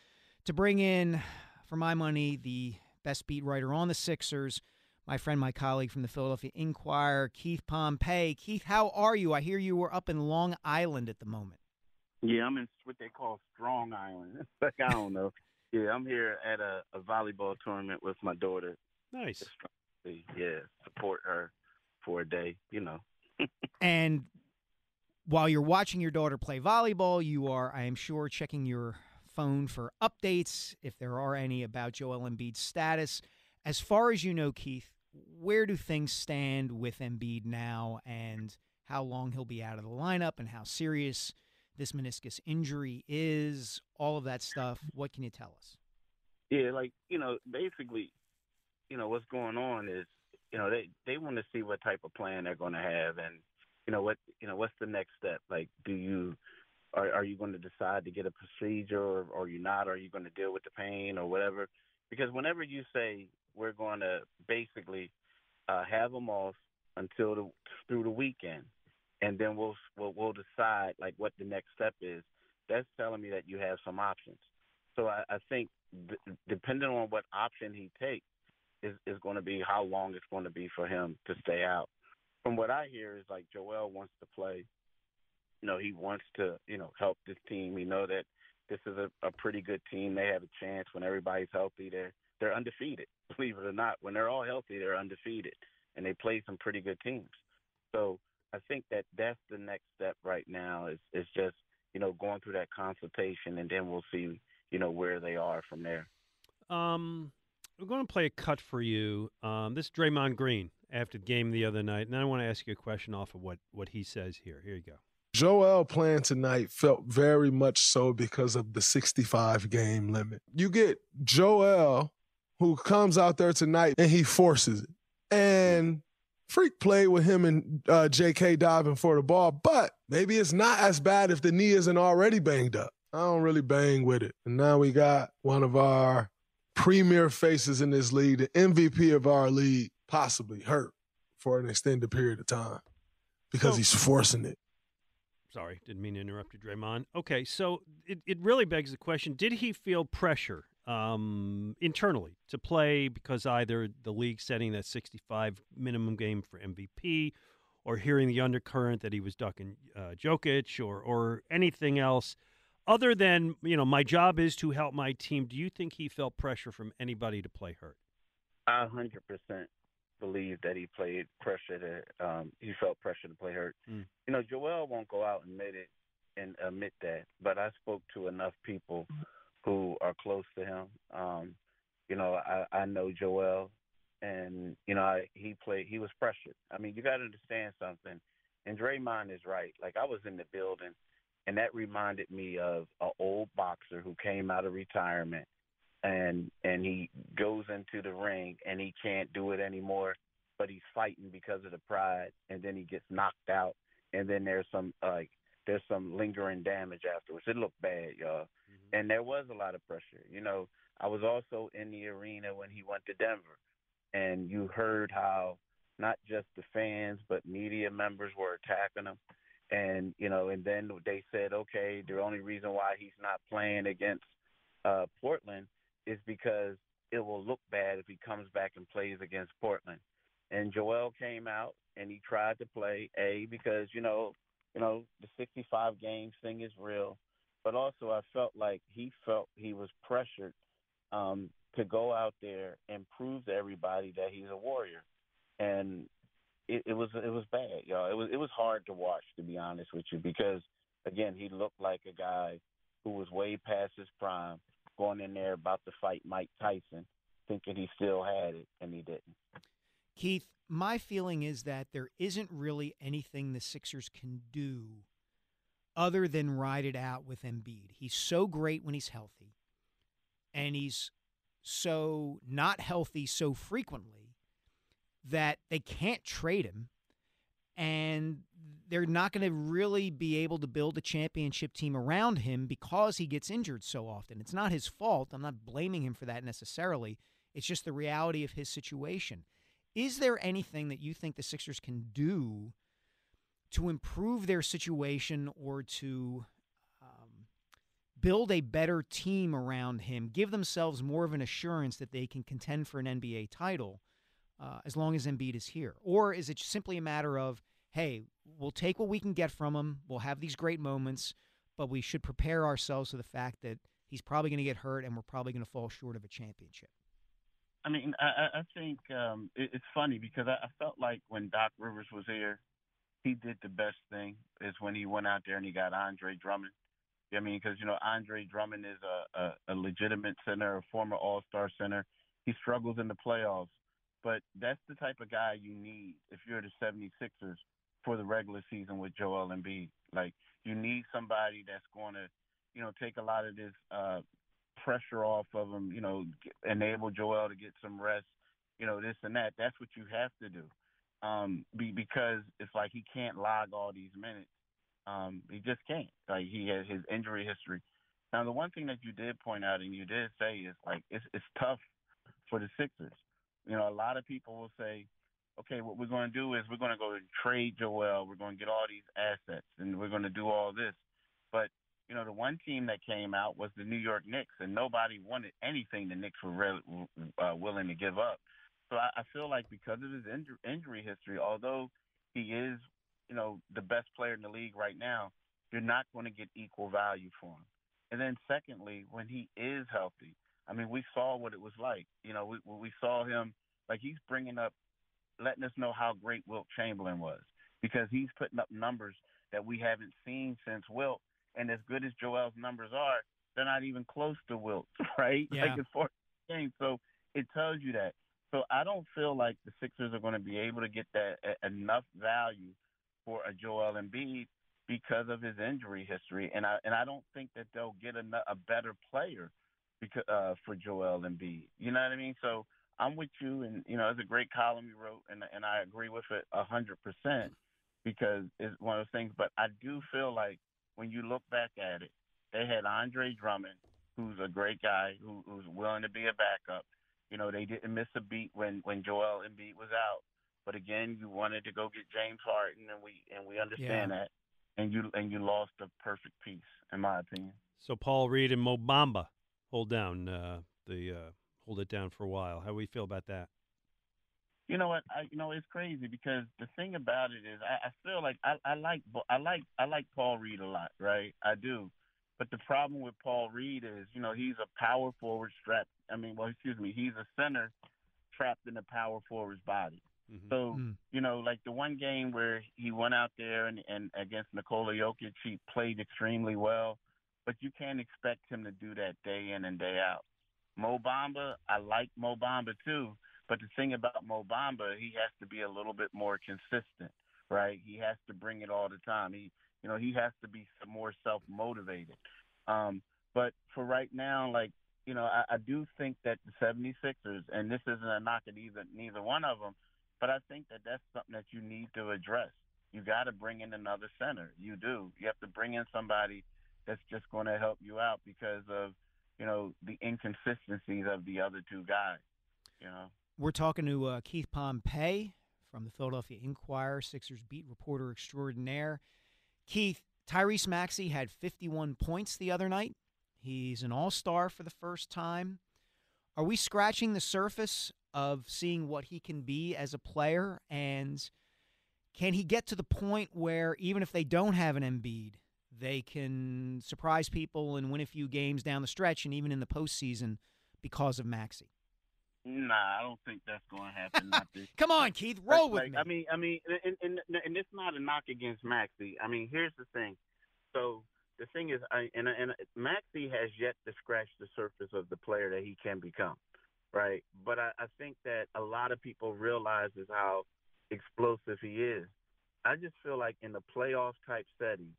to bring in, for my money, the best beat writer on the Sixers, my friend, my colleague from the Philadelphia Inquirer, Keith Pompey. Keith, how are you? I hear you were up in Long Island at the moment. Yeah, I'm in what they call Strong Island. like I don't know. Yeah, I'm here at a, a volleyball tournament with my daughter. Nice. Yeah, support her for a day. You know. and while you're watching your daughter play volleyball, you are, I am sure, checking your phone for updates, if there are any, about Joel Embiid's status. As far as you know, Keith, where do things stand with Embiid now and how long he'll be out of the lineup and how serious this meniscus injury is, all of that stuff? What can you tell us? Yeah, like, you know, basically, you know, what's going on is, you know, they, they want to see what type of plan they're going to have and, you know, what, you know, what's the next step? Like, do you, are, are you going to decide to get a procedure or, are you not? Are you going to deal with the pain or whatever? Because whenever you say we're going to basically uh, have them off until the, through the weekend, and then we'll, we'll we'll decide like what the next step is. That's telling me that you have some options. So I, I think d- depending on what option he takes is is going to be how long it's going to be for him to stay out. From what I hear is like Joel wants to play you know, he wants to, you know, help this team. We know that this is a, a pretty good team. They have a chance when everybody's healthy. They're they're undefeated. Believe it or not, when they're all healthy, they're undefeated, and they play some pretty good teams. So I think that that's the next step right now. Is is just you know going through that consultation, and then we'll see you know where they are from there. Um, we're going to play a cut for you. Um, this is Draymond Green after the game the other night, and I want to ask you a question off of what what he says here. Here you go. Joel playing tonight felt very much so because of the 65 game limit. You get Joel, who comes out there tonight and he forces it. And Freak played with him and uh, JK diving for the ball, but maybe it's not as bad if the knee isn't already banged up. I don't really bang with it. And now we got one of our premier faces in this league, the MVP of our league, possibly hurt for an extended period of time because he's forcing it. Sorry, didn't mean to interrupt you, Draymond. Okay, so it, it really begs the question did he feel pressure um, internally to play because either the league setting that 65 minimum game for MVP or hearing the undercurrent that he was ducking uh, Jokic or, or anything else? Other than, you know, my job is to help my team, do you think he felt pressure from anybody to play hurt? Hundred percent believe that he played pressure to um he felt pressure to play hurt. Mm. You know, Joel won't go out and admit it and admit that. But I spoke to enough people who are close to him. Um, you know, I, I know Joel and, you know, I, he played he was pressured. I mean, you gotta understand something. And Draymond is right. Like I was in the building and that reminded me of an old boxer who came out of retirement and and he goes into the ring and he can't do it anymore but he's fighting because of the pride, and then he gets knocked out, and then there's some like there's some lingering damage afterwards. It looked bad, y'all, and there was a lot of pressure. You know, I was also in the arena when he went to Denver, and you heard how not just the fans but media members were attacking him. And you know and then they said okay the only reason why he's not playing against uh Portland is because it will look bad if he comes back and plays against Portland. And Joel came out and he tried to play a because you know you know the 65 games thing is real but also I felt like he felt he was pressured um to go out there and prove to everybody that he's a warrior and it, it was it was bad, y'all. It was it was hard to watch, to be honest with you, because again, he looked like a guy who was way past his prime, going in there about to fight Mike Tyson, thinking he still had it, and he didn't. Keith, my feeling is that there isn't really anything the Sixers can do other than ride it out with Embiid. He's so great when he's healthy, and he's so not healthy so frequently that they can't trade him and they're not going to really be able to build a championship team around him because he gets injured so often. It's not his fault. I'm not blaming him for that necessarily. It's just the reality of his situation. Is there anything that you think the Sixers can do to improve their situation or to um, build a better team around him, give themselves more of an assurance that they can contend for an NBA title? uh, as long as Embiid is here? Or is it simply a matter of, hey, we'll take what we can get from him, we'll have these great moments, but we should prepare ourselves to the fact that he's probably going to get hurt and we're probably going to fall short of a championship? I mean, I, I think um, it, it's funny because I, I felt like when Doc Rivers was here, he did the best thing is when he went out there and he got Andre Drummond. I mean, because you know Andre Drummond is a, a, a legitimate center, a former All Star center. He struggles in the playoffs, but that's the type of guy you need if you're the 76ers for the regular season with Joel Embiid. Like you need somebody that's going to, you know, take a lot of this uh pressure off of him, you know, enable Joel to get some rest, you know, this and that. That's what you have to do. Um be, because it's like he can't log all these minutes. Um he just can't. Like he has his injury history. Now the one thing that you did point out and you did say is like it's it's tough for the Sixers you know, a lot of people will say, okay, what we're going to do is we're going to go and trade Joel. We're going to get all these assets and we're going to do all this. But, you know, the one team that came out was the New York Knicks, and nobody wanted anything the Knicks were re- uh, willing to give up. So I, I feel like because of his injury, injury history, although he is, you know, the best player in the league right now, you're not going to get equal value for him. And then secondly, when he is healthy, I mean, we saw what it was like. You know, we we saw him like he's bringing up, letting us know how great Wilt Chamberlain was because he's putting up numbers that we haven't seen since Wilt. And as good as Joel's numbers are, they're not even close to Wilt, right? Yeah. Like it's four games, so it tells you that. So I don't feel like the Sixers are going to be able to get that uh, enough value for a Joel Embiid because of his injury history, and I and I don't think that they'll get a, a better player because uh, for Joel Embiid. You know what I mean? So I'm with you, and you know it's a great column you wrote, and and I agree with it a hundred percent because it's one of those things. But I do feel like when you look back at it, they had Andre Drummond, who's a great guy, who, who's willing to be a backup. You know, they didn't miss a beat when when Joel Embiid was out. But again, you wanted to go get James Harden, and we and we understand Yeah. that. And you and you lost a perfect piece, in my opinion. So Paul Reed and Mo Bamba hold down uh, the uh, hold it down for a while. How do we feel about that? You know what? I you know it's crazy because the thing about it is I, I feel like I, I like I like I like Paul Reed a lot, right? I do. But the problem with Paul Reed is, you know, he's a power forward strapped. I mean, well, excuse me, he's a center trapped in a power forward's body. Mm-hmm. So, hmm. you know, like the one game where he went out there and, and against Nikola Jokic, he played extremely well, but you can't expect him to do that day in and day out. Mo Bamba, I like Mo Bamba too, but the thing about Mo Bamba, he has to be a little bit more consistent, right? He has to bring it all the time. He, you know, he has to be some more self motivated. Um, but for right now, like, you know, I, I do think that the 76ers, and this isn't a knock at either neither one of them, But I think that that's something that you need to address. You got to bring in another center. You do. You have to bring in somebody that's just going to help you out because of you know the inconsistencies of the other two guys. You know. We're talking to uh, Keith Pompey from the Philadelphia Inquirer, Sixers beat reporter extraordinaire. Keith, Tyrese Maxey had 51 points the other night. He's an all star for the first time. Are we scratching the surface of seeing what he can be as a player? And can he get to the point where, even if they don't have an Embiid, they can surprise people and win a few games down the stretch and even in the postseason because of Maxey? Nah, I don't think that's going to happen. Not this. Come on, Keith, roll like, with me. I mean, I mean, and, and and it's not a knock against Maxey. I mean, here's the thing. So the thing is, I and and Maxey has yet to scratch the surface of the player that he can become, right? But I, I think that a lot of people realize is how explosive he is. I just feel like in the playoff type setting,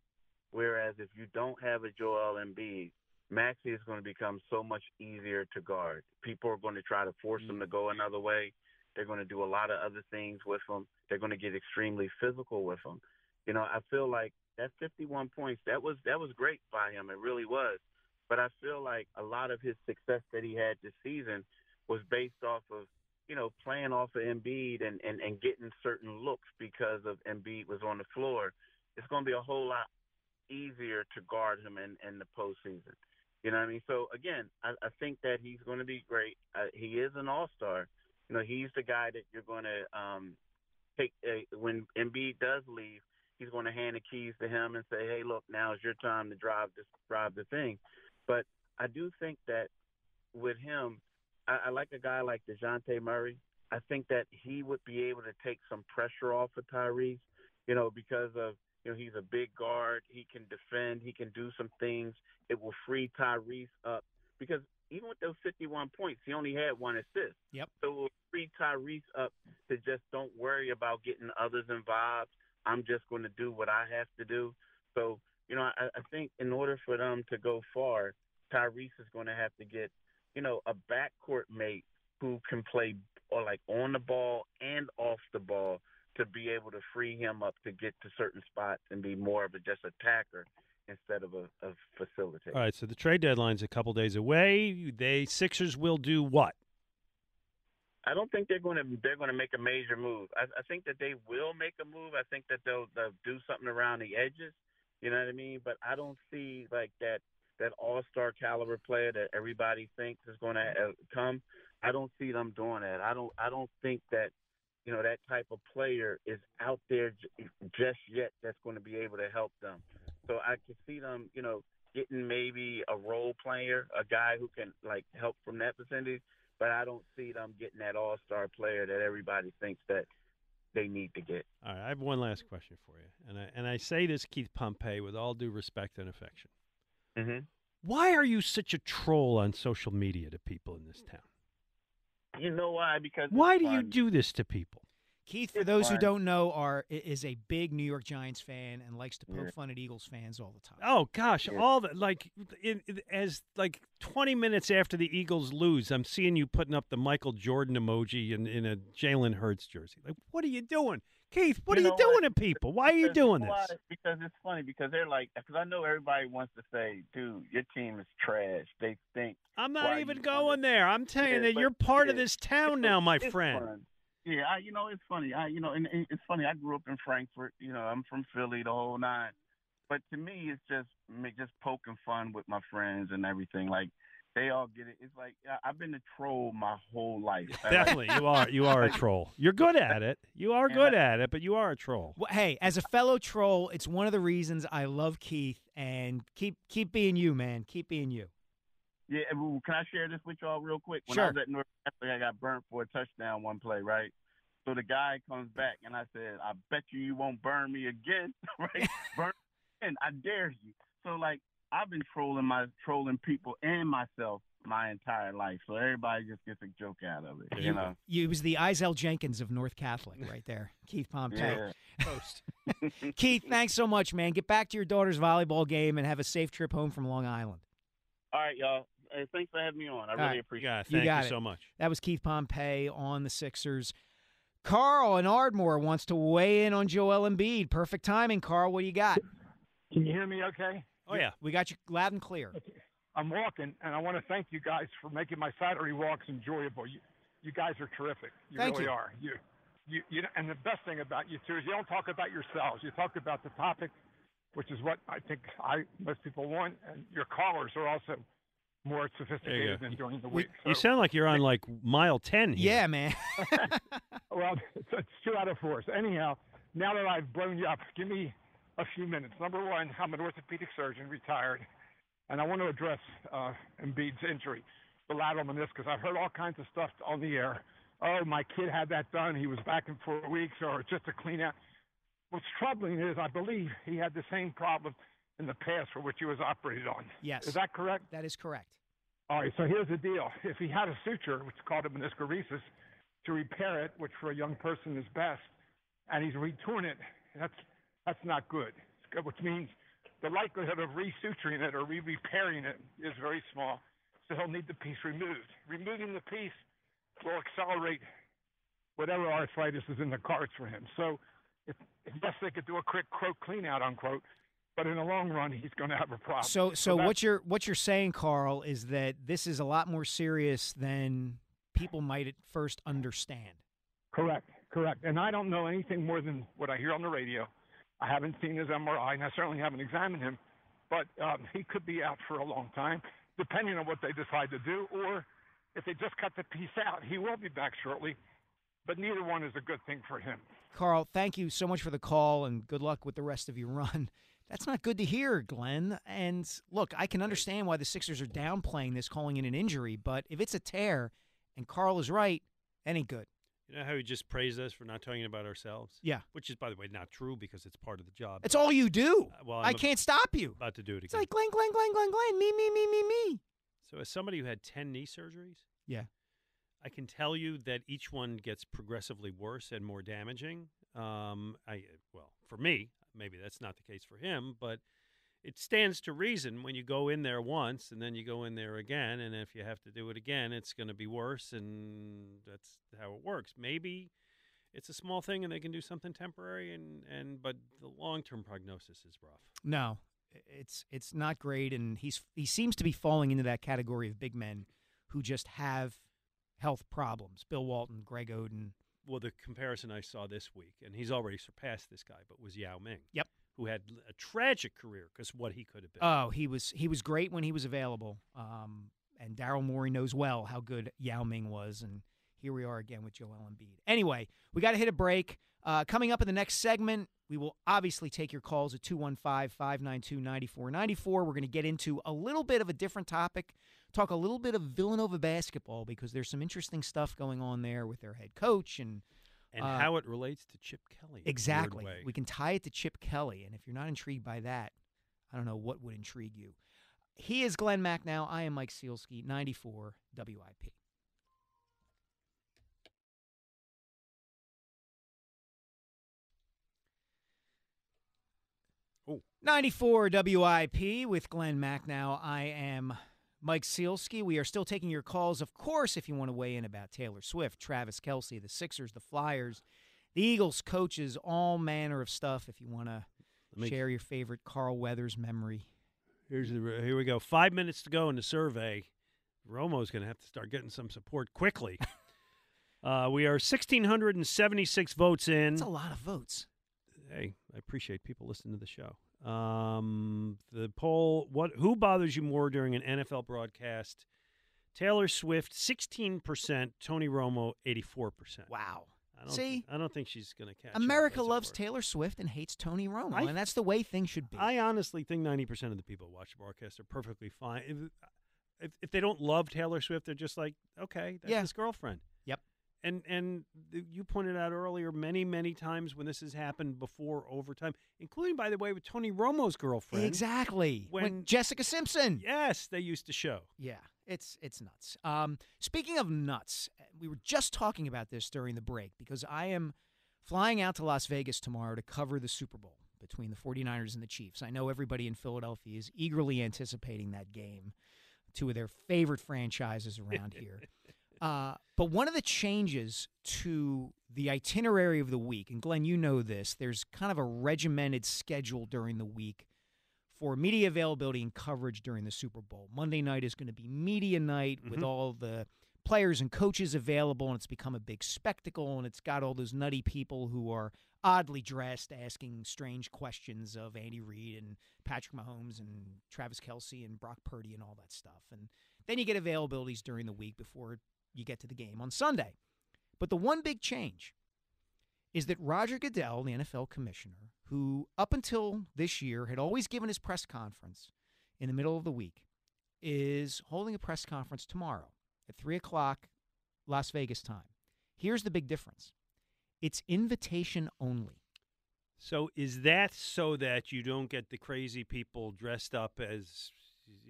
whereas if you don't have a Joel Embiid, Maxey is going to become so much easier to guard. People are going to try to force him to mm-hmm. go another way. They're going to do a lot of other things with him. They're going to get extremely physical with him. You know, I feel like that 51 points that was that was great by him. It really was. But I feel like a lot of his success that he had this season was based off of you know playing off of Embiid and and and getting certain looks because of Embiid was on the floor. It's going to be a whole lot easier to guard him in in the postseason. You know what I mean? So again, I, I think that he's going to be great. Uh, he is an all star. You know, he's the guy that you're going to um, take uh, when Embiid does leave. He's going to hand the keys to him and say, "Hey, look, now is your time to drive this, drive the thing." But I do think that with him, I, I like a guy like Dejounte Murray. I think that he would be able to take some pressure off of Tyrese. You know, because of you know, he's a big guard. He can defend. He can do some things. It will free Tyrese up because even with those 51 points, he only had one assist. Yep. So it will free Tyrese up to just don't worry about getting others involved. I'm just going to do what I have to do. So, you know, I, I think in order for them to go far, Tyrese is going to have to get, you know, a backcourt mate who can play or like on the ball and off the ball to be able to free him up to get to certain spots and be more of a just attacker instead of a, a facilitator. All right, so the trade deadline's a couple days away. They Sixers will do what? I don't think they're going to they're going to make a major move. I, I think that they will make a move. I think that they'll, they'll do something around the edges. You know what I mean? But I don't see like that that all star caliber player that everybody thinks is going to uh, come. I don't see them doing that. I don't I don't think that you know that type of player is out there j- just yet that's going to be able to help them. So I can see them, you know, getting maybe a role player, a guy who can like help from that vicinity. But I don't see them getting that all star player that everybody thinks that they need to get. All right, I have one last question for you, and I and I say this, Keith Pompey, with all due respect and affection. Mm-hmm. Why are you such a troll on social media to people in this town? You know why? Because Why it's do you do this to people? Keith, for It's those who don't know, are is a big New York Giants fan and likes to poke Yeah. fun at Eagles fans all the time. Oh gosh, all the like in, in- as like twenty minutes after the Eagles lose, I'm seeing you putting up the Michael Jordan emoji in, in a Jalen Hurts jersey. Like, what are you doing, Keith? What You are you doing what? to people? Why are you Because- doing this? Because it's funny because they're like because I know everybody wants to say, dude, your team is trash. They think I'm not even you going there. I'm telling you Yeah, that you're part of this town now, my friend. fun. Yeah, I, you know it's funny. I you know and, and it's funny. I grew up in Frankford. You know I'm from Philly, the whole nine. But to me, it's just me just poking fun with my friends and everything. Like they all get it. It's like I- I've been a troll my whole life. Definitely, you are. You are a troll. You're good at it. You are And good I- at it, but you are a troll. Well, hey, as a fellow troll, it's one of the reasons I love Keith and keep keep being you, man. Keep being you. Yeah, can I share this with y'all real quick? When Sure. I was at North Catholic, I got burnt for a touchdown one play, right? So the guy comes back and I said, I bet you you won't burn me again, right? burn me again. I dare you. So like I've been trolling my trolling people and myself my entire life. So everybody just gets a joke out of it. You, know. you it was the Izel Jenkins of North Catholic right there, Keith Pompey. Yeah. Post. Keith, thanks so much, man. Get back to your daughter's volleyball game and have a safe trip home from Long Island. All right, y'all. Hey, thanks for having me on. I All really right. appreciate Yeah, it. thank you, got it. so much. That was Keith Pompey on the Sixers. Carl in Ardmore wants to weigh in on Joel Embiid. Perfect timing, Carl. What do you got? Can you hear me okay? Oh yeah, we got you loud and clear. I'm walking, and I want to thank you guys for making my Saturday walks enjoyable. You, you guys are terrific. You Thank really you. are. You, you, you, and the best thing about you too is you don't talk about yourselves. You talk about the topic, which is what I think I most people want. And your callers are also more There you sophisticated go. than during the You- week. You So- sound like you're on like mile ten. Here. Yeah, man. well, it's, it's two out of four. So anyhow, now that I've blown you up, give me a few minutes. Number one, I'm an orthopedic surgeon, retired, and I want to address uh, Embiid's injury, the lateral meniscus. I've heard all kinds of stuff on the air. Oh, my kid had that done. He was back in four weeks, or just a clean out. What's troubling is I believe he had the same problem in the past for which he was operated on. Yes. Is that correct? That is correct. All right, so here's the deal. If he had a suture, which is called a meniscorrhaphy, to repair it, which for a young person is best, and he's retorn it, that's that's not good. Which means the likelihood of resuturing it or re-repairing it is very small. So he'll need the piece removed. Removing the piece will accelerate whatever arthritis is in the cards for him. So, if, yes, they could do a quick quote clean out unquote, but in the long run, he's going to have a problem. So, so that's- what you're what you're saying, Carl, is that this is a lot more serious than people might at first understand. Correct, correct. And I don't know anything more than what I hear on the radio. I haven't seen his MRI, and I certainly haven't examined him. But um, he could be out for a long time, depending on what they decide to do. Or if they just cut the piece out, he will be back shortly. But neither one is a good thing for him. Carl, thank you so much for the call and good luck with the rest of your run. That's not good to hear, Glen. And look, I can understand why the Sixers are downplaying this, calling it an injury, but if it's a tear and Carl is right, that ain't good. You know how he just praised us for not talking about ourselves? Yeah. Which is, by the way, not true because it's part of the job. It's all you do. Uh, well, I I'm can't stop you. About to do it again. It's like Glen, Glen, Glen, Glen, Glen, me, me, me, me, me. so, as somebody who had ten knee surgeries, Yeah. I can tell you that each one gets progressively worse and more damaging. Um, I well, for me, maybe that's not the case for him, but it stands to reason when you go in there once and then you go in there again, and if you have to do it again, it's going to be worse, and that's how it works. Maybe it's a small thing and they can do something temporary, and and but the long term prognosis is rough. No, it's it's not great, and he's he seems to be falling into that category of big men who just have health problems. Bill Walton, Greg Oden. Well, the comparison I saw this week, and he's already surpassed this guy, but was Yao Ming. Yep. Who had a tragic career because what he could have been. Oh, he was he was great when he was available. Um, and Daryl Morey knows well how good Yao Ming was, and here we are again with Joel Embiid. Anyway, we got to hit a break. Uh, coming up in the next segment, we will obviously take your calls at 215-592-9494. We're going to get into a little bit of a different topic, talk a little bit of Villanova basketball because there's some interesting stuff going on there with their head coach and and uh, how it relates to Chip Kelly. in a weird Exactly. We can tie it to Chip Kelly. And if you're not intrigued by that, I don't know what would intrigue you. He is Glen Macnow. I am Mike Sielski, 94 WIP. Oh. 94 WIP with Glen Macnow. I am Mike Sielski. We are still taking your calls, of course, if you want to weigh in about Taylor Swift, Travis Kelce, the Sixers, the Flyers, the Eagles, coaches, all manner of stuff. If you want to me- share your favorite Carl Weathers memory. Here's the, here we go. Five minutes to go in the survey. Romo's going to have to start getting some support quickly. uh, we are 1,676 votes in. That's a lot of votes. Hey, I appreciate people listening to the show. Um, the poll: What? Who bothers you more during an NFL broadcast? Taylor Swift, 16%. Tony Romo, 84%. Wow. I don't, See? I don't think she's going to catch. America loves. Taylor Swift and hates Tony Romo, I- and that's the way things should be. I honestly think 90% of the people who watch the broadcast are perfectly fine. If, if, if they don't love Taylor Swift, they're just like, okay, that's Yeah. his girlfriend. And and you pointed out earlier many many times when this has happened before overtime, including by the way with Tony Romo's girlfriend. Exactly. When, When Jessica Simpson. yes, they used to show. Yeah, it's it's nuts. Um, speaking of nuts, we were just talking about this during the break because I am flying out to Las Vegas tomorrow to cover the Super Bowl between the 49ers and the Chiefs. I know everybody in Philadelphia is eagerly anticipating that game, two of their favorite franchises around here. Uh, but one of the changes to the itinerary of the week, and Glen, you know this, there's kind of a regimented schedule during the week for media availability and coverage during the Super Bowl. Monday night is going to be media night with Mhm. all the players and coaches available, and it's become a big spectacle, and it's got all those nutty people who are oddly dressed asking strange questions of Andy Reid and Patrick Mahomes and Travis Kelce and Brock Purdy and all that stuff. And then you get availabilities during the week before you get to the game on Sunday. But the one big change is that Roger Goodell, the NFL commissioner, who up until this year had always given his press conference in the middle of the week, is holding a press conference tomorrow at 3 o'clock Las Vegas time. Here's the big difference it's invitation only. So is that so that you don't get the crazy people dressed up as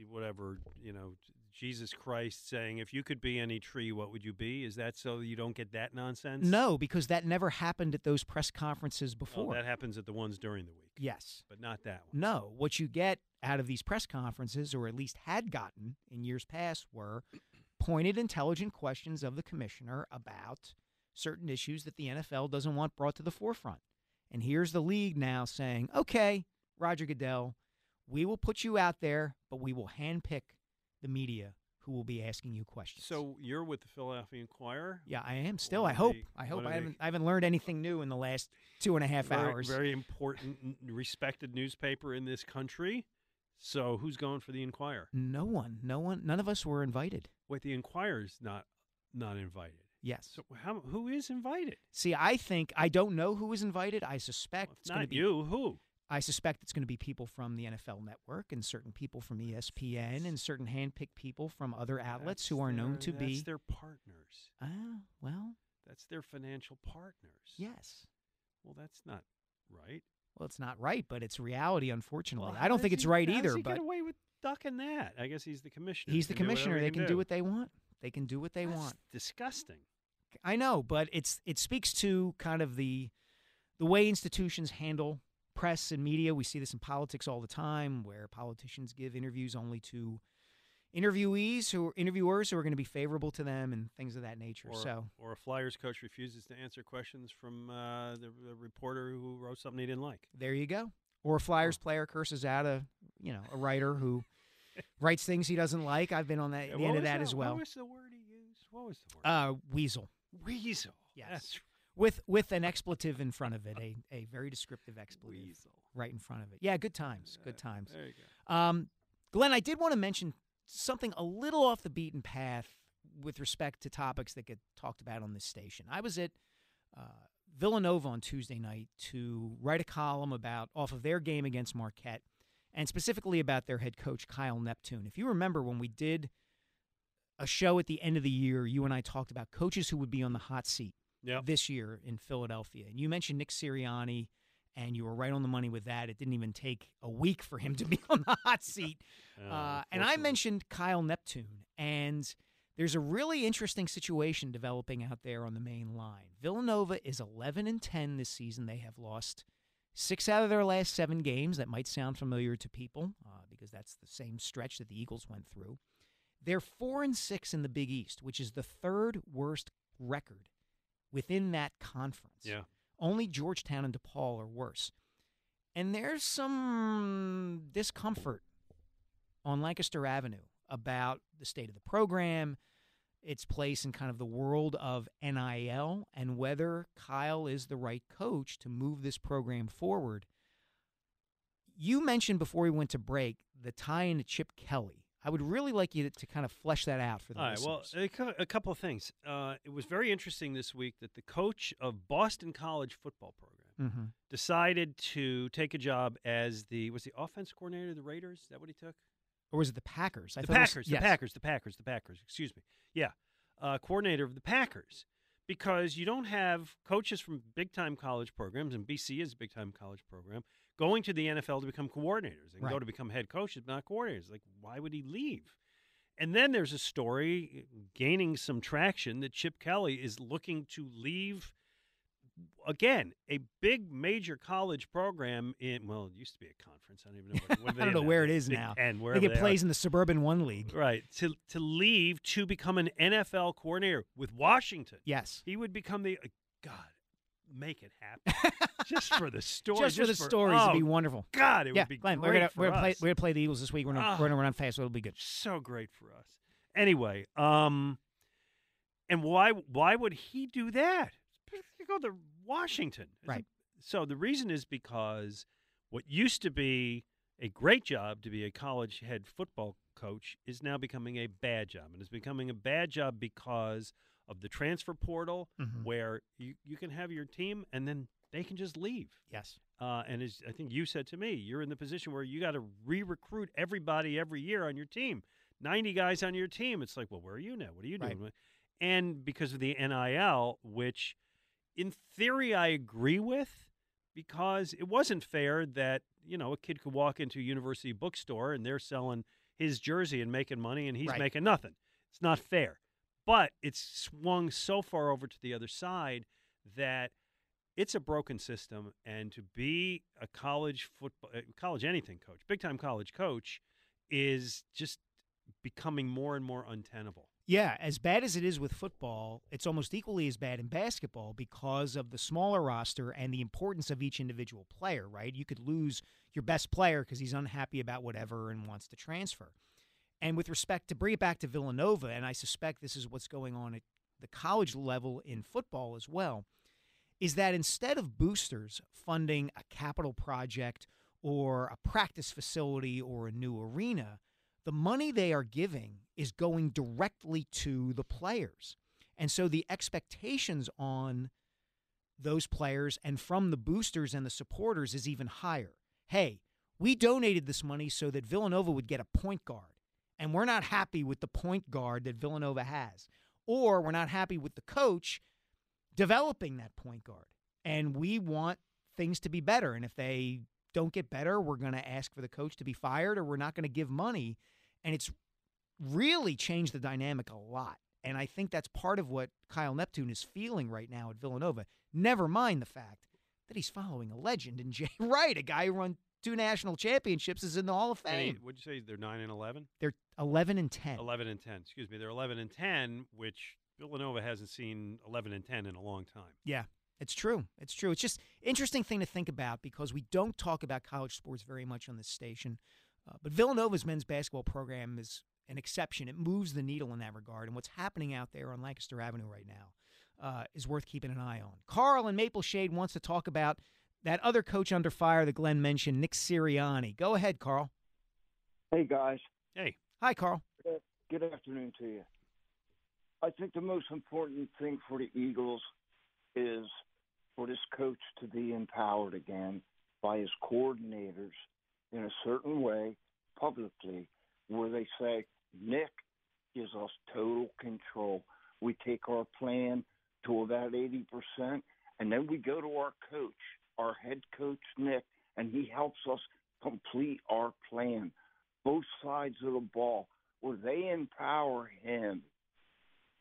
whatever, you know, Jesus Christ saying, if you could be any tree, what would you be? Is that so you don't get that nonsense? No, because that never happened at those press conferences Oh, before. that happens at the ones during the week. Yes. But not that one. No, what you get out of these press conferences, or at least had gotten in years past, were pointed, intelligent questions of the commissioner about certain issues that the NFL doesn't want brought to the forefront. And here's the league now saying, okay, Roger Goodell, we will put you out there, but we will handpick the media who will be asking you questions. So you're with the Philadelphia Inquirer? Yeah, I am still. What I hope. they- I hope I haven't. I haven't learned anything new in the last two and a half very, hours. Very important, respected newspaper in this country. So who's going for the Inquirer? No one. No one. None of us were invited. Wait, the Inquirer's not not invited. Yes. So how, who is invited? See, I think I don't know who is invited. I suspect it's going to not be you. Who? I suspect it's going to be people from the NFL Network and certain people from ESPN and certain handpicked people from other outlets who are known Their- to be. Their partners. Ah, well, That's their financial partners. yes. Well, that's not right. Well, it's not right, but it's reality. Unfortunately, Well, I don't think does it's right how does either. he But get away with ducking that. I guess he's the commissioner. he's the He do commissioner. They can do what they want. They can do what they That's want. Disgusting. I know, but it's it speaks to kind of the the way institutions handle press and media. We see this in politics all the time, where politicians give interviews only to interviewees who interviewers who are going to be favorable to them and things of that nature. Or, so or a Flyers coach refuses to answer questions from uh, the, the reporter who wrote something he didn't like. there you go. Or a Flyers player curses out a you know a writer who writes things he doesn't like. I've been on that Yeah, the end of was that as well. What was the word he used? What was the word? Uh, weasel. Weasel. Yes. That's with with an expletive in front of it, a, a very descriptive expletive Weasel. right in front of it. Yeah, good times, good times. There you go. Um, Glen, I did want to mention something a little off the beaten path with respect to topics that get talked about on this station. I was at uh, Villanova on Tuesday night to write a column about off of their game against Marquette, and specifically about their head coach Kyle Neptune. If you remember when we did a show at the end of the year, you and I talked about coaches who would be on the hot seat Yep. this year in Philadelphia, and you mentioned Nick Sirianni. And you were right on the money with that. It didn't even take a week for him to be on the hot seat. Oh, Uh, and I mentioned Kyle Neptune, and there's a really interesting situation developing out there on the main line. Villanova is 11 and 10 this season. They have lost six out of their last seven games. That might sound familiar to people uh, because that's the same stretch that the Eagles went through. They're four and six in the Big East, which is the third worst record within that conference. Yeah. Only Georgetown and DePaul are worse. And there's some discomfort on Lancaster Avenue about the state of the program, its place in kind of the world of NIL, and whether Kyle is the right coach to move this program forward. You mentioned before we went to break the tie into Chip Kelly. I would really like you to, to kind of flesh that out for the All right. Well, listeners. a, a couple of things. Uh, it was very interesting this week that the coach of Boston College football program Mhm. decided to take a job as the was the offense coordinator of the Raiders. Is that what he took? or was it the Packers? I the it was- Packers, yes. the Packers, the Packers, the Packers. Excuse me. Yeah, uh, coordinator of the Packers, because you don't have coaches from big time college programs, and BC is a big time college program, going to the NFL to become coordinators. and can go to become head coaches, but not coordinators. Like, why would he leave? And then there's a story gaining some traction that Chip Kelly is looking to leave again a big major college program in well it used to be a conference i don't even know what, what I don't know where it is Big now. and where it they are. plays in the Suburban One League. Right. To to leave to become an NFL coordinator with Washington. Yes. He would become the uh, God. Make it happen just for the story. Just, for the stories, oh, it'd be wonderful. God, it yeah, would be Glen, great we're gonna for we're gonna play us. we're gonna play the Eagles this week. We're gonna we're gonna run fast, so it'll be good. so great for us. Anyway, um, and why why would he do that? You go to Washington, It's a- Right. So the reason is because what used to be a great job to be a college head football coach is now becoming a bad job, and it's becoming a bad job because of the transfer portal, Mhm. where you you can have your team and then they can just leave. Yes. Uh, and as I think you said to me, you're in the position where you got to re-recruit everybody every year on your team. Ninety guys on your team. It's like, well, where are you now? What are you Right. doing? And because of the NIL, which in theory I agree with, because it wasn't fair that you know a kid could walk into a university bookstore and they're selling his jersey and making money, and he's Right. making nothing. It's not fair. But it's swung so far over to the other side that it's a broken system and to be a college football uh, college anything coach big time college coach is just becoming more and more untenable Yeah, as bad as it is with football, it's almost equally as bad in basketball because of the smaller roster and the importance of each individual player, right? You could lose your best player because he's unhappy about whatever and wants to transfer. And with respect to bring it back to Villanova, and I suspect this is what's going on at the college level in football as well, is that instead of boosters funding a capital project or a practice facility or a new arena, the money they are giving is going directly to the players. And so the expectations on those players and from the boosters and the supporters is even higher. Hey, we donated this money so that Villanova would get a point guard, and we're not happy with the point guard that Villanova has, or we're not happy with the coach developing that point guard. And we want things to be better. And if they don't get better, we're going to ask for the coach to be fired or we're not going to give money. And it's really changed the dynamic a lot. And I think that's part of what Kyle Neptune is feeling right now at Villanova. Never mind the fact that he's following a legend in Jay Wright, a guy who won two national championships, is in the Hall of Fame. what'd you say they're 9 and 11 They're 11 and 10. 11 and 10 excuse me they're 11 and 10 which villanova hasn't seen 11 and 10 in a long time Yeah, it's true. It's true. It's just interesting thing to think about because we don't talk about college sports very much on this station. Uh, but Villanova's men's basketball program is an exception. It moves the needle in that regard. And what's happening out there on Lancaster Avenue right now uh, is worth keeping an eye on. Carl in Maple Shade wants to talk about that other coach under fire that Glen mentioned, Nick Sirianni. Go ahead, Carl. Hey guys. Hey. Hi, Carl. Good- Good afternoon to you. I think the most important thing for the Eagles is for this coach to be empowered again by his coordinators in a certain way publicly where they say, Nick gives us total control. We take our plan to about 80%, and then we go to our coach, our head coach, Nick, and he helps us complete our plan. Both sides of the ball, where they empower him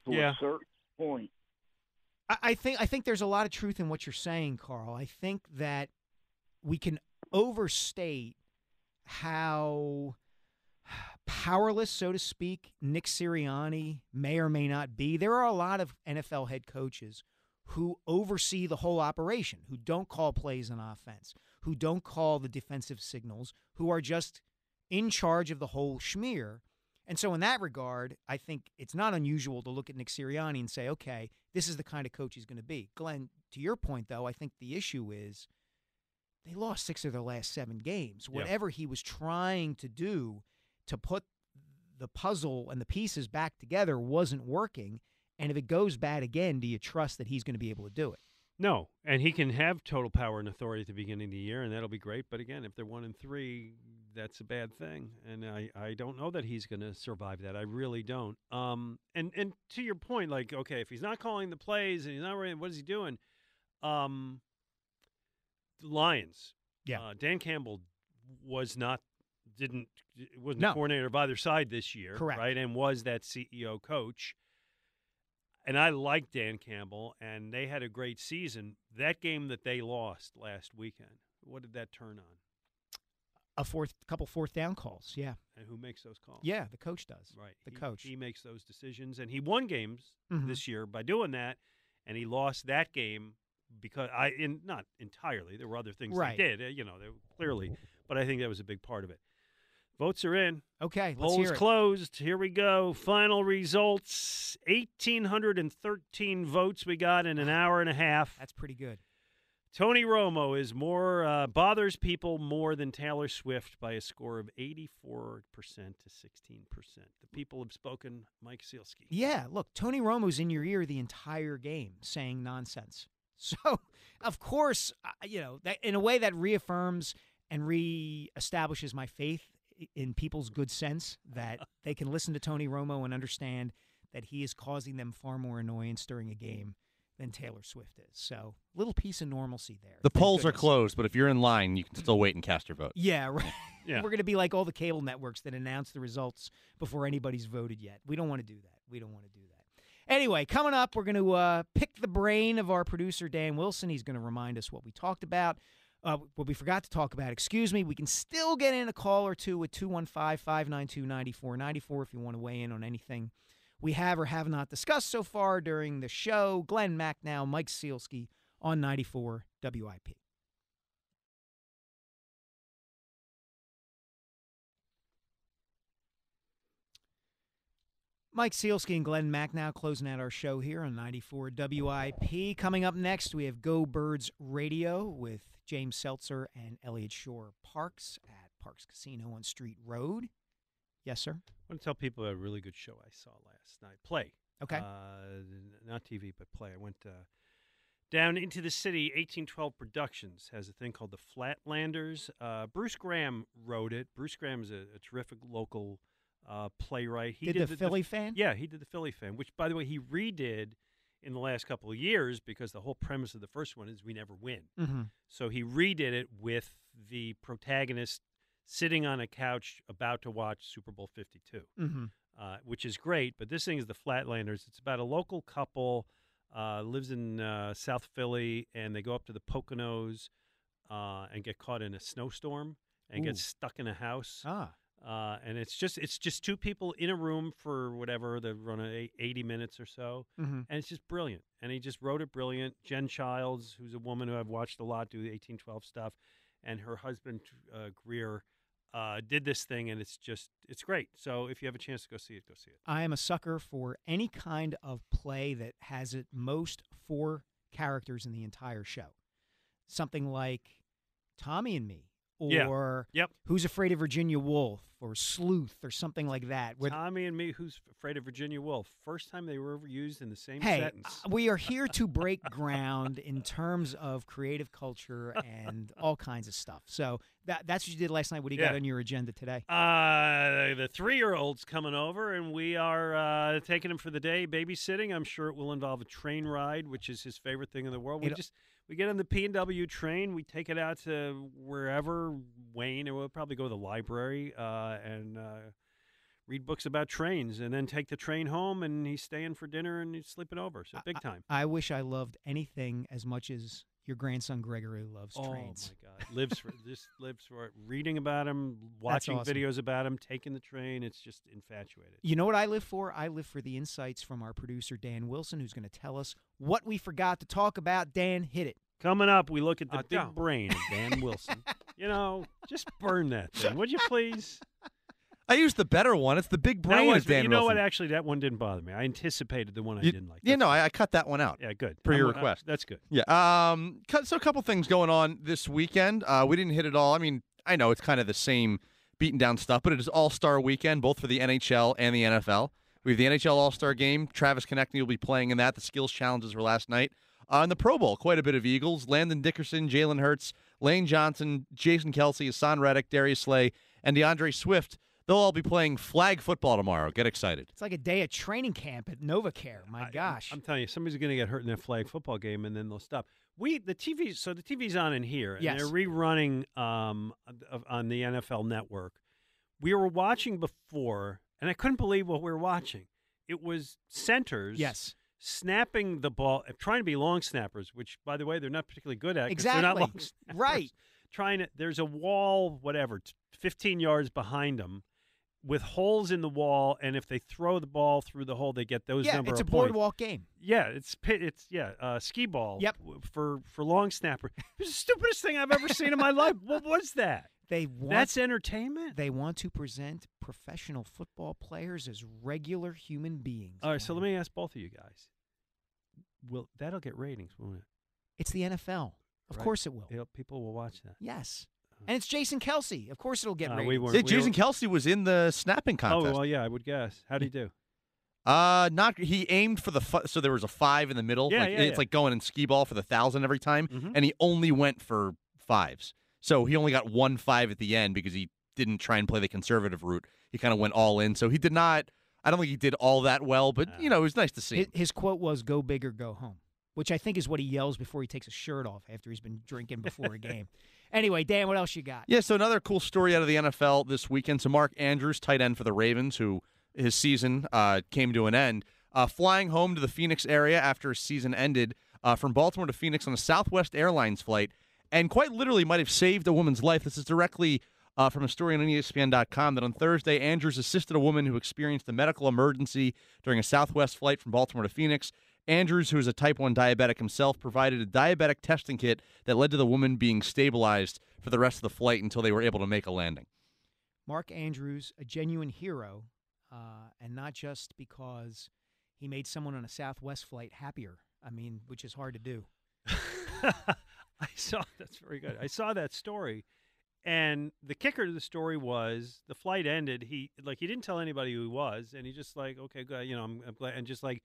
to Yeah. a certain point. I, I think I think there's a lot of truth in what you're saying, Carl. I think that we can overstate how powerless, so to speak, Nick Sirianni may or may not be. There are a lot of NFL head coaches who oversee the whole operation, who don't call plays on offense, who don't call the defensive signals, who are just in charge of the whole schmear. And so, in that regard, I think it's not unusual to look at Nick Sirianni and say, okay, this is the kind of coach he's going to be. Glen, to your point, though, I think the issue is they lost six of their last seven games. Yeah. Whatever he was trying to do to put the puzzle and the pieces back together wasn't working. And if it goes bad again, do you trust that he's going to be able to do it? No, and he can have total power and authority at the beginning of the year, and that'll be great. But again, if they're one and three, that's a bad thing, and I, I don't know that he's going to survive that. I really don't. Um, and and to your point, like okay, if he's not calling the plays and he's not running, what is he doing? Um, Lions. Yeah. Uh, Dan Campbell was not didn't wasn't No. the coordinator of either side this year, Correct. right? And was that CEO coach and I like Dan Campbell, and they had a great season. That game that they lost last weekend, what did that turn on? A fourth, couple fourth down calls. Yeah. And who makes those calls? Yeah, the coach does. Right. The He- coach. He makes those decisions, and he won games Mhm. this year by doing that, and he lost that game because I in not entirely. There were other things Right. they did, uh, you know, they, clearly, but I think that was a big part of it. Votes are in. Okay, let's Polls closed. Here we go. Final results: eighteen hundred and thirteen votes we got in an hour and a half. That's pretty good. Tony Romo is more uh, bothers people more than Taylor Swift by a score of eighty-four percent to sixteen percent. The people have spoken. Mike Sielski. Yeah, look, Tony Romo's in your ear the entire game saying nonsense. So, of course, uh, you know, that, in a way that reaffirms and reestablishes my faith in people's good sense that they can listen to Tony Romo and understand that he is causing them far more annoyance during a game than Taylor Swift is. So, little piece of normalcy there. The Thank polls are closed, but if you're in line, you can still wait and cast your vote. Yeah, right. Yeah. We're going to be like all the cable networks that announce the results before anybody's voted yet. We don't want to do that. We don't want to do that. Anyway, coming up, we're going to uh, pick the brain of our producer, Dan Wilson. He's going to remind us what we talked about, uh, what we forgot to talk about. Excuse me. We can still get in a call or two with 215 592 9494 if you want to weigh in on anything we have or have not discussed so far during the show. Glen Macnow, Mike Sielski on 94 WIP. Mike Sielski and Glen Macnow closing out our show here on 94 WIP. Coming up next, we have Go Birds Radio with James Seltzer and Elliot Shore Parks at Parx Casino on Street Road. Yes, sir. I want to tell people a really good show I saw last night. Play. Okay. Uh, not TV, but play. I went uh, down into the city. 1812 Productions has a thing called the Flatlanders. Uh, Bruce Graham wrote it. Bruce Graham is a, a terrific local uh, playwright. He Did the Philly fan? Yeah, he did the Philly fan, which, by the way, he redid in the last couple of years because the whole premise of the first one is we never win. Mhm. So he redid it with the protagonist sitting on a couch about to watch Super Bowl 52 Mhm. uh, which is great. But this thing is the Flatlanders. It's about a local couple uh, lives in uh, South Philly, and they go up to the Poconos uh, and get caught in a snowstorm and Ooh. get stuck in a house. Ah. Uh, and it's just it's just two people in a room for whatever they run a, 80 minutes or so Mhm. and it's just brilliant and he just wrote it brilliant jen childs who's a woman who i've watched a lot do the 1812 stuff and her husband uh, greer uh, did this thing and it's just it's great so if you have a chance to go see it go see it I am a sucker for any kind of play that has at most four characters in the entire show. Something like Tommy and Me, Yeah. or Yep. Who's Afraid of Virginia Woolf, or Sleuth, or something like that. Where Tommy and me, who's afraid of Virginia Woolf? First time they were ever used in the same hey, sentence. uh, we are here to break ground in terms of creative culture and all kinds of stuff. So that that's what you did last night. What do you got on your agenda today? Uh, the three-year-old's coming over, and we are uh, taking him for the day babysitting. I'm sure it will involve a train ride, which is his favorite thing in the world. We It- just we get on the P and W train, we take it out to wherever Wayne, and we'll probably go to the library uh, and uh, read books about trains, and then take the train home. And he's staying for dinner and he's sleeping over. So big time. I wish I loved anything as much as your grandson Gregory loves trains. Oh my God! Lives for just lives for it. Reading about him, watching awesome. videos about him, taking the train. It's just infatuated. You know what I live for? I live for the insights from our producer Dan Wilson, who's going to tell us what we forgot to talk about. Dan, hit it. Coming up, we look at the Uh, big don't. brain of Dan Wilson. you know, just burn that thing, would you please? I used the better one. It's the big That brain was- of Dan you know Wilson. what? Actually, that one didn't bother me. I anticipated the one I You- didn't like. Yeah, no, I, I cut that one out. Yeah, good. Per I'm- your uh, request. that's good. Yeah. Um. So a couple things going on this weekend. Uh, we didn't hit it all. I mean, I know it's kind of the same beaten down stuff, but it is All Star Weekend, both for the NHL and the NFL. We have the NHL All Star Game. Travis Konecny will be playing in that. The skills challenges were last night. Uh, the Pro Bowl, quite a bit of Eagles. Landon Dickerson, Jalen Hurts, Lane Johnson, Jason Kelce, Haason Reddick, Darius Slay, and D'Andre Swift. They'll all be playing flag football tomorrow. Get excited. It's like a day of training camp at NovaCare. My gosh. I'm telling you, somebody's going to get hurt in that flag football game, and then they'll stop. We the TV, so the TV's on in here, and Yes. they're rerunning um on the NFL Network. We were watching before, and I couldn't believe what we were watching. It was centers, Yes. snapping the ball, trying to be long snappers, which, by the way, they're not particularly good at. 'cause They're not Exactly. long snappers. Right. Trying to. There's a wall, whatever, 15 yards behind them. With holes in the wall, and if they throw the ball through the hole, they get those yeah, number it's a points. boardwalk game. Yeah, it's pi- it's yeah, uh, skee ball. Yep. For for long snapper, it's the stupidest thing I've ever seen in my life. What was that? They want, That's entertainment. They want to present professional football players as regular human beings. All right, so let me ask both of you guys. Will that'll get ratings, won't it? It's the NFL. Of Right. course it will. It'll- people will watch that. Yes. And it's Jason Kelce. Of course it'll get Uh, ratings. we weren't- Yeah, we Jason were- Kelce was in the snapping contest. Oh well, yeah, I would guess. How would he do? Uh, not he aimed for the fi- so there was a five in the middle. Yeah, like, yeah, it's yeah. like going in skee ball for the thousand every time, Mhm. and he only went for fives. So he only got one five at the end because he didn't try and play the conservative route. He kind of went all in. So he did not. I don't think he did all that well, but you know it was nice to see. His, his quote was "Go big or go home," which I think is what he yells before he takes his shirt off after he's been drinking before a game. Anyway, Dan, what else you got? Yeah, so another cool story out of the NFL this weekend. So Mark Andrews, tight end for the Ravens, who his season uh, came to an end, uh, flying home to the Phoenix area after his season ended uh, from Baltimore to Phoenix on a Southwest Airlines flight, and quite literally might have saved a woman's life. This is directly uh, from a story on ESPN.com that on Thursday, Andrews assisted a woman who experienced a medical emergency during a Southwest flight from Baltimore to Phoenix. Andrews, who is a type 1 diabetic himself, provided a diabetic testing kit that led to the woman being stabilized for the rest of the flight until they were able to make a landing. Mark Andrews, a genuine hero, uh, and not just because he made someone on a Southwest flight happier. I mean, which is hard to do. I saw that's very good. I saw that story, and the kicker to the story was the flight ended. He like he didn't tell anybody who he was, and he just like okay, good, you know, I'm, I'm glad, and just like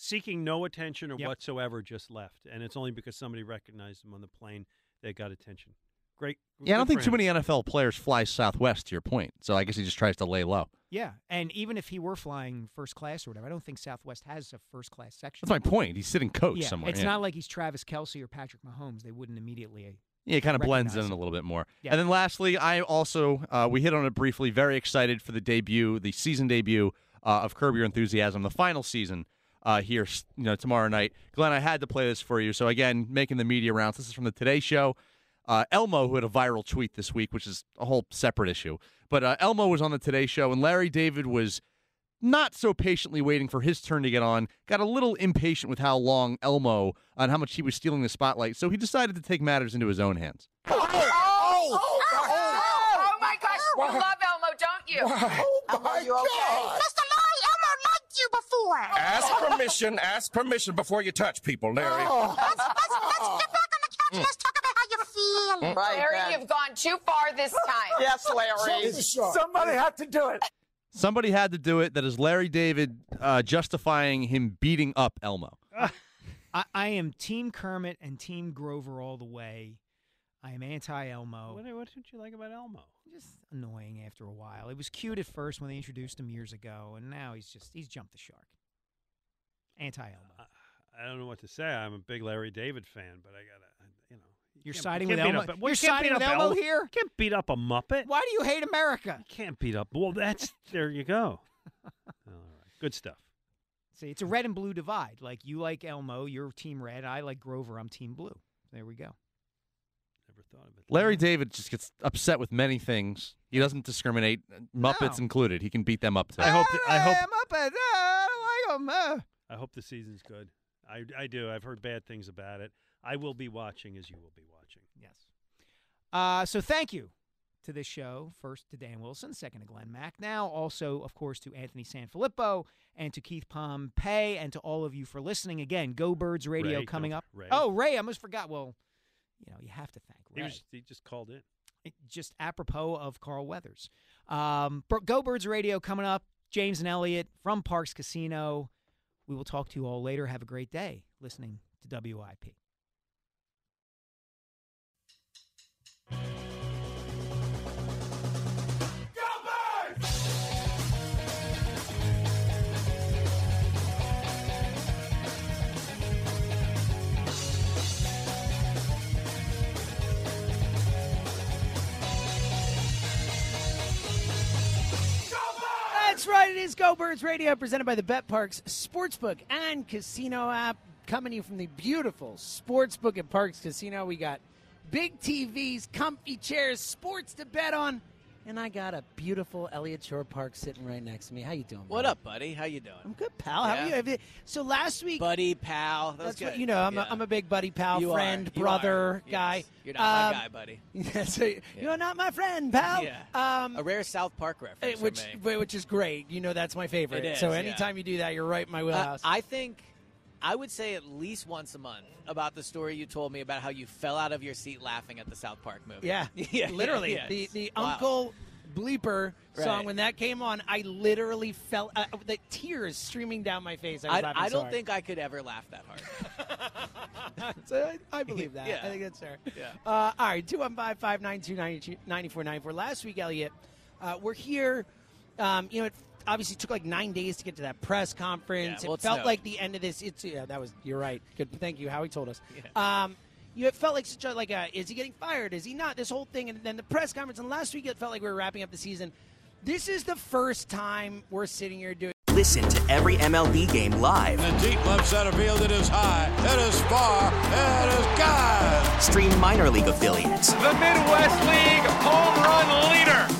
seeking no attention or Yep. whatsoever, just left. And it's only because somebody recognized him on the plane they got attention. Great. Yeah, I don't think for too many NFL players fly Southwest, to your point. So I guess he just tries to lay low. Yeah, and even if he were flying first class or whatever, I don't think Southwest has a first class section. That's my point. He's sitting coach yeah, somewhere. It's yeah. not like he's Travis Kelce or Patrick Mahomes. They wouldn't immediately. uh, Yeah, it kind of blends in recognize a little bit more. Yeah. And then lastly, I also uh, we hit on it briefly. Very excited for the debut, the season debut uh, of Curb Your Enthusiasm, the final season uh, here, you know, tomorrow night. Glen, I had to play this for you. So again, making the media rounds. This is from the Today Show. Uh, Elmo, who had a viral tweet this week, which is a whole separate issue, but uh, Elmo was on the Today Show, and Larry David was not so patiently waiting for his turn to get on, got a little impatient with how long Elmo and how much he was stealing the spotlight, so he decided to take matters into his own hands. Oh, oh, oh, my gosh. You love Elmo, don't you? Oh my you okay? Mr. Larry, Elmo liked you before. Ask permission. Ask permission before you touch people, Larry. Let's, let's, let's get back on the couch and let's talk about how you feel. Larry, you've gone too far this time. Yes, Larry. Somebody had to do it. Somebody had to do it. That is Larry David uh, justifying him beating up Elmo. I, I am Team Kermit and Team Grover all the way. I am anti Elmo. What, what did you like about Elmo? Just annoying after a while. It was cute at first when they introduced him years ago, and now he's just he's jumped the shark. Anti Elmo. Uh, I don't know what to say. I'm a big Larry David fan, but I gotta, you know. you You're siding with Elmo. up- You're siding with Elmo here. Can't beat up a Muppet. Why do you hate America? Can't beat up. Well, that's there. You go. All right, good stuff. See, it's a red and blue divide. Like you like Elmo, you're Team Red. I like Grover. I'm Team Blue. There we go. Never thought of it. Larry David just gets upset with many things. He doesn't discriminate, Muppets No. included. He can beat them up too. I hope. that- I hope. Muppet. I like 'em, uh. I hope the season's good. I, I do. I've heard bad things about it. I will be watching as you will be watching. Yes. Uh, so thank you to this show. First to Dan Wilson, second to Glen Macnow also, of course, to Anthony SanFilippo and to Keith Pompey and to all of you for listening. Again, Go Birds Radio Ray, coming don't- up. Ray. Oh, Ray, I almost forgot. Well, you know, you have to thank He was. He just called in. It- just apropos of Carl Weathers. Um, Go Birds Radio coming up. James and Eliot from Parx Casino. We will talk to you all later. Have a great day listening to WIP. That's right. It is Go Birds Radio, presented by the betPARX Sportsbook and Casino app. Coming to you from the beautiful Sportsbook at Parx Casino. We got big TVs, comfy chairs, sports to bet on, and I got a beautiful Elliott Shore Park sitting right next to me. How you doing? Buddy? What buddy? up, buddy? How you doing? I'm good, pal. How are you? You? So last week, buddy, pal. That was that's what you know. I'm, Yeah. a, I'm a big buddy, pal, You are. friend, You brother. Yes. guy. You're not my Um, guy, buddy. Yeah, so You're not my friend, pal. Yeah. Um, a rare South Park reference, eh, which which is great. You know that's my favorite. It is, so yeah. anytime you do that, you're right in my Uh, wheelhouse. I think I would say at least once a month about the story you told me about how you fell out of your seat laughing at the South Park movie. yeah, yeah, literally. yeah, the the Wow. Uncle Bleeper song Right. when that came on, I literally felt uh, the tears streaming down my face. I, was I, I don't think I could ever laugh that hard. So I, I believe that. Yeah. I think that's fair. Yeah. Uh, all right, 215 592 9494. Last week, Eliot, uh, we're here. Um, you know, it obviously took like nine days to get to that press conference. Yeah, well, it it felt snowed. like the end of this. It's yeah, that was. You're right. Good. Thank you. Howie told us. Um, you it felt like such a like a is he getting fired? Is he not? This whole thing, and then the press conference. And last week, it felt like we were wrapping up the season. This is the first time we're sitting here doing. Listen to every MLB game live. In the deep left center field, it is high, it is far, it is gone. Stream minor league affiliates The Midwest League home run leader.